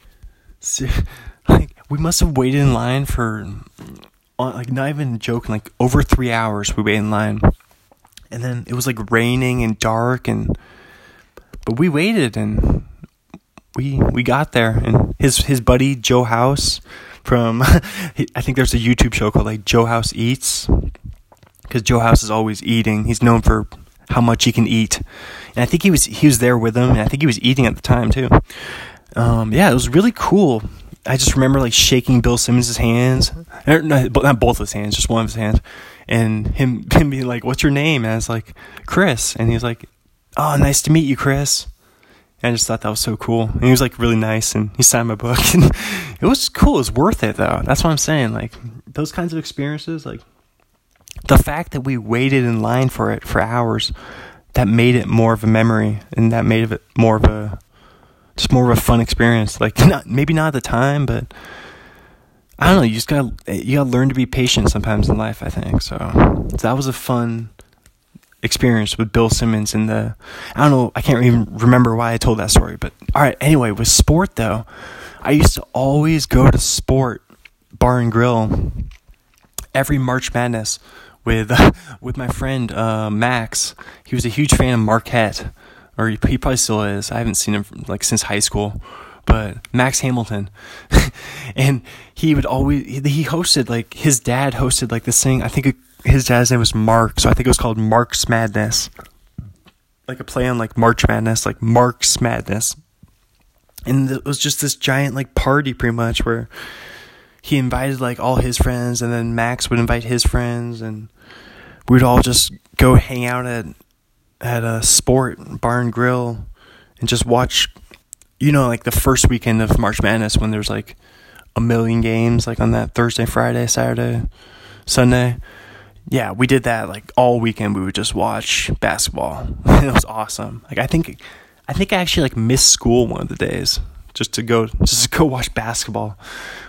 <laughs> like we must have waited in line for uh, like not even joking like over 3 hours we waited in line. And then it was like raining and dark and but we waited and we we got there and his his buddy Joe House from <laughs> I think there's a YouTube show called like Joe House Eats because Joe House is always eating. He's known for how much he can eat, and I think he was he was there with him, and I think he was eating at the time too. Um, yeah, it was really cool. I just remember like shaking Bill Simmons' hands, er, not both of his hands, just one of his hands, and him <laughs> him being like, "What's your name?" And I was like, "Chris," and he was like, "Oh, nice to meet you, Chris." And I just thought that was so cool. And he was like really nice, and he signed my book, <laughs> and it was cool. It was worth it though. That's what I'm saying. Like those kinds of experiences, like the fact that we waited in line for it for hours that made it more of a memory and that made it more of a just more of a fun experience. Like <laughs> not maybe not at the time but i don't know you just gotta you gotta learn to be patient sometimes in life i think. So, so that was a fun experience with bill simmons and the i don't know i can't even remember why i told that story but all right anyway with sport though i used to always go to sport bar and grill every march madness with <laughs> with my friend uh, Max. He was a huge fan of Marquette, or he, he probably still is. I haven't seen him from, like since high school, but Max Hamilton, <laughs> and he would always he hosted like his dad hosted like this thing. I think it, his dad's name was Mark, so I think it was called Mark's Madness, like a play on like March Madness, like Mark's Madness, and it was just this giant like party pretty much where he invited like all his friends, and then Max would invite his friends, and we'd all just go hang out at at a sport barn grill, and just watch. You know, like the first weekend of March Madness when there's like a million games, like on that Thursday, Friday, Saturday, Sunday. Yeah, we did that like all weekend. We would just watch basketball. <laughs> it was awesome. Like I think, I think I actually like missed school one of the days just to go <laughs> just to go watch basketball.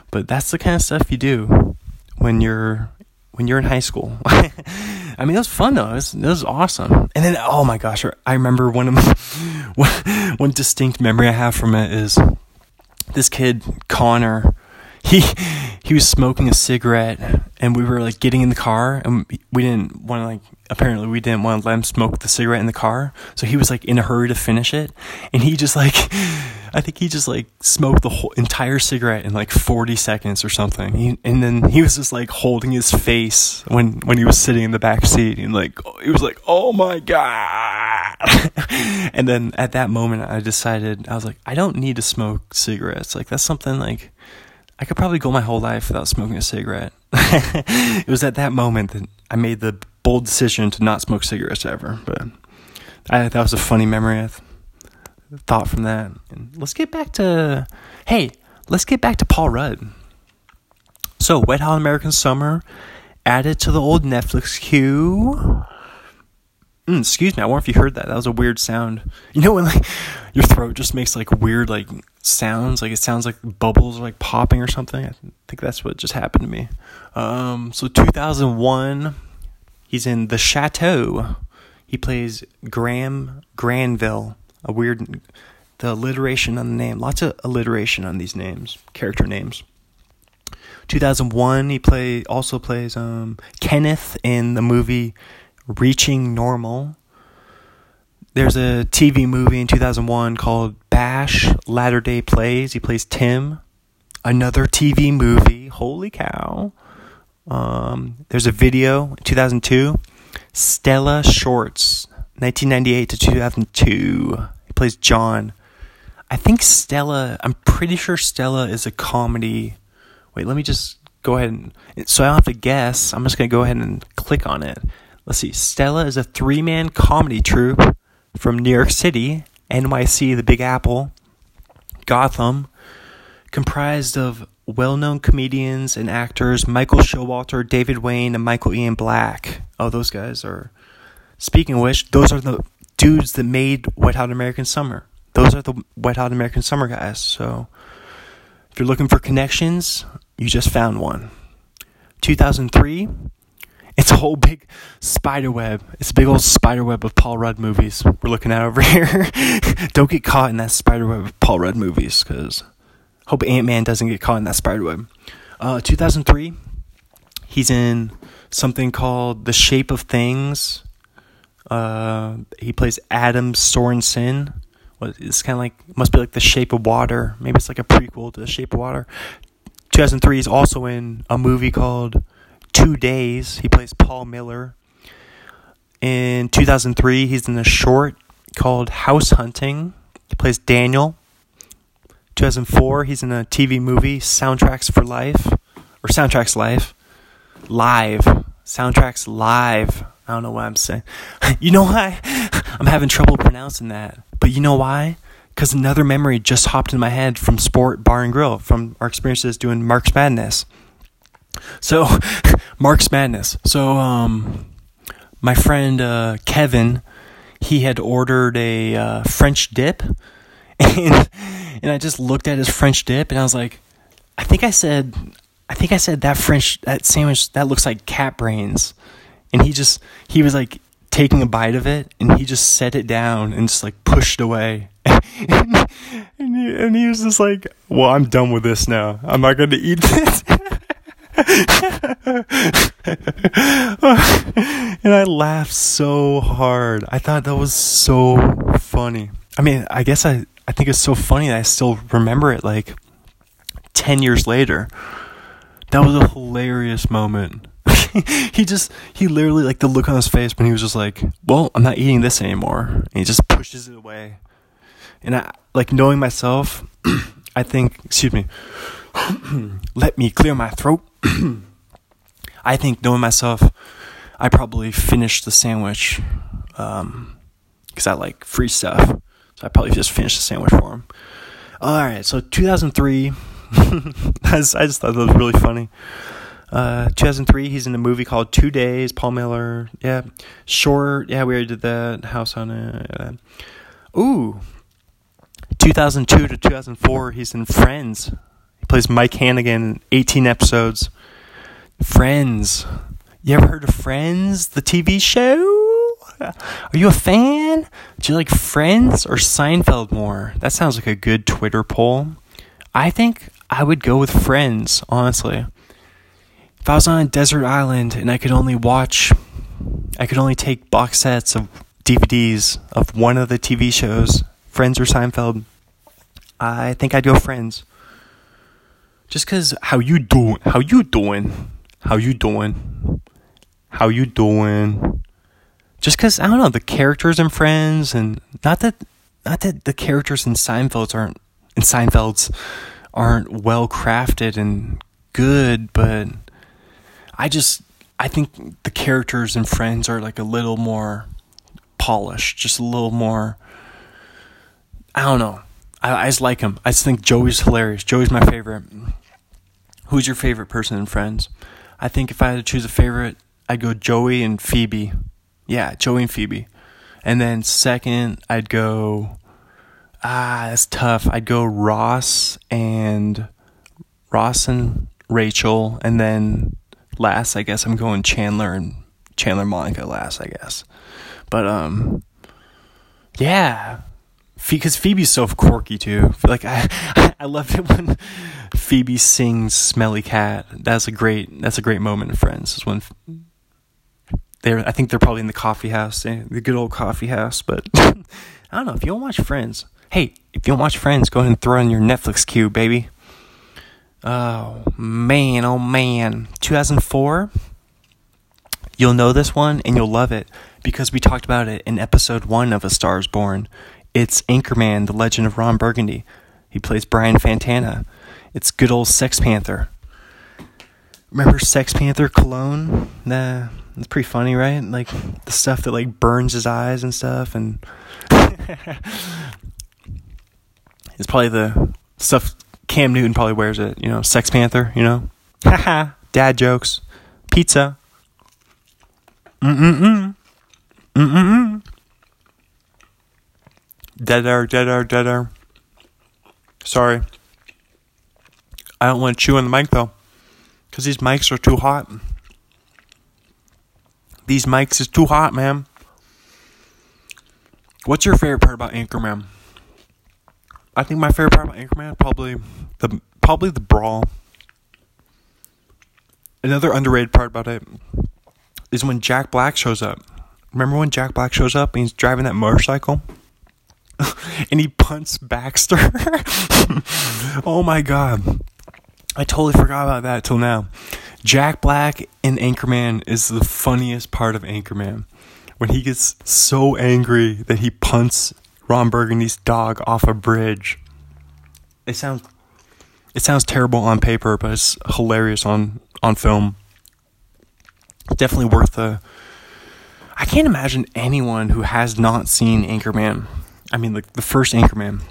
But that's the kind of stuff you do when you're when you're in high school. <laughs> I mean, it was fun though. It was, was awesome. And then, oh my gosh, I remember one of my, <laughs> one, one distinct memory I have from it is this kid Connor. He he was smoking a cigarette, and we were like getting in the car, and we didn't want to like. Apparently, we didn't want to let him smoke the cigarette in the car, so he was like in a hurry to finish it, and he just like I think he just like smoked the whole entire cigarette in like 40 seconds or something. He, and then he was just like holding his face when when he was sitting in the back seat and like he was like, "Oh my god." <laughs> and then at that moment I decided I was like, I don't need to smoke cigarettes. Like that's something like I could probably go my whole life without smoking a cigarette. <laughs> it was at that moment that I made the bold decision to not smoke cigarettes ever, but I, that was a funny memory thought from that. And let's get back to hey, let's get back to Paul Rudd. So, Wet Hot American Summer added to the old Netflix queue. Mm, excuse me, I wonder if you heard that. That was a weird sound. You know when like your throat just makes like weird like sounds, like it sounds like bubbles are like popping or something. I think that's what just happened to me. Um, so 2001, he's in The Chateau. He plays Graham Granville a weird the alliteration on the name. Lots of alliteration on these names, character names. 2001, he play also plays um, Kenneth in the movie Reaching Normal. There's a TV movie in 2001 called Bash Latter Day Plays. He plays Tim. Another TV movie. Holy cow! Um, there's a video 2002. Stella Shorts, 1998 to 2002 He plays John. I think Stella, I'm pretty sure Stella is a comedy. Wait, let me just go ahead and. So I don't have to guess. I'm just to go ahead and click on it. Let's see. Stella is a three man comedy troupe from New York City, NYC, the Big Apple, Gotham, comprised of well known comedians and actors Michael Showalter, David Wain, and Michael Ian Black. Oh, those guys are. Speaking of which, those are the dudes that made Wet Hot American Summer. Those are the Wet Hot American Summer guys. So if you're looking for connections, you just found one. 2003, it's a whole big spider web. It's a big old spider web of Paul Rudd movies we're looking at over <laughs> here. Don't get caught in that spider web of Paul Rudd movies because hope Ant Man doesn't get caught in that spider web. Uh, 2003, he's in something called The Shape of Things uh, he plays Adam Sorensen. it's kind of like must be like The Shape of Water. Maybe it's like a prequel to The Shape of Water. 2003 is also in a movie called Two Days. He plays Paul Miller. In 2003, he's in a short called House Hunting. He plays Daniel. 2004, he's in a TV movie, Soundtracks for Life, or Soundtracks Life, Live, Soundtracks Live. I don't know what I'm saying. <laughs> You know why? <laughs> I'm having trouble pronouncing that. But you know why? Because another memory just hopped in my head from Sport Bar and Grill, from our experiences doing Mark's Madness. So, <laughs> Mark's Madness. So, um, my friend uh, Kevin, he had ordered a uh, French dip, <laughs> and and I just looked at his French dip, and I was like, I think I said, I think I said that French that sandwich that looks like cat brains. And he just he was like taking a bite of it and he just set it down and just like pushed away. <laughs> And, he, and he was just like well i'm done with this now. I'm not going to eat this <laughs> and I laughed so hard. I thought that was so funny. I mean, I guess I, I think it's so funny that I still remember it like 10 years later. That was a hilarious moment. <laughs> he just, he literally, like, the look on his face when he was just like, well, I'm not eating this anymore. And he just pushes it away. And I, like, knowing myself, <clears throat> I think, excuse me, <clears throat> let me clear my throat. <clears throat> I think, knowing myself, I probably finished the sandwich because um, I like free stuff. So I probably just finished the sandwich for him. All right, so 2003. <laughs> I just thought that was really funny. Uh, 2003, he's in a movie called Two Days. Paul Miller, yeah. Short, yeah, we already did that. House on it. Ooh. 2002 to 2004, he's in Friends. Plays Mike Hannigan 18 episodes. Friends. You ever heard of Friends, the TV show? Are you a fan? Do you like Friends or Seinfeld more? That sounds like a good Twitter poll. I think I would go with Friends, honestly. If I was on a desert island and I could only watch, I could only take box sets of DVDs of one of the TV shows, Friends or Seinfeld, I think I'd go Friends. Just cause how you doing? How you doing? How you doing? How you doing? Just cause I don't know the characters and Friends, and not that not that the characters in Seinfeld's aren't in Seinfeld's aren't well crafted and good, but I just I think the characters and Friends are like a little more polished, just a little more. I don't know. I, I just like him. I just think Joey's hilarious. Joey's my favorite. Who's your favorite person in Friends? I think if I had to choose a favorite, I'd go Joey and Phoebe. Yeah, Joey and Phoebe. And then second, I'd go. Ah, that's tough. I'd go Ross and Ross and Rachel, and then last, I guess I'm going Chandler and Chandler Monica last, I guess. But um, yeah, because Phoebe's so quirky too. Like I, <laughs> I love it when Phoebe sings "Smelly Cat." That's a great. That's a great moment in Friends. Is when they're. I think they're probably in the coffee house, eh, the good old coffee house. But <laughs> I don't know if you don't watch Friends. Hey, if you don't watch Friends, go ahead and throw in your Netflix queue, baby. Oh man, oh man, 2004. You'll know this one and you'll love it because we talked about it in episode one of A Star Is Born. It's Anchorman, The Legend of Ron Burgundy. He plays Brian Fantana. It's good old Sex Panther. Remember Sex Panther cologne? Nah, it's pretty funny, right? Like the stuff that like burns his eyes and stuff, and <laughs> it's probably the stuff Cam Newton probably wears it. You know, Sex Panther. You know, haha, <laughs> dad jokes, pizza. Mm mm mm, mm mm mm. Dead air, dead air, dead air. Sorry. I don't want to chew on the mic though. Because these mics are too hot. These mics is too hot, man. What's your favorite part about Anchorman? I think my favorite part about Anchorman probably the probably the brawl. Another underrated part about it is when Jack Black shows up. Remember when Jack Black shows up and he's driving that motorcycle? <laughs> and he punts Baxter. <laughs> oh my god. I totally forgot about that till now. Jack Black in Anchorman is the funniest part of Anchorman. When he gets so angry that he punts Ron Burgundy's dog off a bridge. It sounds it sounds terrible on paper, but it's hilarious on on film. Definitely worth the I can't imagine anyone who has not seen Anchorman I mean, like the first Anchorman.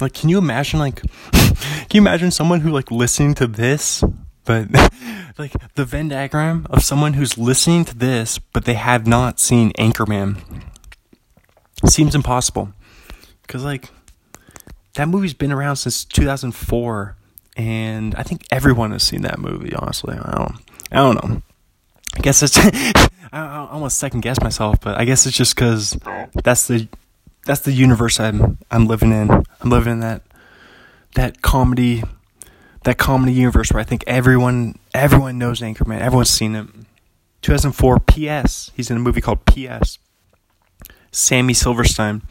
Like, can you imagine? Like, <laughs> can you imagine someone who like listening to this, but <laughs> like the Venn diagram of someone who's listening to this, but they have not seen Anchorman? Seems impossible, because like that movie's been around since 2004, and I think everyone has seen that movie. Honestly, I don't, I don't know. I guess it's <laughs> I, I almost second guess myself, but I guess it's just because that's the that's the universe I'm I'm living in. I'm living in that that comedy that comedy universe where I think everyone everyone knows Anchorman. Everyone's seen him. 2004 PS. He's in a movie called PS. Sammy Silverstein.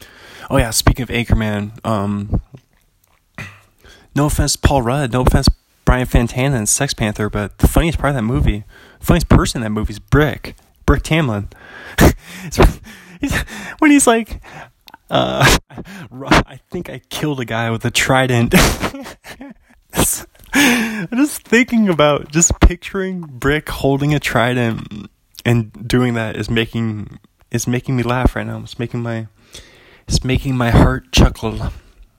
Oh yeah, speaking of Anchorman, um, no offense, Paul Rudd. No offense, Brian Fantana and Sex Panther. But the funniest part of that movie, funniest person in that movie is Brick. Brick Tamland. <laughs> when he's like, uh, <laughs> I think I killed a guy with a trident. I'm <laughs> just thinking about just picturing Brick holding a trident and doing that is making is making me laugh right now. It's making my it's making my heart chuckle.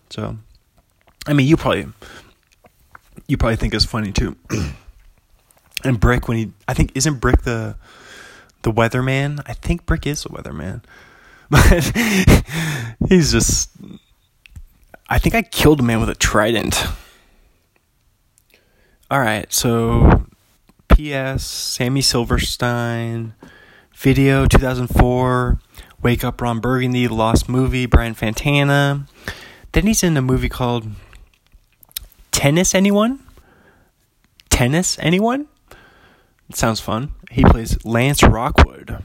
So, I mean, you probably you probably think it's funny too. <clears throat> and Brick when he I think isn't Brick the the weatherman? I think Brick is the weatherman. But <laughs> he's just I think I killed a man with a trident. All right, so P.S. Sammy Silverstein, video 2004, Wake Up Ron Burgundy, Lost Movie, Brian Fantana. Then he's in a movie called Tennis Anyone? Tennis Anyone? It sounds fun. He plays Lance Rockwood.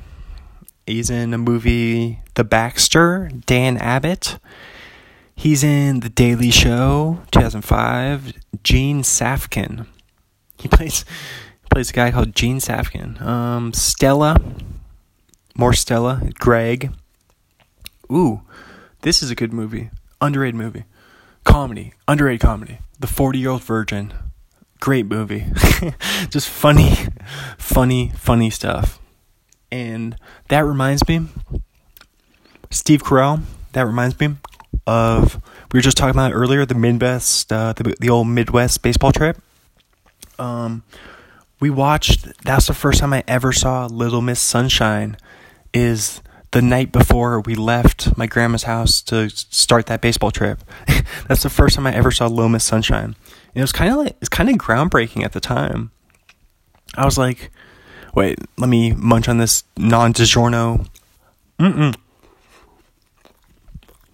He's in a movie The Baxter, Dan Abbott. He's in The Daily Show, 2005, Gene Safkin. He plays plays a guy called Gene Safkin. Um, Stella, more Stella. Greg. Ooh, this is a good movie. Underrated movie. Comedy. Underrated comedy. The Forty Year Old Virgin. Great movie. <laughs> Just funny, funny, funny stuff. And that reminds me, Steve Carell. That reminds me of we were just talking about earlier the Midwest, uh, the the old Midwest baseball trip. Um, we watched. That's the first time I ever saw Little Miss Sunshine. Is the night before we left my grandma's house to start that baseball trip. <laughs> that's the first time I ever saw Little Miss Sunshine. It was kind of like it's kind of groundbreaking at the time. I was like, wait, let me munch on this non DiGiorno. Mm-mm.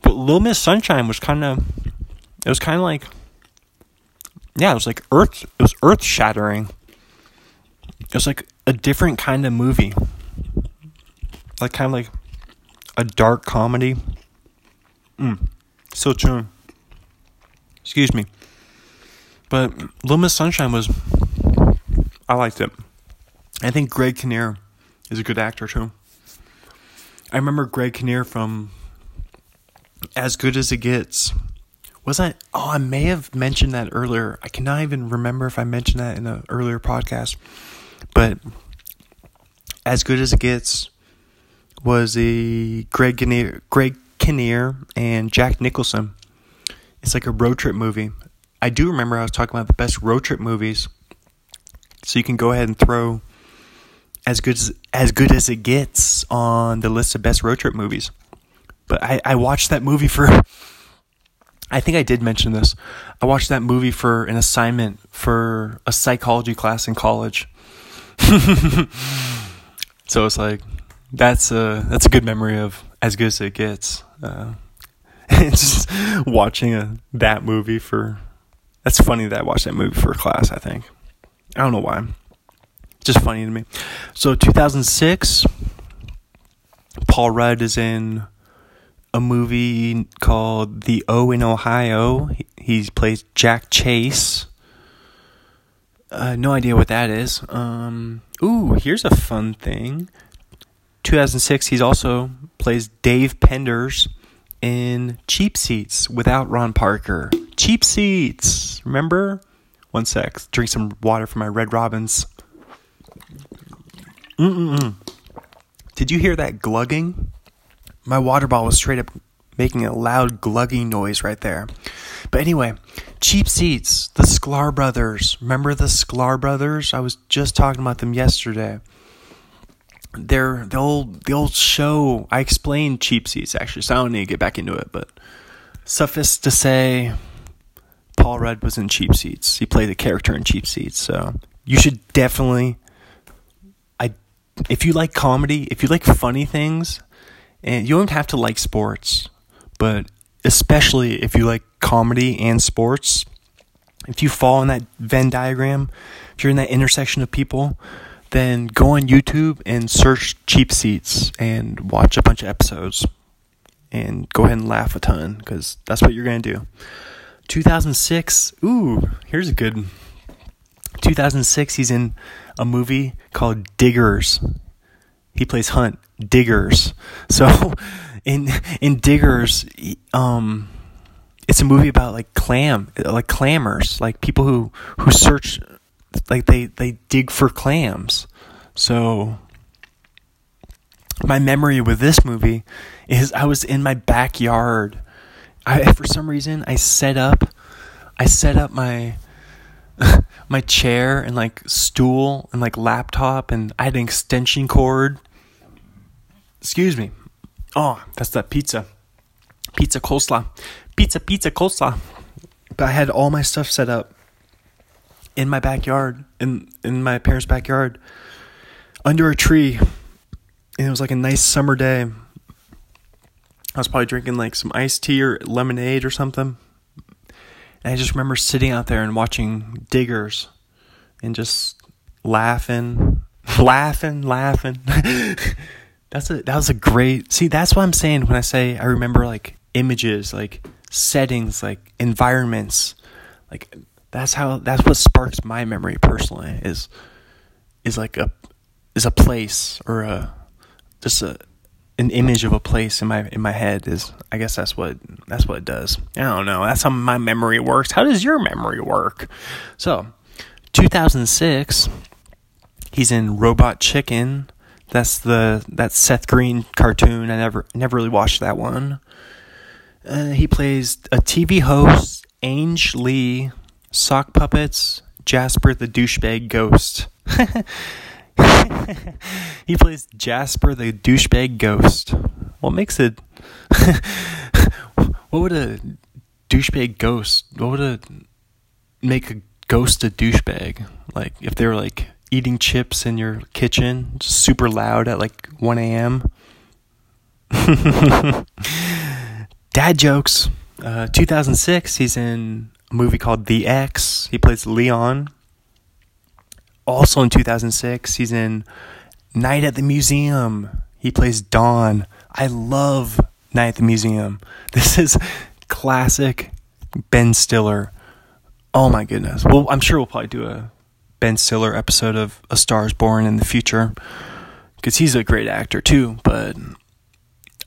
But Little Miss Sunshine was kind of, it was kind of like yeah, it was like earth. It was earth shattering. It was like a different kind of movie, like kind of like a dark comedy. Mm, so true. Excuse me, but Little Miss Sunshine was. I liked it. I think Greg Kinnear is a good actor too. I remember Greg Kinnear from As Good as It Gets was I? Oh, I may have mentioned that earlier. I cannot even remember if I mentioned that in an earlier podcast. But as good as it gets was the Greg Kinnear, Greg Kinnear and Jack Nicholson. It's like a road trip movie. I do remember I was talking about the best road trip movies. So you can go ahead and throw as good as as good as it gets on the list of best road trip movies. But I, I watched that movie for I think I did mention this. I watched that movie for an assignment for a psychology class in college. <laughs> so it's like that's a that's a good memory of as good as it gets. Uh, <laughs> just watching a that movie for that's funny that I watched that movie for class. I think I don't know why. Just funny to me. So 2006, Paul Rudd is in a movie called The O in Ohio. He, he plays Jack Chase. Uh, no idea what that is. Um, ooh, here's a fun thing. 2006, he's also plays Dave Penders in Cheap Seats without Ron Parker. Cheap Seats, remember? One sec, drink some water from my Red Robins. Mm-mm-mm. Did you hear that glugging? my water bottle was straight up making a loud glugging noise right there. But anyway, cheap seats, the Sklar brothers. Remember the Sklar brothers? I was just talking about them yesterday. They're the old the old show. I explained cheap seats actually, so I don't need to get back into it. But suffice to say, Paul Rudd was in cheap seats. He played the character in cheap seats. So you should definitely. I if you like comedy, if you like funny things, and you don't have to like sports, but especially if you like comedy and sports, if you fall in that Venn diagram, if you're in that intersection of people, then go on YouTube and search cheap seats and watch a bunch of episodes and go ahead and laugh a ton because that's what you're going to do. 2006, ooh, here's a good 2006, he's in a movie called Diggers. He plays Hunt Diggers. <laughs> So in in Diggers, um, it's a movie about like clam, like clammers, like people who who search, like they they dig for clams. So my memory with this movie is I was in my backyard. I <laughs> for some reason I set up, I set up my <laughs> my chair and like stool and like laptop and I had an extension cord. Excuse me. Oh, that's that pizza. Pizza coleslaw. Pizza, pizza coleslaw. But I had all my stuff set up in my backyard, in in my parents' backyard, under a tree. And it was like a nice summer day. I was probably drinking like some iced tea or lemonade or something. And I just remember sitting out there and watching diggers and just laughing, <laughs> laughing, laughing. <laughs> that's a that was a great. See, that's what I'm saying when I say I remember like images, like settings, like environments. Like that's how that's what sparks my memory personally is is like a is a place or a just a an image of a place in my in my head is I guess that's what that's what it does. I don't know. That's how my memory works. How does your memory work? So, 2006 he's in Robot Chicken. That's the that Seth Green cartoon. I never never really watched that one. Uh, he plays a TV host, Ange Lee, sock puppets, Jasper the douchebag ghost. <laughs> he plays Jasper the douchebag ghost. What makes it? <laughs> what would a douchebag ghost? What would a make a ghost a douchebag? Like if they were like eating chips in your kitchen, super loud at like one a.m. <laughs> Dad jokes. Uh, 2006, he's in a movie called The X. He plays Leon also in 2006, he's in Night at the Museum. He plays Don. I love Night at the Museum. <laughs> This is classic Ben Stiller. Oh my goodness. Well, I'm sure we'll probably do a Ben Stiller episode of A Star is Born in the future because he's a great actor too. But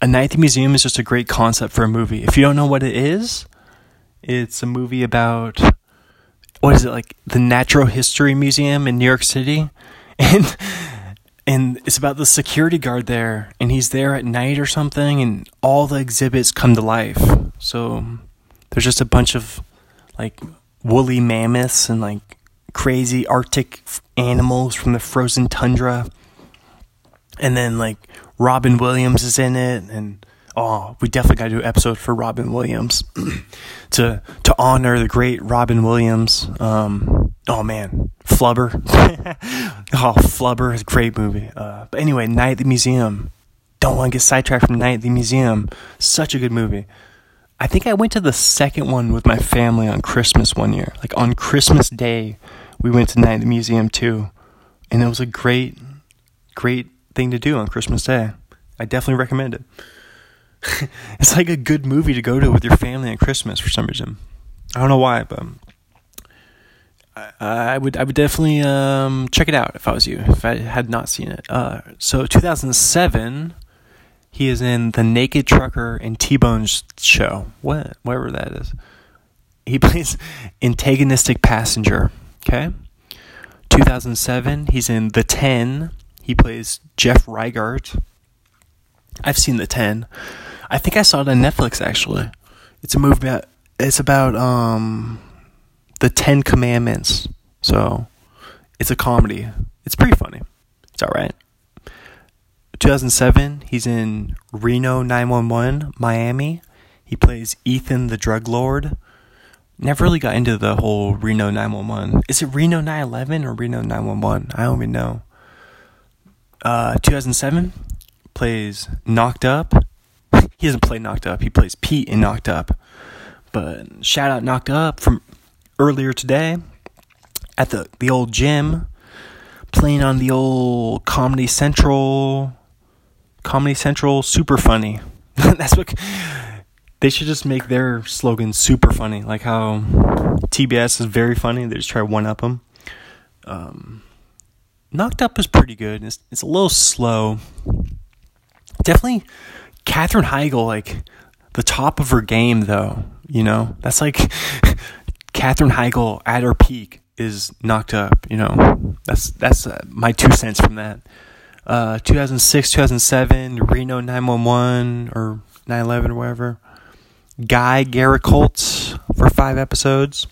A Night at the Museum is just a great concept for a movie. If you don't know what it is, it's a movie about what is it like the Natural History Museum in New York City, <laughs> and and it's about the security guard there, and he's there at night or something, and all the exhibits come to life. So there's just a bunch of like woolly mammoths and like crazy Arctic animals from the frozen tundra, and then like Robin Williams is in it, and oh, we definitely got to do an episode for Robin Williams <clears throat> to to honor the great Robin Williams. Um, oh man, Flubber. <laughs> oh, Flubber is a great movie. Uh, but anyway, Night at the Museum. Don't want to get sidetracked from Night at the Museum. Such a good movie. I think I went to the second one with my family on Christmas one year. Like on Christmas Day, we went to Night at the Museum too. And it was a great, great thing to do on Christmas Day. I definitely recommend it. <laughs> it's like a good movie to go to with your family at Christmas for some reason. I don't know why, but I, I would I would definitely um, check it out if I was you if I had not seen it. Uh, so 2007, he is in the Naked Trucker and T Bone's show. What whatever that is. He <laughs> plays antagonistic passenger. Okay. 2007, he's in The Ten. He plays Jeff Reigart. I've seen The Ten. I think I saw it on Netflix actually. It's a movie about it's about um the Ten Commandments. So it's a comedy. It's pretty funny. It's all right. 2007, he's in Reno 911, Miami. He plays Ethan the drug lord. Never really got into the whole Reno 911. Is it Reno 911 or Reno 911? I don't even know. Uh, 2007 plays Knocked Up. He doesn't play Knocked Up. He plays Pete in Knocked Up. But shout out Knocked Up from earlier today at the the old gym, playing on the old Comedy Central, Comedy Central Super Funny. <laughs> That's what they should just make their slogan super funny, like how TBS is very funny. They just try to one up them. Um, Knocked Up is pretty good. It's, it's a little slow. Definitely, Katherine Heigl, like the top of her game, though. You know, that's like <laughs> Katherine Heigl at her peak is knocked up. You know, that's that's uh, my two cents from that. Uh, 2006, 2007, Reno 911 or 911 or whatever. Guy Garrett Colts for five episodes.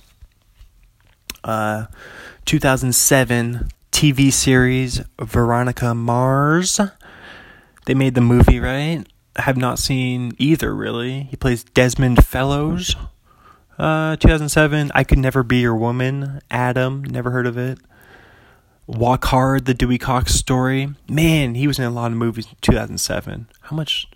Uh, 2007 TV series Veronica Mars. They made the movie, right? Have not seen either, really. He plays Desmond Fellows. Uh, 2007, I Could Never Be Your Woman. Adam, never heard of it. Walk Hard, the Dewey Cox story. Man, he was in a lot of movies in 2007. How much?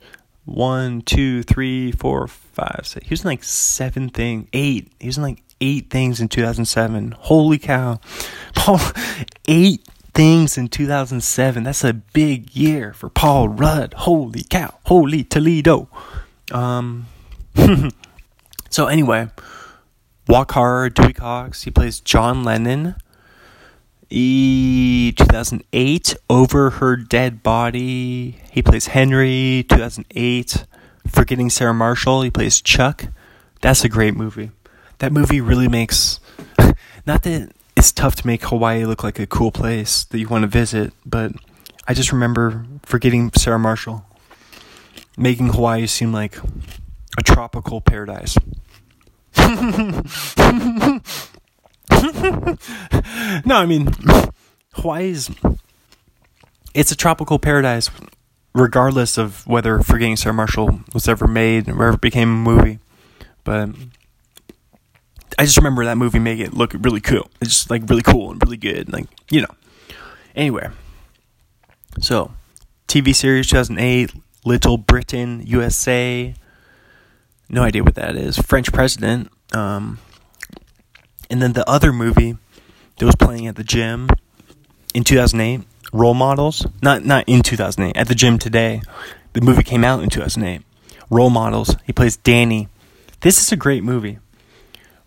One, two, three, four, five, six. He was in like seven things, eight. He was in like eight things in 2007. Holy cow. <laughs> Paul, eight things in 2007. That's a big year for Paul Rudd. Holy cow. Holy Toledo. Um, <laughs> so anyway, Walk Hard, Dewey Cox. He plays John Lennon. E 2008 Over Her Dead Body. He plays Henry. 2008 Forgetting Sarah Marshall. He plays Chuck. That's a great movie. That movie really makes <laughs> not that it's tough to make Hawaii look like a cool place that you want to visit, but I just remember forgetting Sarah Marshall making Hawaii seem like a tropical paradise. <laughs> no, I mean Hawaii's it's a tropical paradise regardless of whether Forgetting Sarah Marshall was ever made or ever became a movie. But I just remember that movie making it look really cool. It's just like really cool and really good. Like, you know. Anyway. So, TV series 2008, Little Britain, USA. No idea what that is. French president. Um, and then the other movie that was playing at the gym in 2008, Role Models. Not not in 2008, at the gym today. The movie came out in 2008. Role Models. He plays Danny. This is a great movie.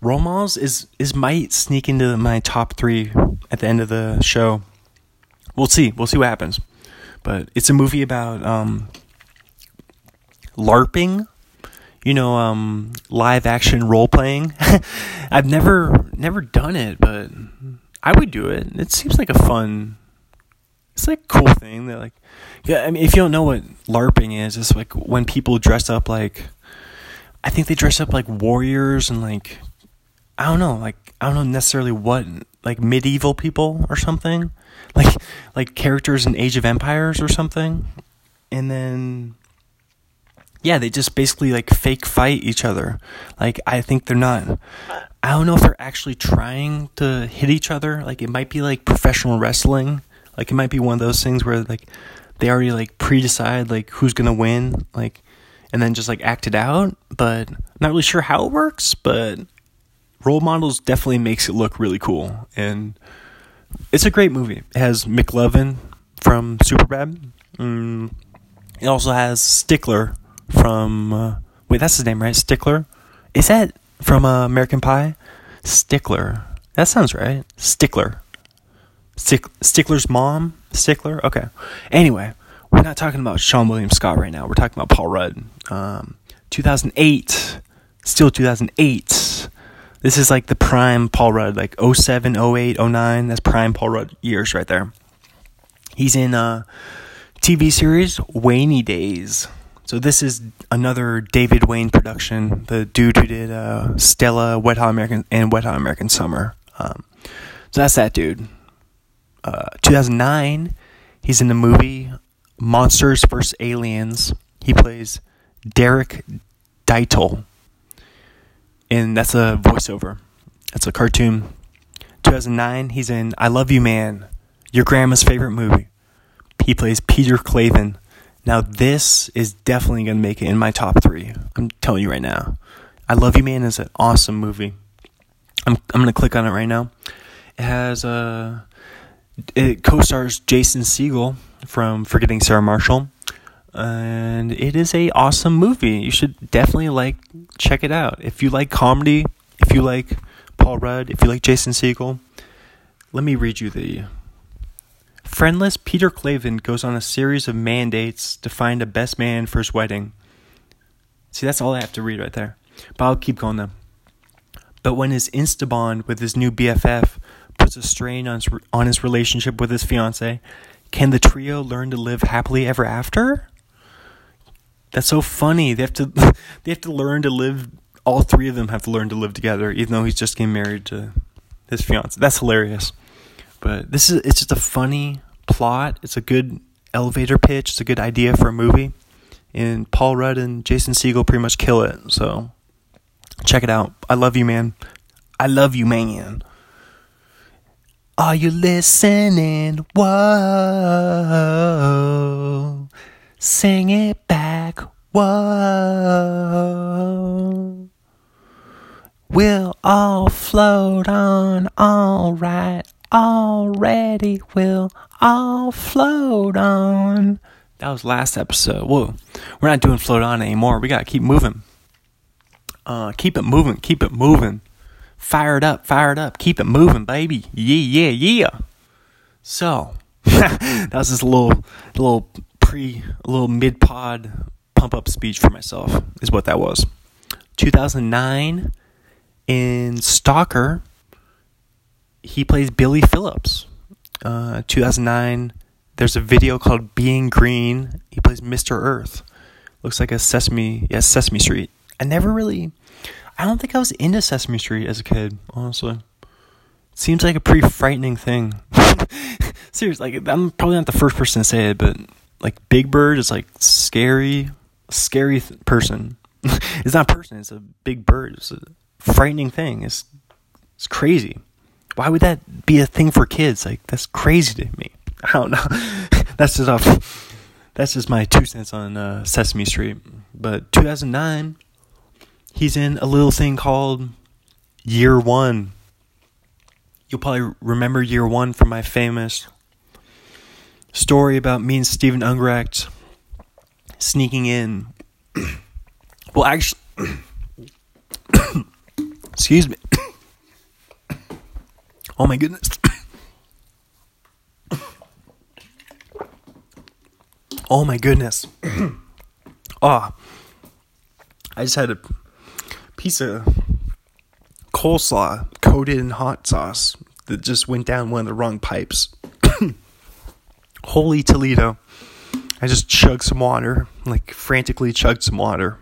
Role Models is is might sneak into my top three at the end of the show. We'll see. We'll see what happens. But it's a movie about um, LARPing you know, um, live action role playing. <laughs> I've never never done it, but I would do it. It seems like a fun. It's like a cool thing that like, yeah. I mean, if you don't know what LARPing is, it's like when people dress up like. I think they dress up like warriors and like, I don't know, like I don't know necessarily what like medieval people or something, like like characters in Age of Empires or something, and then yeah, they just basically like fake fight each other. Like I think they're not I don't know if they're actually trying to hit each other. Like it might be like professional wrestling. Like it might be one of those things where like they already like pre-decide like who's to win like and then just like act it out, but not really sure how it works, but Role Models definitely makes it look really cool and it's a great movie. It has McLovin from Superbad. Mm, it also has Stickler from uh, wait, that's his name, right? Stickler. Is that from uh, American Pie? Stickler. That sounds right. Stickler. Stick, Stickler's mom. Stickler. Okay. Anyway, we're not talking about Seann William Scott right now. We're talking about Paul Rudd. Um, 2008. Still 2008. This is like the prime Paul Rudd, like 07, 08, 09. That's prime Paul Rudd years right there. He's in a TV series Wainy Days. So this is another David Wain production, the dude who did uh, Stella, Wet Hot American, and Wet Hot American Summer. Um, so that's that dude. Uh, 2009, he's in the movie Monsters vs. Aliens. He plays Derek Dietl. And that's a voiceover. That's a cartoon. 2009, he's in I Love You Man, your grandma's favorite movie. He plays Peter Klaven. Now, this is definitely going to make it in my top three. I'm telling you right now. I Love You Man is an awesome movie. I'm I'm gonna click on it right now. It has uh, it co-stars Jason Segel from Forgetting Sarah Marshall, and it is a awesome movie. You should definitely like check it out if you like comedy. If you like Paul Rudd, if you like Jason Segel, let me read you the. Friendless Peter Klaven goes on a series of mandates to find a best man for his wedding. See, that's all I have to read right there. But I'll keep going though. But when his insta bond with his new BFF puts a strain on his, on his relationship with his fiance, can the trio learn to live happily ever after? That's so funny. They have to <laughs> they have to learn to live all three of them have to learn to live together even though he's just getting married to his fiance. That's hilarious. But this is it's just a funny plot. It's a good elevator pitch. It's a good idea for a movie. And Paul Rudd and Jason Segel pretty much kill it. So check it out. I love you, man. I love you, man. Are you listening? Whoa. Sing it back. Whoa. We'll all float on, alright. Already, we'll all float on. That was last episode. Whoa. We're not doing float on anymore. We gotta keep moving. Uh, keep it moving. Keep it moving. Fire it up, fire it up, keep it moving, baby. Yeah, yeah, yeah. So <laughs> that was just a little, little pre, a little mid pod pump up speech for myself. Is what that was. 2009 in Stalker, he plays Billy Phillips. Uh, 2009, there's a video called Being Green. He plays Mr. Earth. Looks like a Sesame, yes, Sesame Street. I never really I don't think I was into Sesame Street as a kid, honestly. seems like a pretty frightening thing. <laughs> Seriously, like I'm probably not the first person to say it, but like Big Bird is like scary, scary th- person. <laughs> it's not a person; it's a big bird. It's a frightening thing. It's it's crazy. Why would that be a thing for kids? Like that's crazy to me. <laughs> I don't know. <laughs> that's just off. That's just my two cents on uh, Sesame Street. But 2009 he's in a little thing called Year One. You'll probably remember Year One from my famous story about me and Steven Ungrecht sneaking in. <clears throat> well, actually, <coughs> excuse me. <coughs> oh my goodness. <coughs> oh my goodness. oh, I just had a piece of coleslaw coated in hot sauce that just went down one of the wrong pipes. Holy Toledo. I just chugged some water, like frantically chugged some water.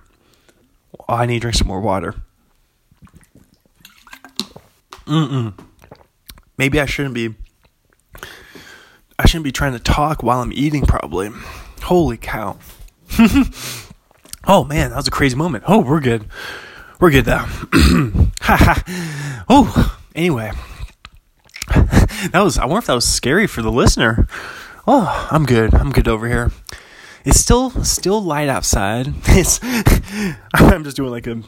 I need to drink some more water. Mm-mm. Maybe I shouldn't be I shouldn't be trying to talk while I'm eating probably. Holy cow. <laughs> oh man, that was a crazy moment. Oh, we're good. We're good though. <clears throat> oh, anyway. <laughs> that was I wonder if that was scary for the listener. Oh, I'm good. I'm good over here. It's still still light outside. <laughs> It's <laughs> I'm just doing like a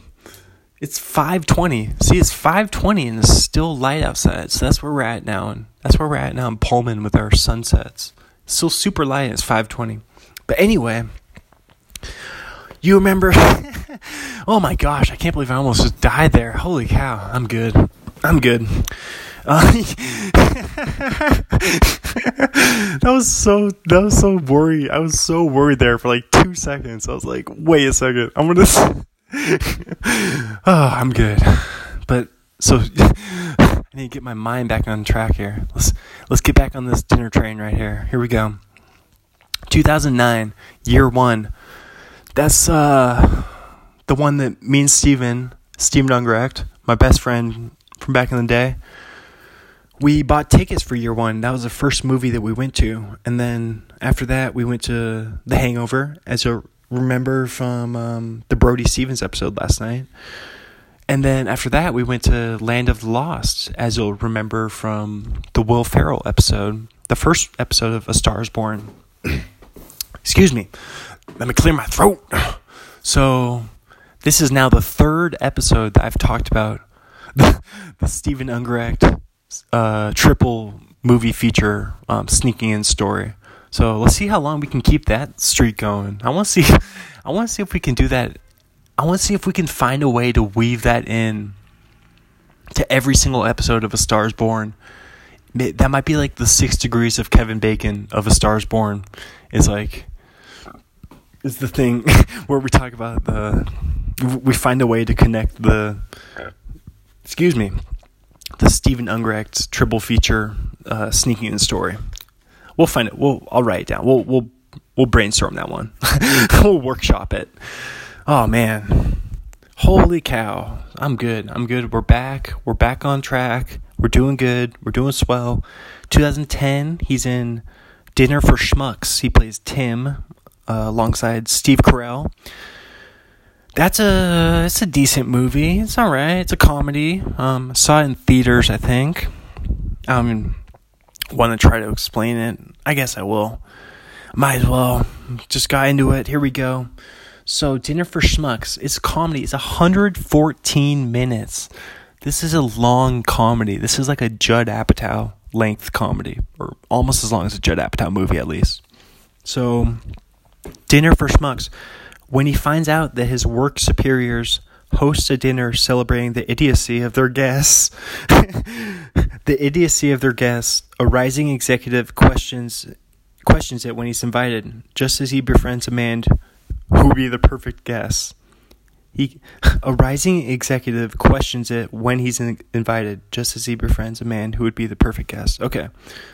it's 5:20. See, it's 5:20 and it's still light outside. So that's where we're at now and that's where we're at now in Pullman with our sunsets. It's still super light. It's 5:20. But anyway, you remember? <laughs> oh my gosh, I can't believe I almost just died there. Holy cow, I'm good. I'm good. Uh, <laughs> that was so that was so worried. I was so worried there for like two seconds. I was like, wait a second, I'm gonna. oh, <laughs> I'm good. But so <laughs> I need to get my mind back on track here. Let's let's get back on this dinner train right here. Here we go. 2009, year one that's uh, the one that me and Steven, Steven Ungrecht, my best friend from back in the day, we bought tickets for year one. That was the first movie that we went to. And then after that, we went to The Hangover, as you remember from um, the Brody Stevens episode last night. And then after that, we went to Land of the Lost, as you'll remember from the Will Ferrell episode, the first episode of A Star is Born. <clears throat> Excuse me let me clear my throat. <clears throat> So, this is now the third episode that I've talked about. <laughs> the Stephen Steven Ungrecht uh, triple movie feature um, sneaking in story. So let's see how long we can keep that streak going. I want to see, <laughs> I want to see if we can do that. I want to see if we can find a way to weave that in to every single episode of A Star's Born. That might be like the six degrees of Kevin Bacon of A Star's Born. Is like is the thing <laughs> where we talk about the we find a way to connect the excuse me the Steven Ungrecht triple feature uh, sneaking in story. We'll find it. We'll I'll write it down. We'll we'll we'll brainstorm that one. <laughs> we'll workshop it. Oh man. Holy cow. I'm good. I'm good. We're back. We're back on track. We're doing good. We're doing swell. 2010, he's in Dinner for Schmucks. He plays Tim uh, alongside Steve Carell that's a it's a decent movie. It's all right. It's a comedy. Um, saw it in theaters. I think. I mean, want to try to explain it. I guess I will. Might as well. Just got into it. Here we go. So, Dinner for Schmucks. It's a comedy. It's 114 minutes. This is a long comedy. This is like a Judd Apatow length comedy, or almost as long as a Judd Apatow movie, at least. So, Dinner for Schmucks when he finds out that his work superiors host a dinner celebrating the idiocy of their guests, <laughs> the idiocy of their guests, a rising executive questions questions it when he's invited, just as he befriends a man who would be the perfect guest. He, <laughs> a rising executive questions it when he's in, invited, just as he befriends a man who would be the perfect guest. Okay,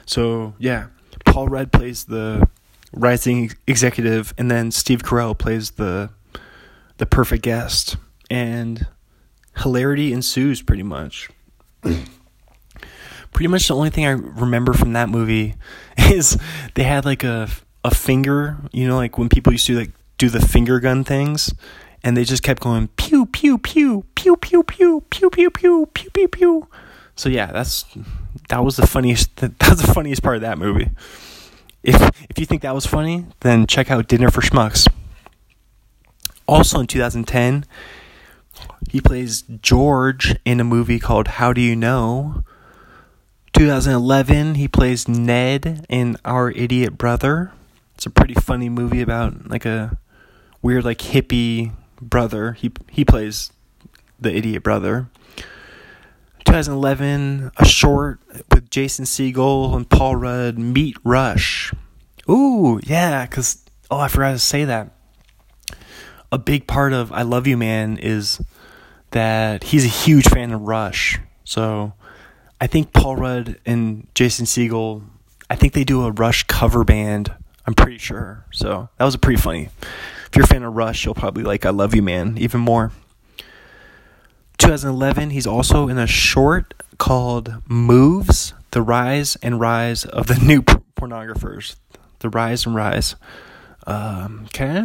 so yeah, Paul Rudd plays the rising executive, and then Steve Carell plays the the perfect guest, and hilarity ensues pretty much. pretty much the only thing I remember from that movie is they had like a a finger, you know, like when people used to like do the finger gun things, and they just kept going pew pew pew pew pew pew pew pew pew pew pew pew. So yeah, that's that was the funniest. That was the funniest part of that movie. If if you think that was funny, then check out Dinner for Schmucks. Also in 2010, he plays George in a movie called How Do You Know? 2011, he plays Ned in Our Idiot Brother. It's a pretty funny movie about like a weird like hippie brother. He he plays the idiot brother. 2011, a short with Jason Segel and Paul Rudd, Meet Rush. Ooh, yeah, because, oh, I forgot to say that. A big part of I Love You Man is that he's a huge fan of Rush. So I think Paul Rudd and Jason Segel, I think they do a Rush cover band. I'm pretty sure. So that was a pretty funny. If you're a fan of Rush, you'll probably like I Love You Man even more. 2011, he's also in a short called Moves The Rise and Rise of the New Pornographers. The Rise and Rise. Um, okay.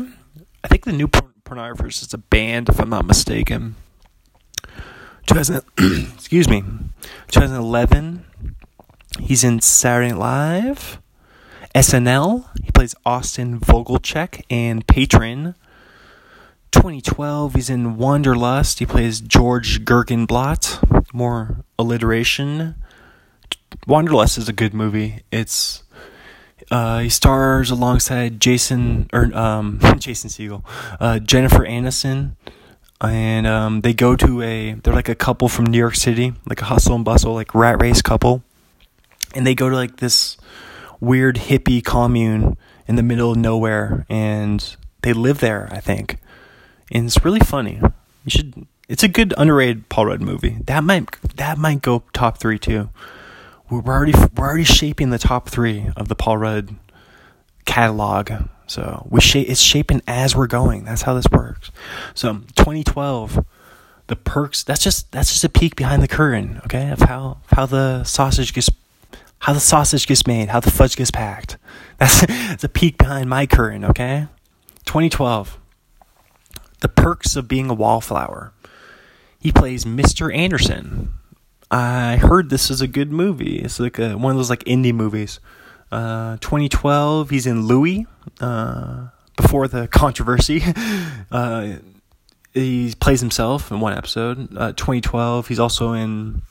I think the New Pornographers is a band, if I'm not mistaken. 2000, <clears throat> excuse me. 2011, he's in Saturday Night Live. SNL, he plays Austin Vogelcheck and Patron. 2012, he's in Wanderlust. He plays George Gergenblatt. More alliteration. Wanderlust is a good movie. It's uh, he stars alongside Jason or um, <laughs> Jason Segel, uh, Jennifer Aniston, and um, they go to a. They're like a couple from New York City, like a hustle and bustle, like rat race couple, and they go to like this weird hippie commune in the middle of nowhere, and they live there. I think and it's really funny. You should. It's a good underrated Paul Rudd movie. That might that might go top three too. We're already we're already shaping the top three of the Paul Rudd catalog. So we shape it's shaping as we're going. That's how this works. So 2012, the perks. That's just that's just a peek behind the curtain. Okay, of how how the sausage gets how the sausage gets made, how the fudge gets packed. That's, <laughs> that's a peek behind my curtain. Okay, 2012. The Perks of Being a Wallflower. He plays Mr. Anderson. I heard this is a good movie. It's like a, one of those like indie movies. Uh, 2012, he's in Louie. Uh, before the controversy, <laughs> uh, he plays himself in one episode. Uh, 2012, he's also in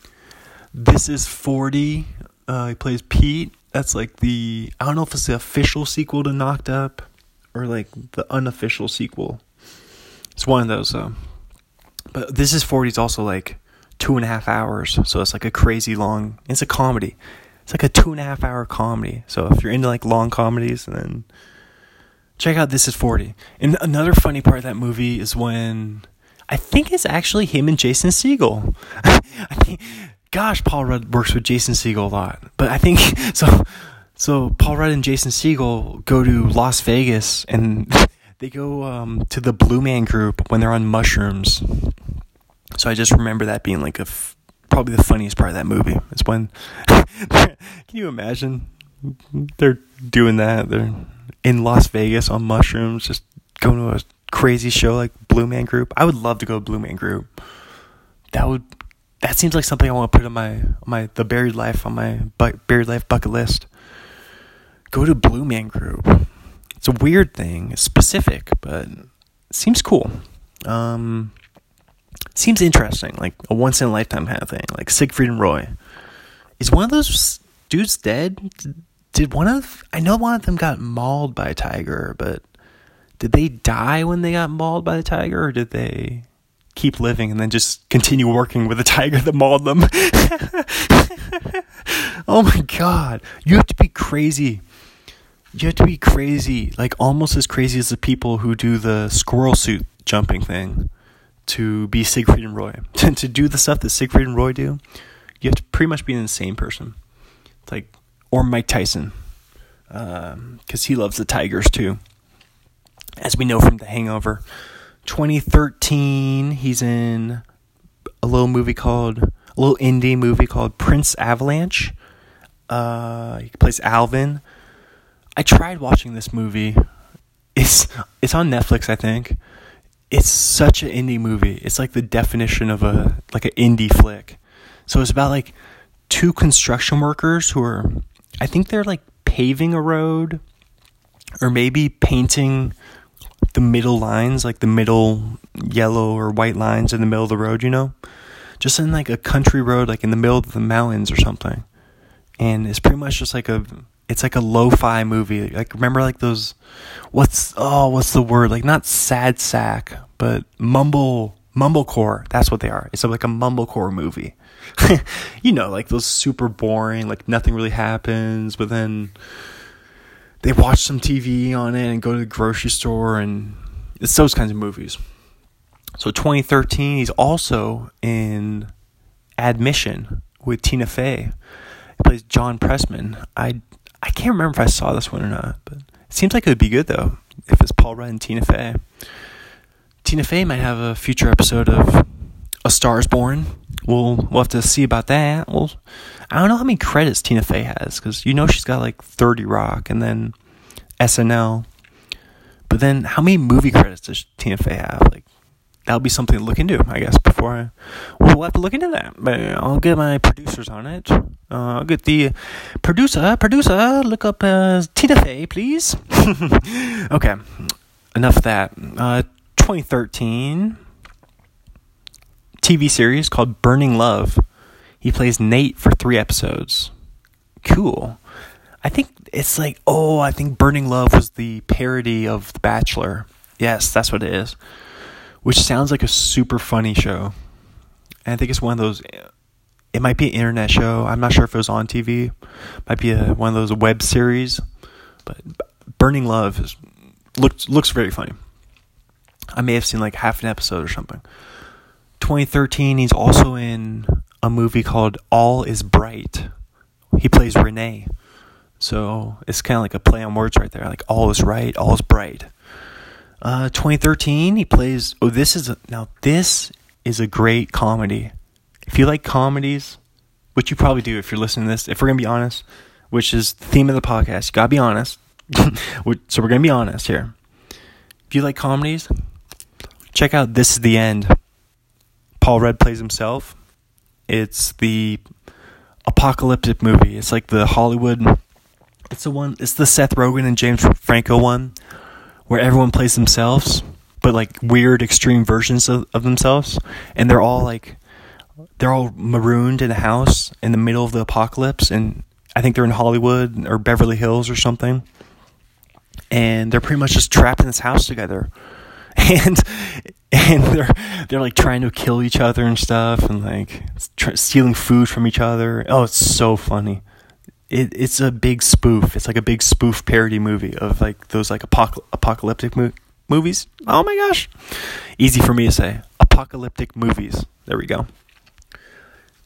This Is 40. Uh, he plays Pete. That's like the I don't know if it's the official sequel to Knocked Up or like the unofficial sequel. It's one of those though. But This Is 40 is also like two and a half hours, so it's like a crazy long. It's a comedy. It's like a two and a half hour comedy. So if you're into like long comedies, then check out This Is 40. And another funny part of that movie is when I think it's actually him and Jason Segel. <laughs> I think, gosh, Paul Rudd works with Jason Segel a lot. But I think <laughs> so. So Paul Rudd and Jason Segel go to Las Vegas and they go um, to the Blue Man Group when they're on mushrooms. So I just remember that being like a f- probably the funniest part of that movie. It's when <laughs> can you imagine they're doing that? They're in Las Vegas on mushrooms, just going to a crazy show like Blue Man Group. I would love to go to Blue Man Group. That would that seems like something I want to put on my my the buried life on my bu- buried life bucket list. Go to Blue Man Group. It's a weird thing. It's specific, but seems cool. Um, seems interesting, like a once in a lifetime kind of thing. Like Siegfried and Roy. Is one of those dudes dead? Did one of I know one of them got mauled by a tiger, but did they die when they got mauled by the tiger, or did they keep living and then just continue working with the tiger that mauled them? <laughs> oh my god, you have to be crazy. You have to be crazy, like almost as crazy as the people who do the squirrel suit jumping thing to be Siegfried and Roy. and <laughs> to do the stuff that Siegfried and Roy do, you have to pretty much be an insane person. It's like, or Mike Tyson, because um, he loves the Tigers too. As we know from The Hangover. 2013, he's in a little movie called, a little indie movie called Prince Avalanche. Uh, he plays Alvin. I tried watching this movie. It's it's on Netflix, I think it's such an indie movie. It's like the definition of a like an indie flick. So it's about like two construction workers who are I think they're like paving a road or maybe painting the middle lines, like the middle yellow or white lines in the middle of the road, you know? Just in like a country road like in the middle of the mountains or something. And it's pretty much just like a it's like a lo-fi movie. Like remember like those what's oh what's the word? Like not sad sack, but mumble mumblecore. That's what they are. It's like a mumblecore movie. <laughs> you know, like those super boring, like nothing really happens, but then they watch some TV on it and go to the grocery store and it's those kinds of movies. So 2013, he's also in Admission with Tina Fey. He plays John Pressman. I I can't remember if I saw this one or not, but it seems like it would be good though if it's Paul Rudd and Tina Fey. Tina Fey might have a future episode of A Star Is Born. We'll we'll have to see about that. Well, I don't know how many credits Tina Fey has because you know she's got like Thirty Rock and then SNL. But then, how many movie credits does Tina Fey have? Like that'll be something to look into, I guess. Before I, we'll have to look into that. But I'll get my producers on it. Uh, I'll get the producer, producer, look up uh, Tina Fey, please. <laughs> okay, enough of that. Uh, 2013 TV series called Burning Love. He plays Nate for three episodes. Cool. I think it's like, oh, I think Burning Love was the parody of The Bachelor. Yes, that's what it is which sounds like a super funny show. And I think it's one of those. It might be an internet show. I'm not sure if it was on TV. It Might be a, one of those web series. But Burning Love is, looks looks very funny. I may have seen like half an episode or something. 2013, he's also in a movie called All Is Bright. He plays Renee. So it's kind of like a play on words right there. Like all is right, all is bright. Uh, 2013, he plays. Oh, this is a, now this is a great comedy. If you like comedies, which you probably do if you're listening to this, if we're gonna be honest, which is the theme of the podcast, you gotta be honest. <laughs> so we're gonna be honest here. If you like comedies, check out This Is the End. Paul Rudd plays himself. It's the apocalyptic movie. It's like the Hollywood. It's the one. It's the Seth Rogen and James Franco one where everyone plays themselves. but like weird extreme versions of, of themselves, and they're all like they're all marooned in a house in the middle of the apocalypse, and I think they're in Hollywood or Beverly Hills or something, and they're pretty much just trapped in this house together, <laughs> and and they're they're like trying to kill each other and stuff, and like tr- stealing food from each other. Oh, it's so funny. It, it's a big spoof. It's like a big spoof parody movie of like those like apoc- apocalyptic mo- movies. Oh my gosh, easy for me to say. Apocalyptic movies. There we go.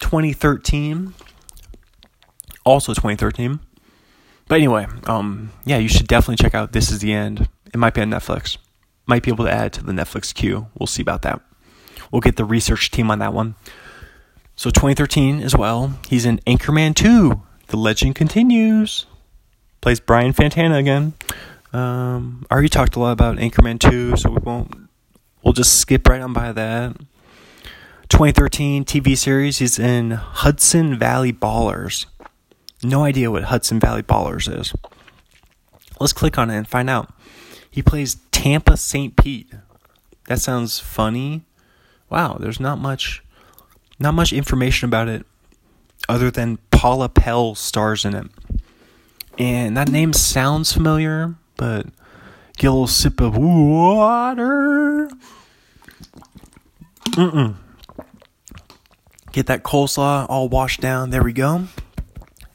2013, also 2013. But anyway, um, yeah, you should definitely check out This Is the End. It might be on Netflix. Might be able to add to the Netflix queue. We'll see about that. We'll get the research team on that one. So 2013 as well. He's in Anchorman 2. The legend continues. Plays Brian Fantana again. Um, I already talked a lot about Anchorman 2, so we won't. We'll just skip right on by that. 2013 TV series. He's in Hudson Valley Ballers. No idea what Hudson Valley Ballers is. Let's click on it and find out. He plays Tampa St. Pete. That sounds funny. Wow, there's not much not much information about it other than Paula Pell stars in it. And that name sounds familiar, but get a little sip of water. Mm-mm. Get that coleslaw all washed down. There we go.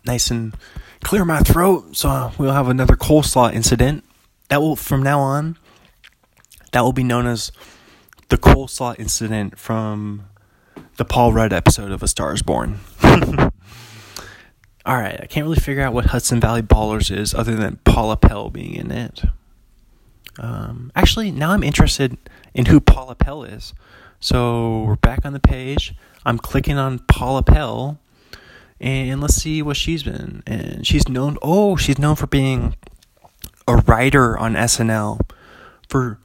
Nice and clear my throat. So we'll have another coleslaw incident. That will, from now on, that will be known as the coleslaw incident from the Paul Rudd episode of A Star is Born. <laughs> All right, I can't really figure out what Hudson Valley Ballers is other than Paula Pell being in it. Um, actually, now I'm interested in who Paula Pell is. So we're back on the page. I'm clicking on Paula Pell, and let's see what she's been. And she's known. Oh, she's known for being a writer on SNL for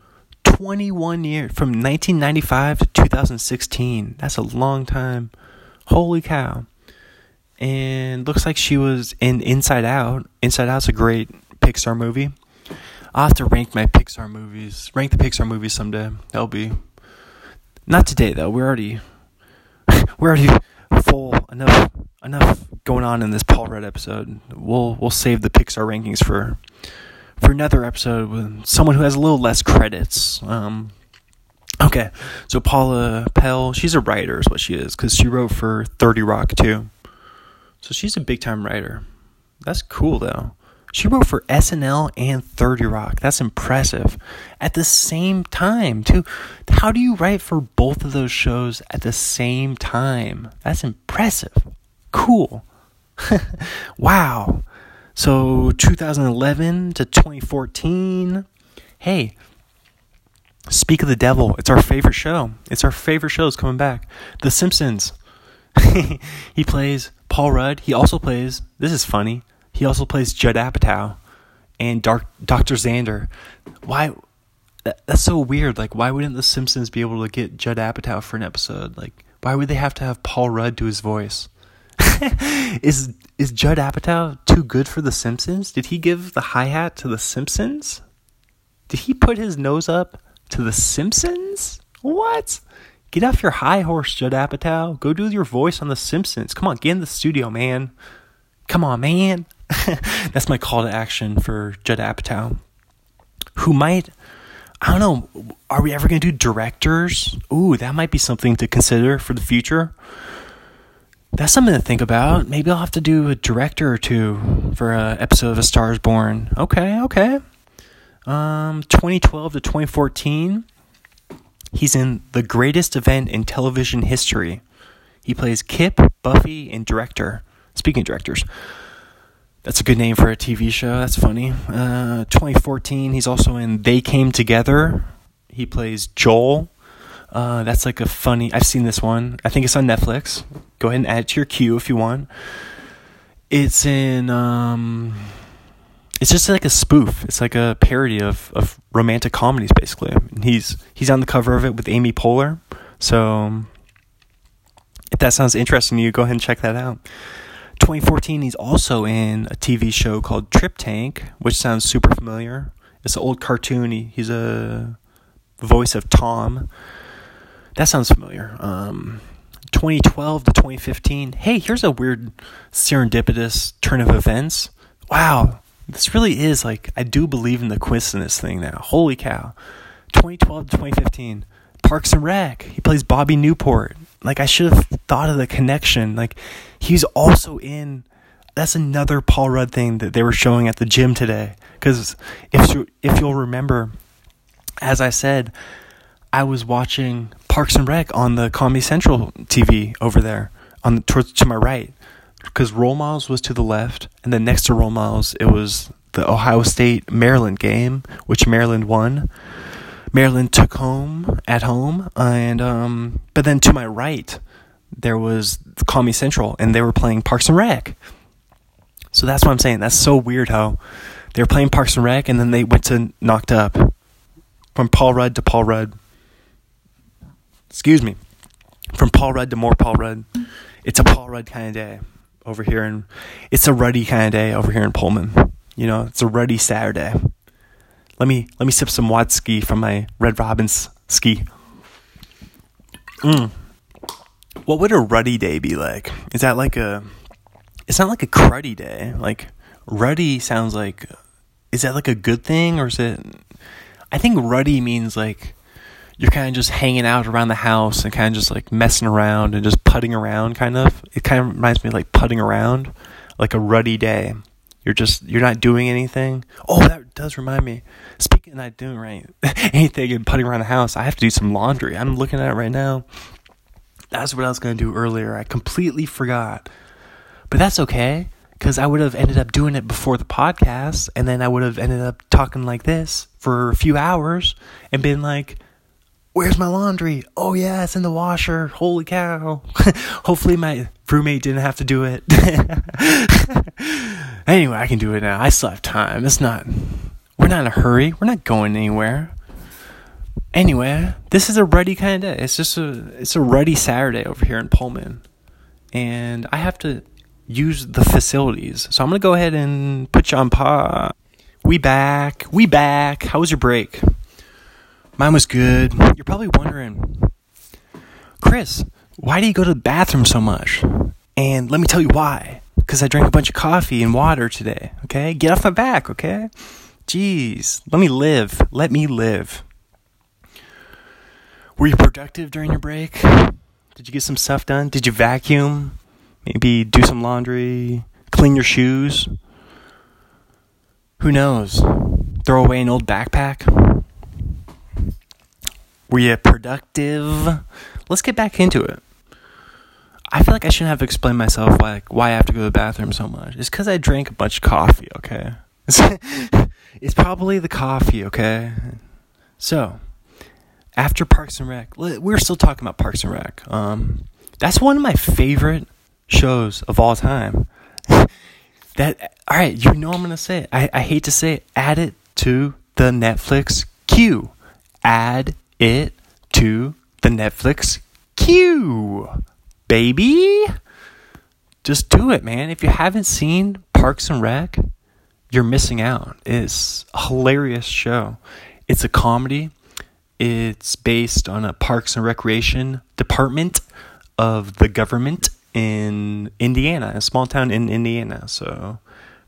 21 years, from 1995 to 2016. That's a long time. Holy cow! and looks like she was in Inside Out. Inside Out's a great Pixar movie. I'll have to rank my Pixar movies. Rank the Pixar movies someday. That'll be not today though. We're already <laughs> we're already full enough enough going on in this Paul Rudd episode. We'll we'll save the Pixar rankings for for another episode with someone who has a little less credits. Um, okay, so Paula Pell, she's a writer, is what she is, because she wrote for Thirty Rock too. So she's a big time writer. That's cool though. She wrote for SNL and 30 Rock. That's impressive. At the same time, too. How do you write for both of those shows at the same time? That's impressive. Cool. <laughs> wow. So 2011 to 2014. Hey, Speak of the Devil. It's our favorite show. It's our favorite show. It's coming back. The Simpsons. <laughs> he plays Paul Rudd. He also plays. This is funny. He also plays Judd Apatow and Dark, Dr. Xander. Why? That, that's so weird. Like, why wouldn't The Simpsons be able to get Judd Apatow for an episode? Like, why would they have to have Paul Rudd do his voice? <laughs> is is Judd Apatow too good for The Simpsons? Did he give the hi hat to The Simpsons? Did he put his nose up to The Simpsons? What? Get off your high horse, Judd Apatow. Go do your voice on The Simpsons. Come on, get in the studio, man. Come on, man. <laughs> That's my call to action for Judd Apatow. Who might, I don't know, are we ever going to do directors? Ooh, that might be something to consider for the future. That's something to think about. Maybe I'll have to do a director or two for an episode of A Star is Born. Okay, okay. Um, 2012 to 2014. He's in the greatest event in television history. He plays Kip, Buffy, and director. Speaking of directors, that's a good name for a TV show. That's funny. Uh, 2014, he's also in They Came Together. He plays Joel. Uh, that's like a funny. I've seen this one. I think it's on Netflix. Go ahead and add it to your queue if you want. It's in. Um, it's just like a spoof. It's like a parody of, of romantic comedies, basically. He's he's on the cover of it with Amy Poehler. So if that sounds interesting to you, go ahead and check that out. 2014, he's also in a TV show called TripTank, which sounds super familiar. It's an old cartoon. He, he's a voice of Tom. That sounds familiar. Um, 2012 to 2015. Hey, here's a weird serendipitous turn of events. Wow, this really is like I do believe in the coincidence thing now. Holy cow. 2012 to 2015. Parks and Rec. He plays Bobby Newport. Like I should have thought of the connection. Like he's also in that's another Paul Rudd thing that they were showing at the gym today. Because if you if you'll remember, as I said, I was watching Parks and Rec on the Comedy Central TV over there on the, towards to my right. Because Role Models was to the left, and then next to Role Models it was the Ohio State Maryland game, which Maryland won. Maryland took home at home, and um, but then to my right there was Comedy Central, and they were playing Parks and Rec. So that's what I'm saying. That's so weird how they were playing Parks and Rec, and then they went to Knocked Up from Paul Rudd to Paul Rudd. Excuse me, from Paul Rudd to more Paul Rudd. It's a Paul Rudd kind of day over here, and it's a ruddy kind of day over here in Pullman. You know, it's a ruddy Saturday. Let me let me sip some ski from my Red Robin's ski. Mm. What would a ruddy day be like? Is that like a? It's not like a cruddy day. Like ruddy sounds like. Is that like a good thing or is it? I think ruddy means like you're kind of just hanging out around the house and kind of just like messing around and just putting around. Kind of. It kind of reminds me of like putting around, like a ruddy day. You're just you're not doing anything. Oh, that does remind me. Speaking of not doing right <laughs> anything and putting around the house, I have to do some laundry. I'm looking at it right now. That's what I was gonna do earlier. I completely forgot, but that's okay because I would have ended up doing it before the podcast, and then I would have ended up talking like this for a few hours and been like, Where's my laundry? Oh yeah, it's in the washer. Holy cow. <laughs> Hopefully my roommate didn't have to do it. <laughs> anyway, I can do it now. I still have time. It's not we're not in a hurry. We're not going anywhere. Anyway, this is a ruddy kind of day. It's just a it's a ruddy Saturday over here in Pullman. And I have to use the facilities. So I'm gonna go ahead and put you on pause. We back. We back. How was your break? Mine was good. You're probably wondering, Chris, why do you go to the bathroom so much? And let me tell you why. Because I drank a bunch of coffee and water today. Okay? Get off my back, okay? Jeez. Let me live. Let me live. Were you productive during your break? Did you get some stuff done? Did you vacuum? Maybe do some laundry? Clean your shoes? Who knows? Throw away an old backpack? Were you productive? Let's get back into it. I feel like I shouldn't have explained myself why why I have to go to the bathroom so much. It's because I drank a bunch of coffee. Okay, <laughs> it's probably the coffee. Okay, so after Parks and Rec, we're still talking about Parks and Rec. Um, that's one of my favorite shows of all time. <laughs> that all right, you know I'm gonna say it. I, I hate to say it. Add it to the Netflix queue. Add it to the Netflix queue, baby. Just do it, man. If you haven't seen Parks and Rec, you're missing out. It's a hilarious show. It's a comedy. It's based on a Parks and Recreation department of the government in Indiana, a small town in Indiana. So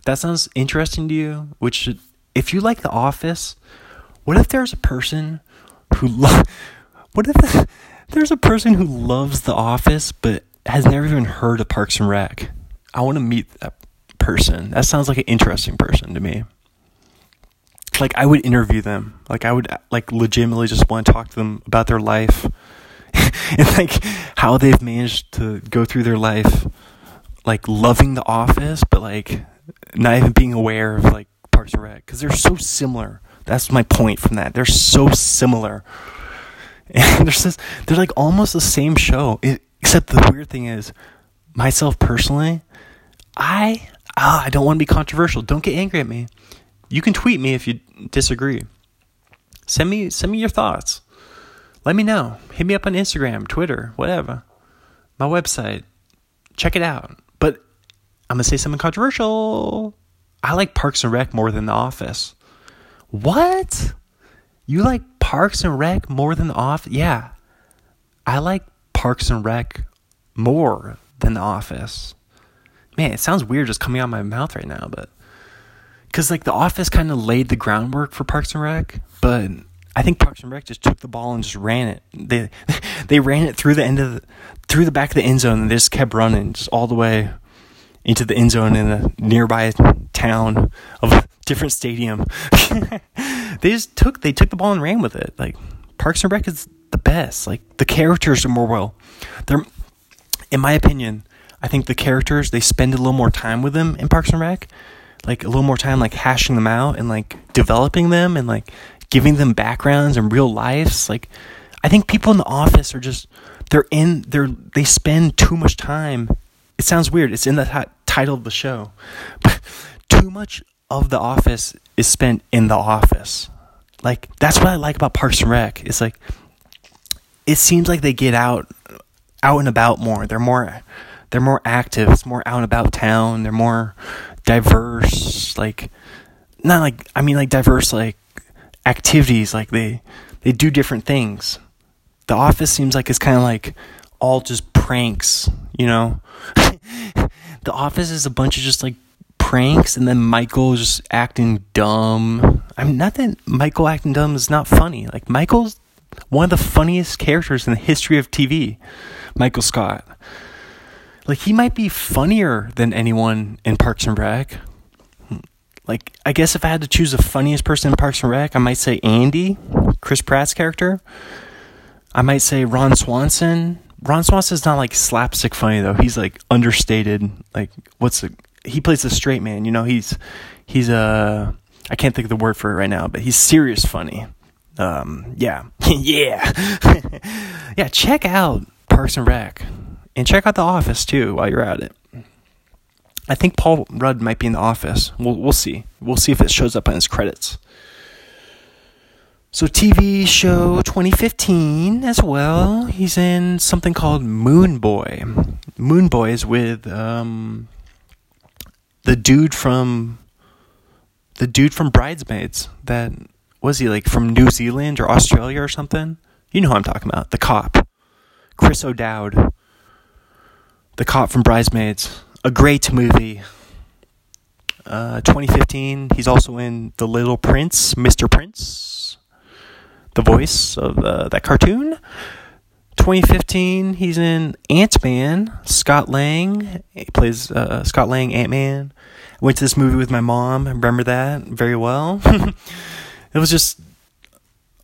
that sounds interesting to you, which if you like The Office, what if there's a person who lo- what if there's a person who loves The Office but has never even heard of Parks and Rec? I want to meet that person. That sounds like an interesting person to me. Like I would interview them. Like I would like legitimately just want to talk to them about their life <laughs> and like how they've managed to go through their life like loving the office but like not even being aware of like Parks and Rec cuz they're so similar. That's my point from that. They're so similar. <laughs> And they're just, they're like almost the same show. It, except the weird thing is, myself personally, I ah, I don't want to be controversial. Don't get angry at me. You can tweet me if you disagree. Send me send me your thoughts. Let me know. Hit me up on Instagram, Twitter, whatever. My website. Check it out. But I'm gonna say something controversial. I like Parks and Rec more than The Office. What? You like Parks and Rec more than The Office? Yeah. I like Parks and Rec more than The Office. Man, it sounds weird just coming out of my mouth right now, but because like The Office kind of laid the groundwork for Parks and Rec, but I think Parks and Rec just took the ball and just ran it. They <laughs> they ran it through the end of the, through the back of the end zone and they just kept running just all the way into the end zone in a nearby town of different stadium. <laughs> they just took they took the ball and ran with it. Like Parks and Rec is the best. Like the characters are more well. They're in my opinion, I think the characters they spend a little more time with them in Parks and Rec. Like a little more time like hashing them out and like developing them and like giving them backgrounds and real lives. Like I think people in the office are just they're in they're they spend too much time. It sounds weird. It's in the t- title of the show. But <laughs> too much of the office is spent in the office. Like that's what I like about Parks and Rec. It's like it seems like they get out out and about more. They're more they're more active. It's more out and about town. They're more diverse. Like not like I mean like diverse like activities. Like they they do different things. The Office seems like it's kind of like all just pranks. You know, <laughs> The Office is a bunch of just like pranks, and then Michael just acting dumb. I mean, not that Michael acting dumb is not funny. Like Michael's one of the funniest characters in the history of TV. Michael Scott. Like he might be funnier than anyone in Parks and Rec. Like I guess if I had to choose the funniest person in Parks and Rec, I might say Andy, Chris Pratt's character. I might say Ron Swanson. Ron Swanson's not like slapstick funny though. He's like understated. Like what's the he plays a straight man, you know, he's he's a uh, I can't think of the word for it right now, but he's serious funny. Um yeah. <laughs> yeah. <laughs> yeah, check out Parks and Rec. And check out The Office too while you're at it. I think Paul Rudd might be in The Office. We'll we'll see. We'll see if it shows up on his credits. So TV show 2015 as well. He's in something called Moone Boy. Moone Boy is with um, the dude from the dude from Bridesmaids. That was he like from New Zealand or Australia or something? You know who I'm talking about. The cop, Chris O'Dowd. The cop from Bridesmaids. A great movie. Uh, 2015. He's also in The Little Prince, Mr. Prince, the voice of uh, that cartoon. 2015, he's in Ant Man. Scott Lang he plays uh, Scott Lang, Ant Man. Went to this movie with my mom. I remember that very well. <laughs> it was just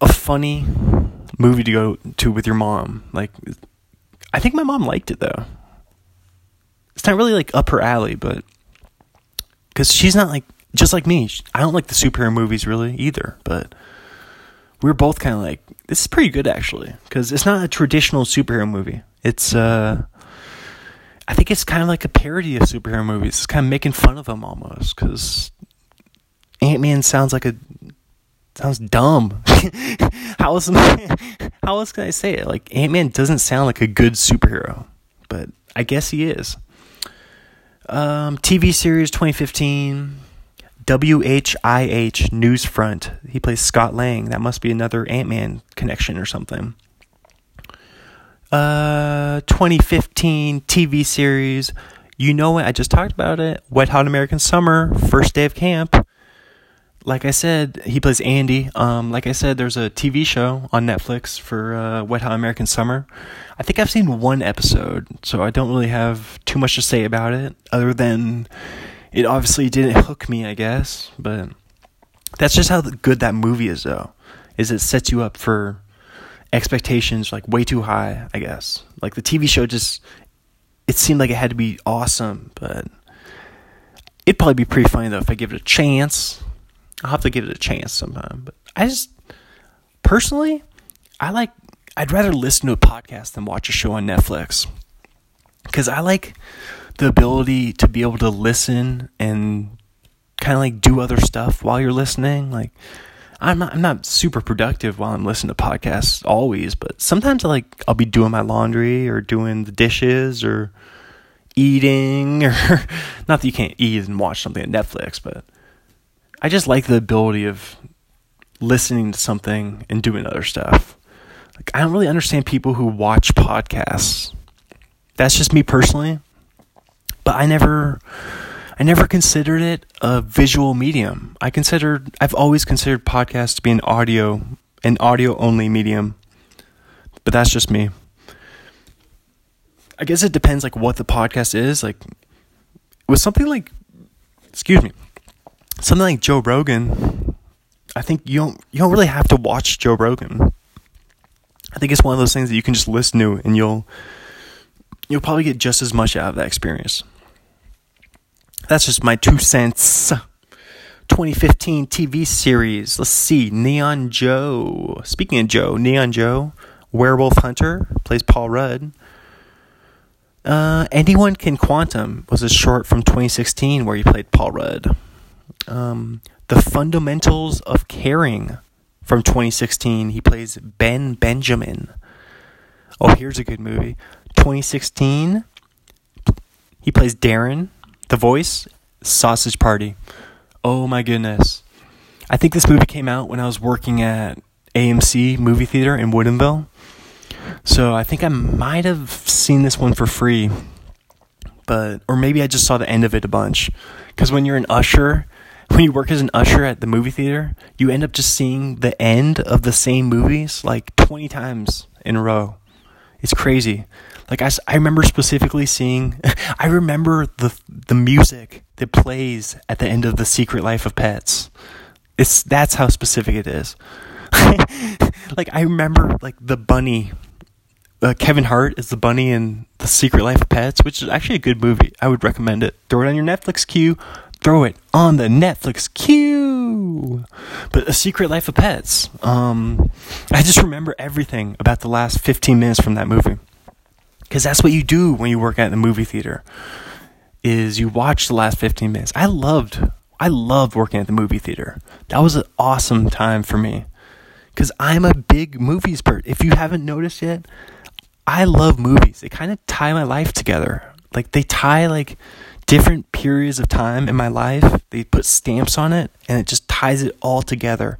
a funny movie to go to with your mom. Like, I think my mom liked it though. It's not really like up her alley, but because she's not like just like me. I don't like the superhero movies really either, but we were both kind of like, this is pretty good actually, because it's not a traditional superhero movie. It's uh, I think it's kind of like a parody of superhero movies. It's kind of making fun of them almost, because Ant Man sounds like a sounds dumb. <laughs> how else <laughs> how else can I say it? Like Ant Man doesn't sound like a good superhero, but I guess he is. Um, TV series 2015. WHIH Newsfront. He plays Scott Lang. That must be another Ant Man connection or something. Uh, 2015 TV series. You know what? I just talked about it. Wet Hot American Summer. First day of camp. Like I said, he plays Andy. Um, like I said, there's a TV show on Netflix for uh, Wet Hot American Summer. I think I've seen one episode, so I don't really have too much to say about it, other than it obviously didn't hook me, I guess, but that's just how good that movie is though. Is it sets you up for expectations like way too high, I guess. Like the TV show just it seemed like it had to be awesome, but it'd probably be pretty funny though if I give it a chance. I'll have to give it a chance sometime. But I just personally I like I'd rather listen to a podcast than watch a show on Netflix. Cuz I like the ability to be able to listen and kind of like do other stuff while you're listening. Like I'm not I'm not super productive while I'm listening to podcasts always, but sometimes I like I'll be doing my laundry or doing the dishes or eating <laughs> or not that you can't eat and watch something on Netflix, but I just like the ability of listening to something and doing other stuff. Like I don't really understand people who watch podcasts. That's just me personally. But I never I never considered it a visual medium. I considered I've always considered podcasts to be an audio an audio only medium. But that's just me. I guess it depends like what the podcast is. Like with something like excuse me. Something like Joe Rogan, I think you don't you don't really have to watch Joe Rogan. I think it's one of those things that you can just listen to and you'll you'll probably get just as much out of that experience. That's just my two cents. 2015 TV series. Let's see. Neon Joe. Speaking of Joe, Neon Joe, Werewolf Hunter, plays Paul Rudd. Uh, Anyone Can Quantum was a short from 2016 where he played Paul Rudd. Um, the Fundamentals of Caring from 2016, he plays Ben Benjamin. Oh, here's a good movie. 2016, he plays Darren. The Voice, Sausage Party. Oh my goodness. I think this movie came out when I was working at AMC movie theater in Woodinville. So I think I might have seen this one for free. But or maybe I just saw the end of it a bunch. Cuz when you're an usher, when you work as an usher at the movie theater, you end up just seeing the end of the same movies like 20 times in a row. It's crazy. Like I, I remember specifically seeing, <laughs> I remember the the music that plays at the end of the Secret Life of Pets. It's that's how specific it is. <laughs> like I remember like the bunny. Uh, Kevin Hart is the bunny in The Secret Life of Pets, which is actually a good movie. I would recommend it. Throw it on your Netflix queue. Throw it on the Netflix queue. But A Secret Life of Pets. Um, I just remember everything about the last 15 minutes from that movie because that's what you do when you work at the movie theater is you watch the last 15 minutes. I loved i loved working at the movie theater. That was an awesome time for me. Because i'm a big movies person if you haven't noticed yet i love movies. They kind of tie my life together. Like they tie like different periods of time in my life. They put stamps on it and it just ties it all together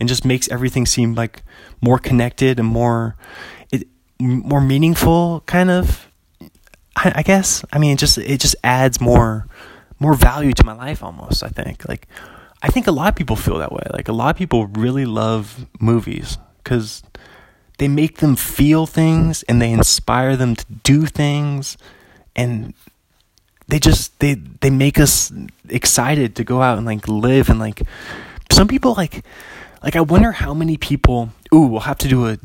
and just makes everything seem like more connected and more more meaningful kind of I, I guess? I mean it just it just adds more more value to my life almost I think. Like I think a lot of people feel that way. Like a lot of people really love movies cuz they make them feel things and they inspire them to do things and they just they they make us excited to go out and like live and like some people like like I wonder how many people ooh we'll have to do a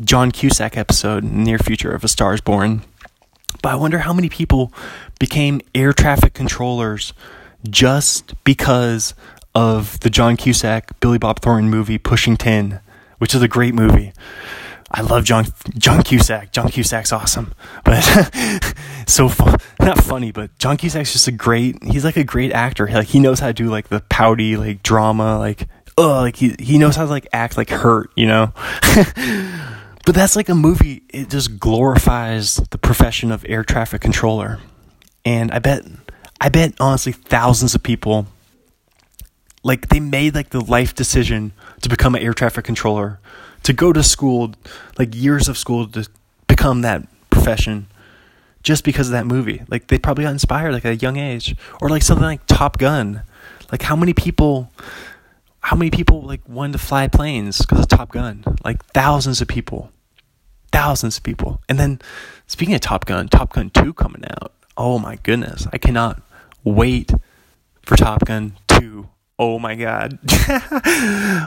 John Cusack episode near future of A Star is Born. But I wonder how many people became air traffic controllers just because of the John Cusack Billy Bob Thornton movie Pushing Tin, which is a great movie. I love John John Cusack. John Cusack's awesome, but <laughs> so fun, not funny. But John Cusack's just a great. He's like a great actor. Like he knows how to do like the pouty like drama. Like oh, like he he knows how to like act like hurt. You know. <laughs> But that's like a movie, it just glorifies the profession of air traffic controller. And I bet, I bet honestly, thousands of people, like they made like the life decision to become an air traffic controller, to go to school, like years of school to become that profession just because of that movie. Like they probably got inspired like at a young age. Or like something like Top Gun. Like how many people how many people like wanted to fly planes because of Top Gun? Like thousands of people thousands of people. And then speaking of Top Gun, Top Gun 2 coming out. Oh my goodness. I cannot wait for Top Gun 2. Oh my god. <laughs>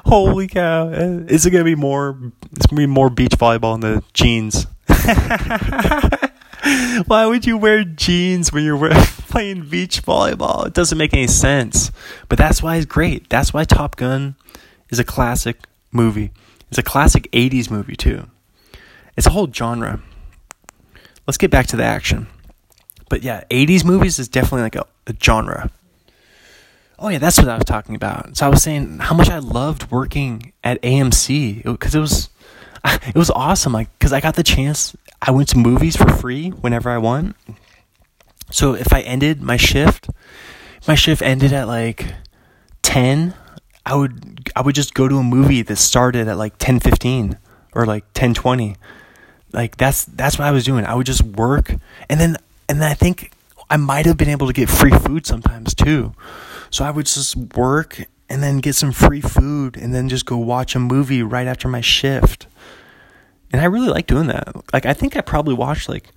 Holy cow. Is it to be more it's to be more beach volleyball in the jeans. <laughs> <laughs> Why would you wear jeans when you're <laughs> playing beach volleyball? It doesn't make any sense. But that's why it's great. That's why Top Gun is a classic movie. It's a classic 80s movie too. It's a whole genre. Let's get back to the action. But yeah, 80s movies is definitely like a, a genre. Oh yeah, that's what I was talking about. So I was saying how much I loved working at AMC because it, was <laughs> it was awesome. Like because I got the chance. I went to movies for free whenever I want. So if I ended my shift, my shift ended at like ten. I would I would just go to a movie that started at like 10:15 or like 10:20. Like that's that's what I was doing. I would just work and then and then I think I might have been able to get free food sometimes too. So I would just work and then get some free food and then just go watch a movie right after my shift. And I really like doing that. Like I think I probably watched like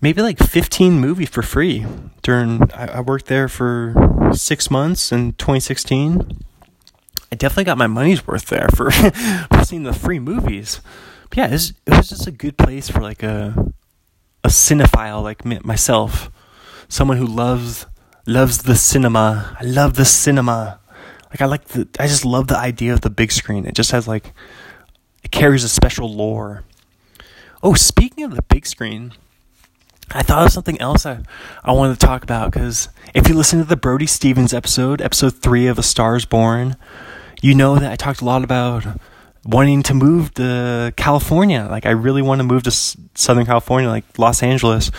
maybe like 15 movies for free during I, I worked there for 6 months in 2016. I definitely got my money's worth there <laughs> for, seeing the free movies. But yeah, it was, it was just a good place for like a a cinephile like myself, someone who loves loves the cinema. I love the cinema. Like I like the I just love the idea of the big screen. It just has like it carries a special lore. Oh, speaking of the big screen, I thought of something else I, I wanted to talk about because if you listen to the Brody Stevens episode, episode three of A Star's Born, you know that I talked a lot about wanting to move to California. Like, I really want to move to Southern California, like Los Angeles.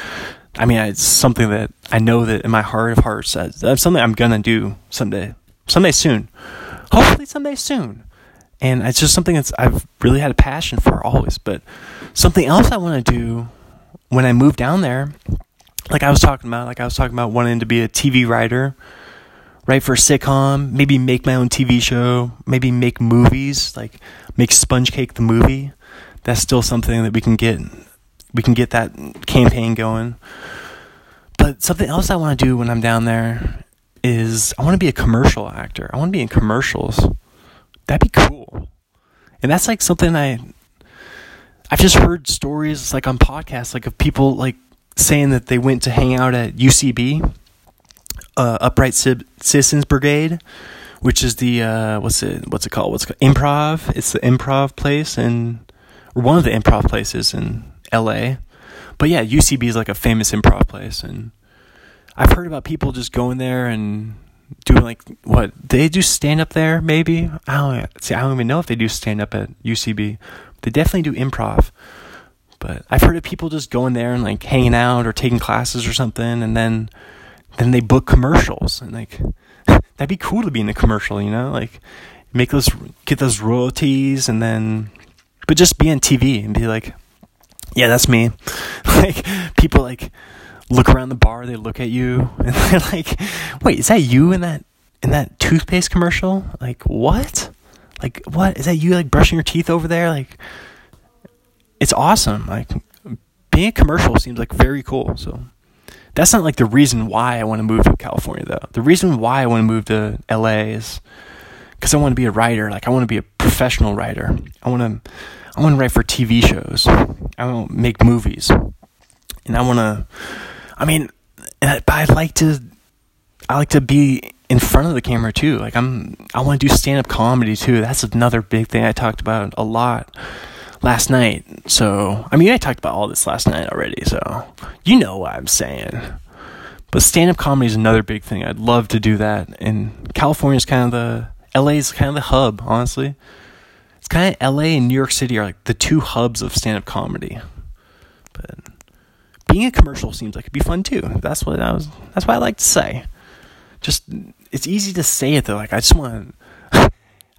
I mean, it's something that I know that in my heart of hearts, that's something I'm gonna do someday, someday soon, hopefully someday soon. And it's just something that's I've really had a passion for always. But something else I want to do when I move down there, like I was talking about, like I was talking about wanting to be a TV writer write for a sitcom, maybe make my own TV show, maybe make movies, like make Sponge Cake the movie. That's still something that we can get we can get that campaign going. But something else I want to do when I'm down there is I want to be a commercial actor. I want to be in commercials. That'd be cool. And that's like something I I've just heard stories like on podcasts like of people like saying that they went to hang out at UCB uh, Upright Citizens Brigade, which is the uh, what's it what's it called? What's it called? Improv? It's the improv place and or one of the improv places in L.A. But yeah, UCB is like a famous improv place, and I've heard about people just going there and doing like what they do stand up there. Maybe I don't see. I don't even know if they do stand up at UCB. They definitely do improv. But I've heard of people just going there and like hanging out or taking classes or something, and then then they book commercials and like <laughs> that'd be cool to be in a commercial, you know, like make those get those royalties and then but just be on TV and be like, yeah, that's me. <laughs> like people like look around the bar, they look at you <laughs> and they're like, wait, is that you in that in that toothpaste commercial? Like what? Like what is that you like brushing your teeth over there? Like it's awesome. Like being a commercial seems like very cool. So that's not like the reason why I want to move to California though. The reason why I want to move to LA is because I want to be a writer. Like I want to be a professional writer. I want to I want to write for TV shows. I want to make movies, and I want to. I mean, but I like to. I like to be in front of the camera too. Like I'm. I want to do stand up comedy too. That's another big thing I talked about a lot last night. So, I mean, I talked about all this last night already, so you know what I'm saying. But stand up comedy is another big thing. I'd love to do that. And California is kind of the, LA is kind of the hub, honestly. It's kind of LA and New York City are like the two hubs of stand up comedy. Being a commercial seems like it'd be fun too. That's what I was, that's what I like to say. Just, it's easy to say it though. Like, I just want <laughs>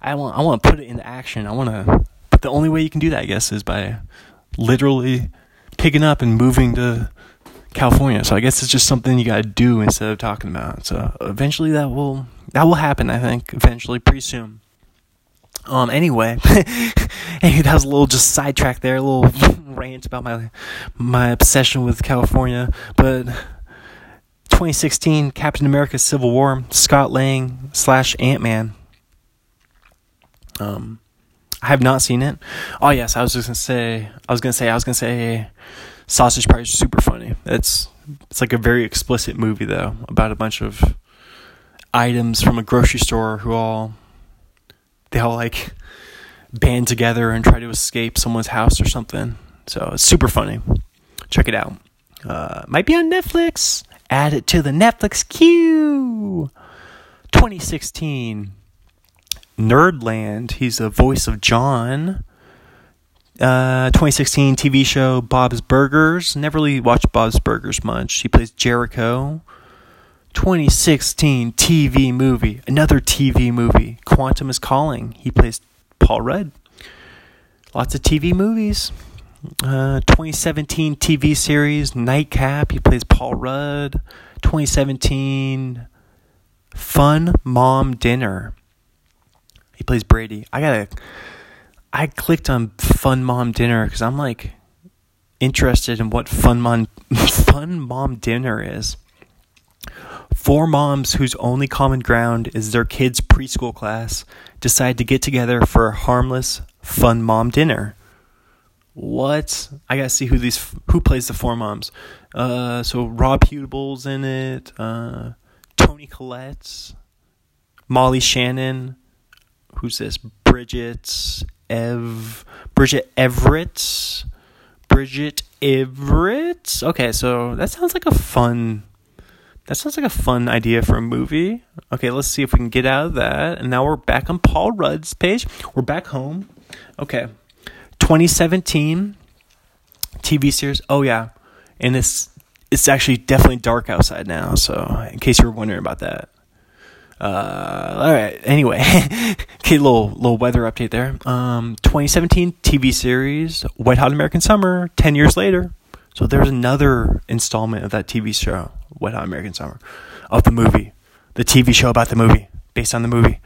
I want, I want to put it into action. I want to, but the only way you can do that, I guess, is by literally picking up and moving to California. So I guess it's just something you got to do instead of talking about. So eventually that will that will happen. I think eventually, pretty soon. Um. Anyway, <laughs> hey, that was a little just sidetrack there, a little <laughs> rant about my my obsession with California. But 2016 Captain America: Civil War, Scott Lang slash Ant Man. Um, I have not seen it. Oh yes, I was just gonna say. I was gonna say. I was gonna say. Sausage Party is super funny. It's it's like a very explicit movie though about a bunch of items from a grocery store who all they all like band together and try to escape someone's house or something. So it's super funny. Check it out. Uh, might be on Netflix. Add it to the Netflix queue. 2016. Nerdland. He's the voice of John. Uh, 2016 TV show Bob's Burgers. Never really watched Bob's Burgers much. He plays Jericho. 2016 TV movie, another TV movie, Quantum is Calling. He plays Paul Rudd. Lots of TV movies. Uh, 2017 TV series Nightcap. He plays Paul Rudd. 2017 Fun Mom Dinner. He plays Brady. I gotta. I clicked on Fun Mom Dinner because I'm like interested in what Fun Mom <laughs> Fun Mom Dinner is. Four moms whose only common ground is their kids' preschool class decide to get together for a harmless, fun mom dinner. What? I gotta see who these who plays the four moms. Uh, so Rob Huebel's in it. Uh, Toni Collette, Molly Shannon. Who's this? Bridget Ev. Bridget Everett. Bridget Everett. Okay, so that sounds like a fun that sounds like a fun idea for a movie. Okay, let's see if we can get out of that. And now we're back on Paul Rudd's page. We're back home. Okay. 2017 TV series. Oh yeah. And it's it's actually definitely dark outside now, so in case you were wondering about that. Uh, all right. Anyway, <laughs> okay, little little weather update there. Um, 2017 TV series Wet Hot American Summer. Ten years later, so there's another installment of that TV show, Wet Hot American Summer, of the movie, the TV show about the movie, based on the movie.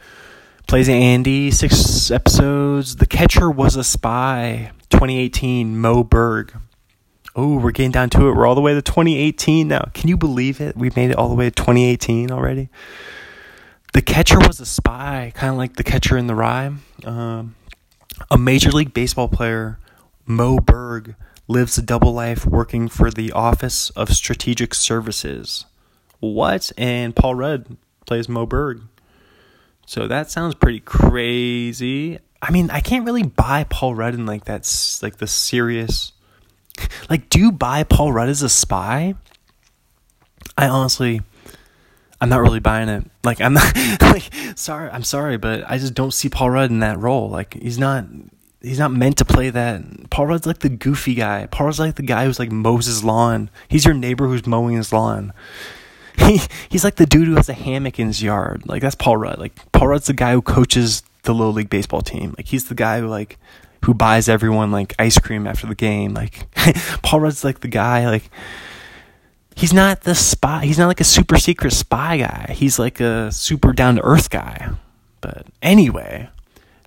Plays Andy, six episodes. The Catcher was a Spy, 2018, Moe Berg. Oh, we're getting down to it. We're all the way to 2018 now. Can you believe it? We've made it all the way to 2018 already. The Catcher was a Spy, kind of like The Catcher in the Rye. Um, a Major League Baseball player, Moe Berg, lives a double life working for the Office of Strategic Services. What? And Paul Rudd plays Moe Berg. So that sounds pretty crazy. I mean, I can't really buy Paul Rudd in like that's like the serious. <laughs> Like, do you buy Paul Rudd as a spy? I honestly, I'm not really buying it. Like, I'm not <laughs> like sorry. I'm sorry, but I just don't see Paul Rudd in that role. Like, he's not he's not meant to play that. Paul Rudd's like the goofy guy. Paul Rudd's like the guy who's like mows his lawn. He's your neighbor who's mowing his lawn. <laughs> He he's like the dude who has a hammock in his yard. Like that's Paul Rudd. Like Paul Rudd's the guy who coaches the little league baseball team. Like he's the guy who like who buys everyone like ice cream after the game. Like <laughs> Paul Rudd's like the guy like he's not the spy. He's not like a super secret spy guy. He's like a super down to earth guy. But anyway,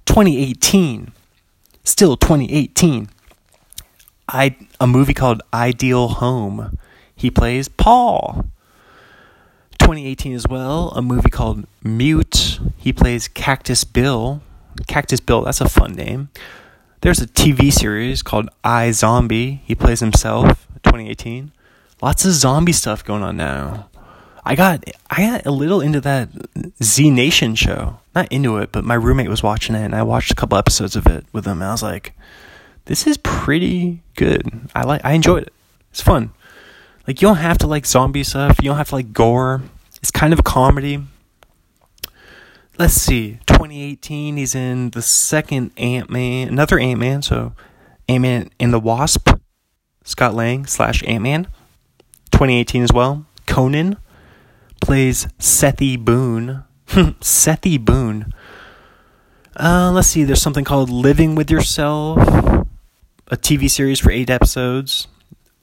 2018 Still 2018. I a movie called Ideal Home. He plays Paul. 2018 as well, a movie called Mute. He plays Cactus Bill. Cactus Bill, that's a fun name. There's a TV series called iZombie. He plays himself. 2018. Lots of zombie stuff going on now. I got I got a little into that Z Nation show. Not into it, but my roommate was watching it and I watched a couple episodes of it with him and I was like, this is pretty good. I like I enjoyed it. It's fun. Like you don't have to like zombie stuff, you don't have to like gore. It's kind of a comedy. Let's see. 2018 he's in the second Ant-Man, another Ant-Man, so Ant-Man and the Wasp. Scott Lang slash Ant-Man. 2018 as well. Conan plays Sethi Boone. <laughs> Sethi Boone. Uh, let's see, there's something called Living with Yourself, a TV series for eight episodes,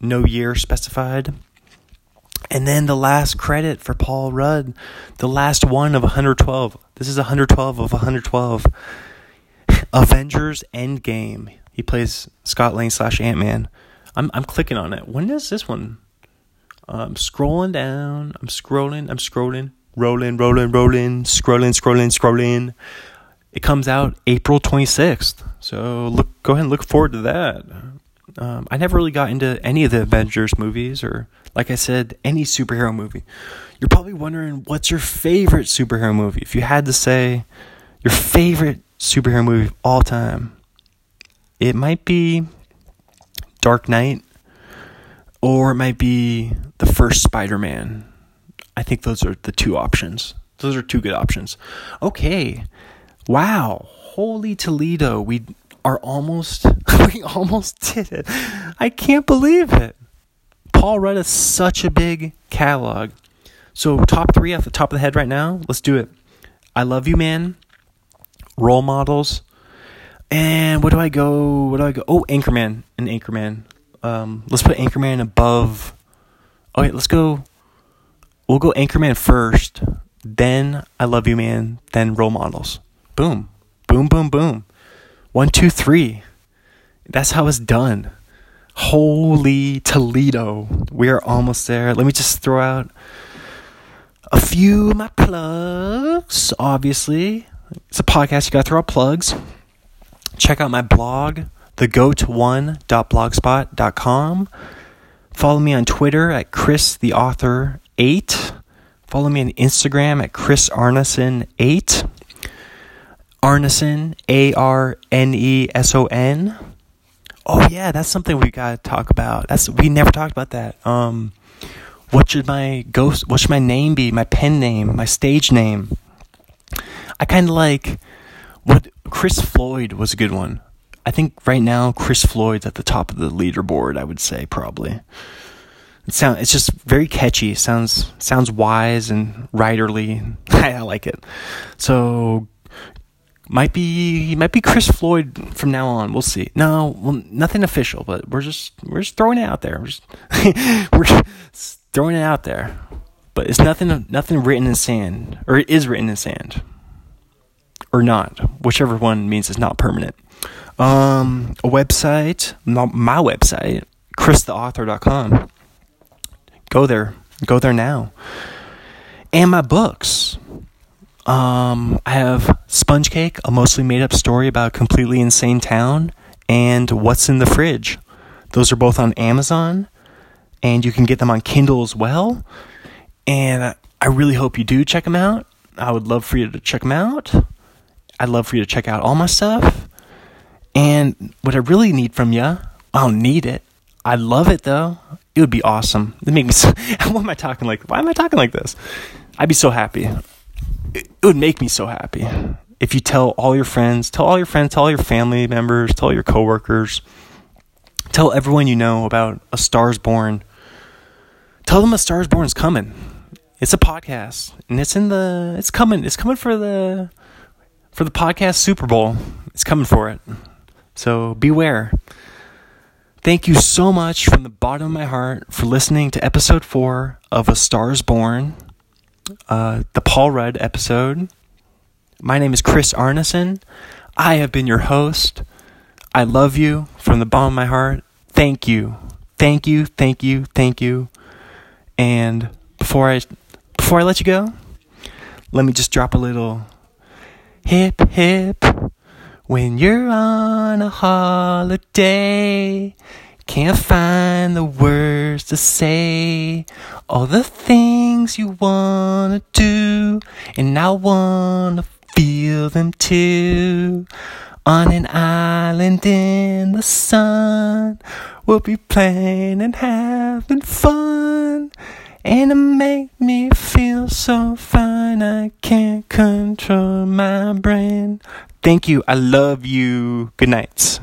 no year specified. And then the last credit for Paul Rudd, the last one of 112. This is 112 of 112. <laughs> Avengers Endgame. He plays Scott Lang slash Ant Man. I'm I'm clicking on it. When does this one I'm scrolling down. I'm scrolling. I'm scrolling. Rolling, rolling, rolling. Scrolling, scrolling, scrolling. It comes out April 26th. So look, go ahead and look forward to that. Um, I never really got into any of the Avengers movies, or like I said, any superhero movie. You're probably wondering what's your favorite superhero movie. If you had to say your favorite superhero movie of all time, it might be Dark Knight or it might be the first Spider Man. I think those are the two options. Those are two good options. Okay. Wow. Holy Toledo. We are almost <laughs> we almost did it. I can't believe it. Paul Rudd is such a big catalog. So, top three off the top of the head right now. Let's do it. I love you, man. Role models. And what do I go? What do I go? Oh, Anchorman and Anchorman. Um, let's put Anchorman above. Okay, let's go. We'll go Anchorman first, then I Love You Man, then Role Models. Boom, boom, boom, boom. One, two, three. That's how it's done. Holy Toledo. We are almost there. Let me just throw out a few of my plugs. Obviously, it's a podcast. You got to throw out plugs. Check out my blog, thegoat1.blogspot.com. Follow me on Twitter at Chris the Author 8. Follow me on Instagram at Chris Arneson 8. Arneson, A R N E S O N. Oh yeah, that's something we gotta talk about. That's we never talked about that. Um, what should my ghost? What should my name be? My pen name, my stage name. I kind of like what Chris Floyd was a good one. I think right now Chris Floyd's at the top of the leaderboard. I would say probably. It sound it's just very catchy. It sounds sounds wise and writerly. <laughs> I like it. So might be might be Chris Floyd from now on. We'll see. No, well, nothing official, but we're just we're just throwing it out there. We're just, <laughs> we're just throwing it out there. But it's nothing nothing written in sand, or it is written in sand, or not. Whichever one means it's not permanent. Um, a website, not my website, christheauthor.com. Go there. Go there now. And my books. Um, I have Sponge Cake, a mostly made up story about a completely insane town, and What's in the Fridge. Those are both on Amazon, and you can get them on Kindle as well. And I really hope you do check them out. I would love for you to check them out. I'd love for you to check out all my stuff. And what I really need from you, I don't need it. I love it though. It would be awesome. It make me. <laughs> So, why am I talking like? Why am I talking like this? I'd be so happy it would make me so happy if you tell all your friends, tell all your friends, tell all your family members, tell your coworkers, tell everyone you know about A Stars Born. Tell them A Stars Born is coming. It's a podcast, and it's in the. It's coming. It's coming for the for the podcast Super Bowl. It's coming for it. So beware. Thank you so much from the bottom of my heart for listening to episode four of A Stars Born uh, the Paul Rudd episode. My name is Chris Arneson. I have been your host. I love you from the bottom of my heart. Thank you. Thank you, thank you, thank you. And before I before I let you go, let me just drop a little hip hip when you're on a holiday can't find the words to say all the things you wanna do, and I wanna feel them too. On an island in the sun, we'll be playing and having fun. And it make me feel so fine, I can't control my brain. Thank you. I love you. Good night.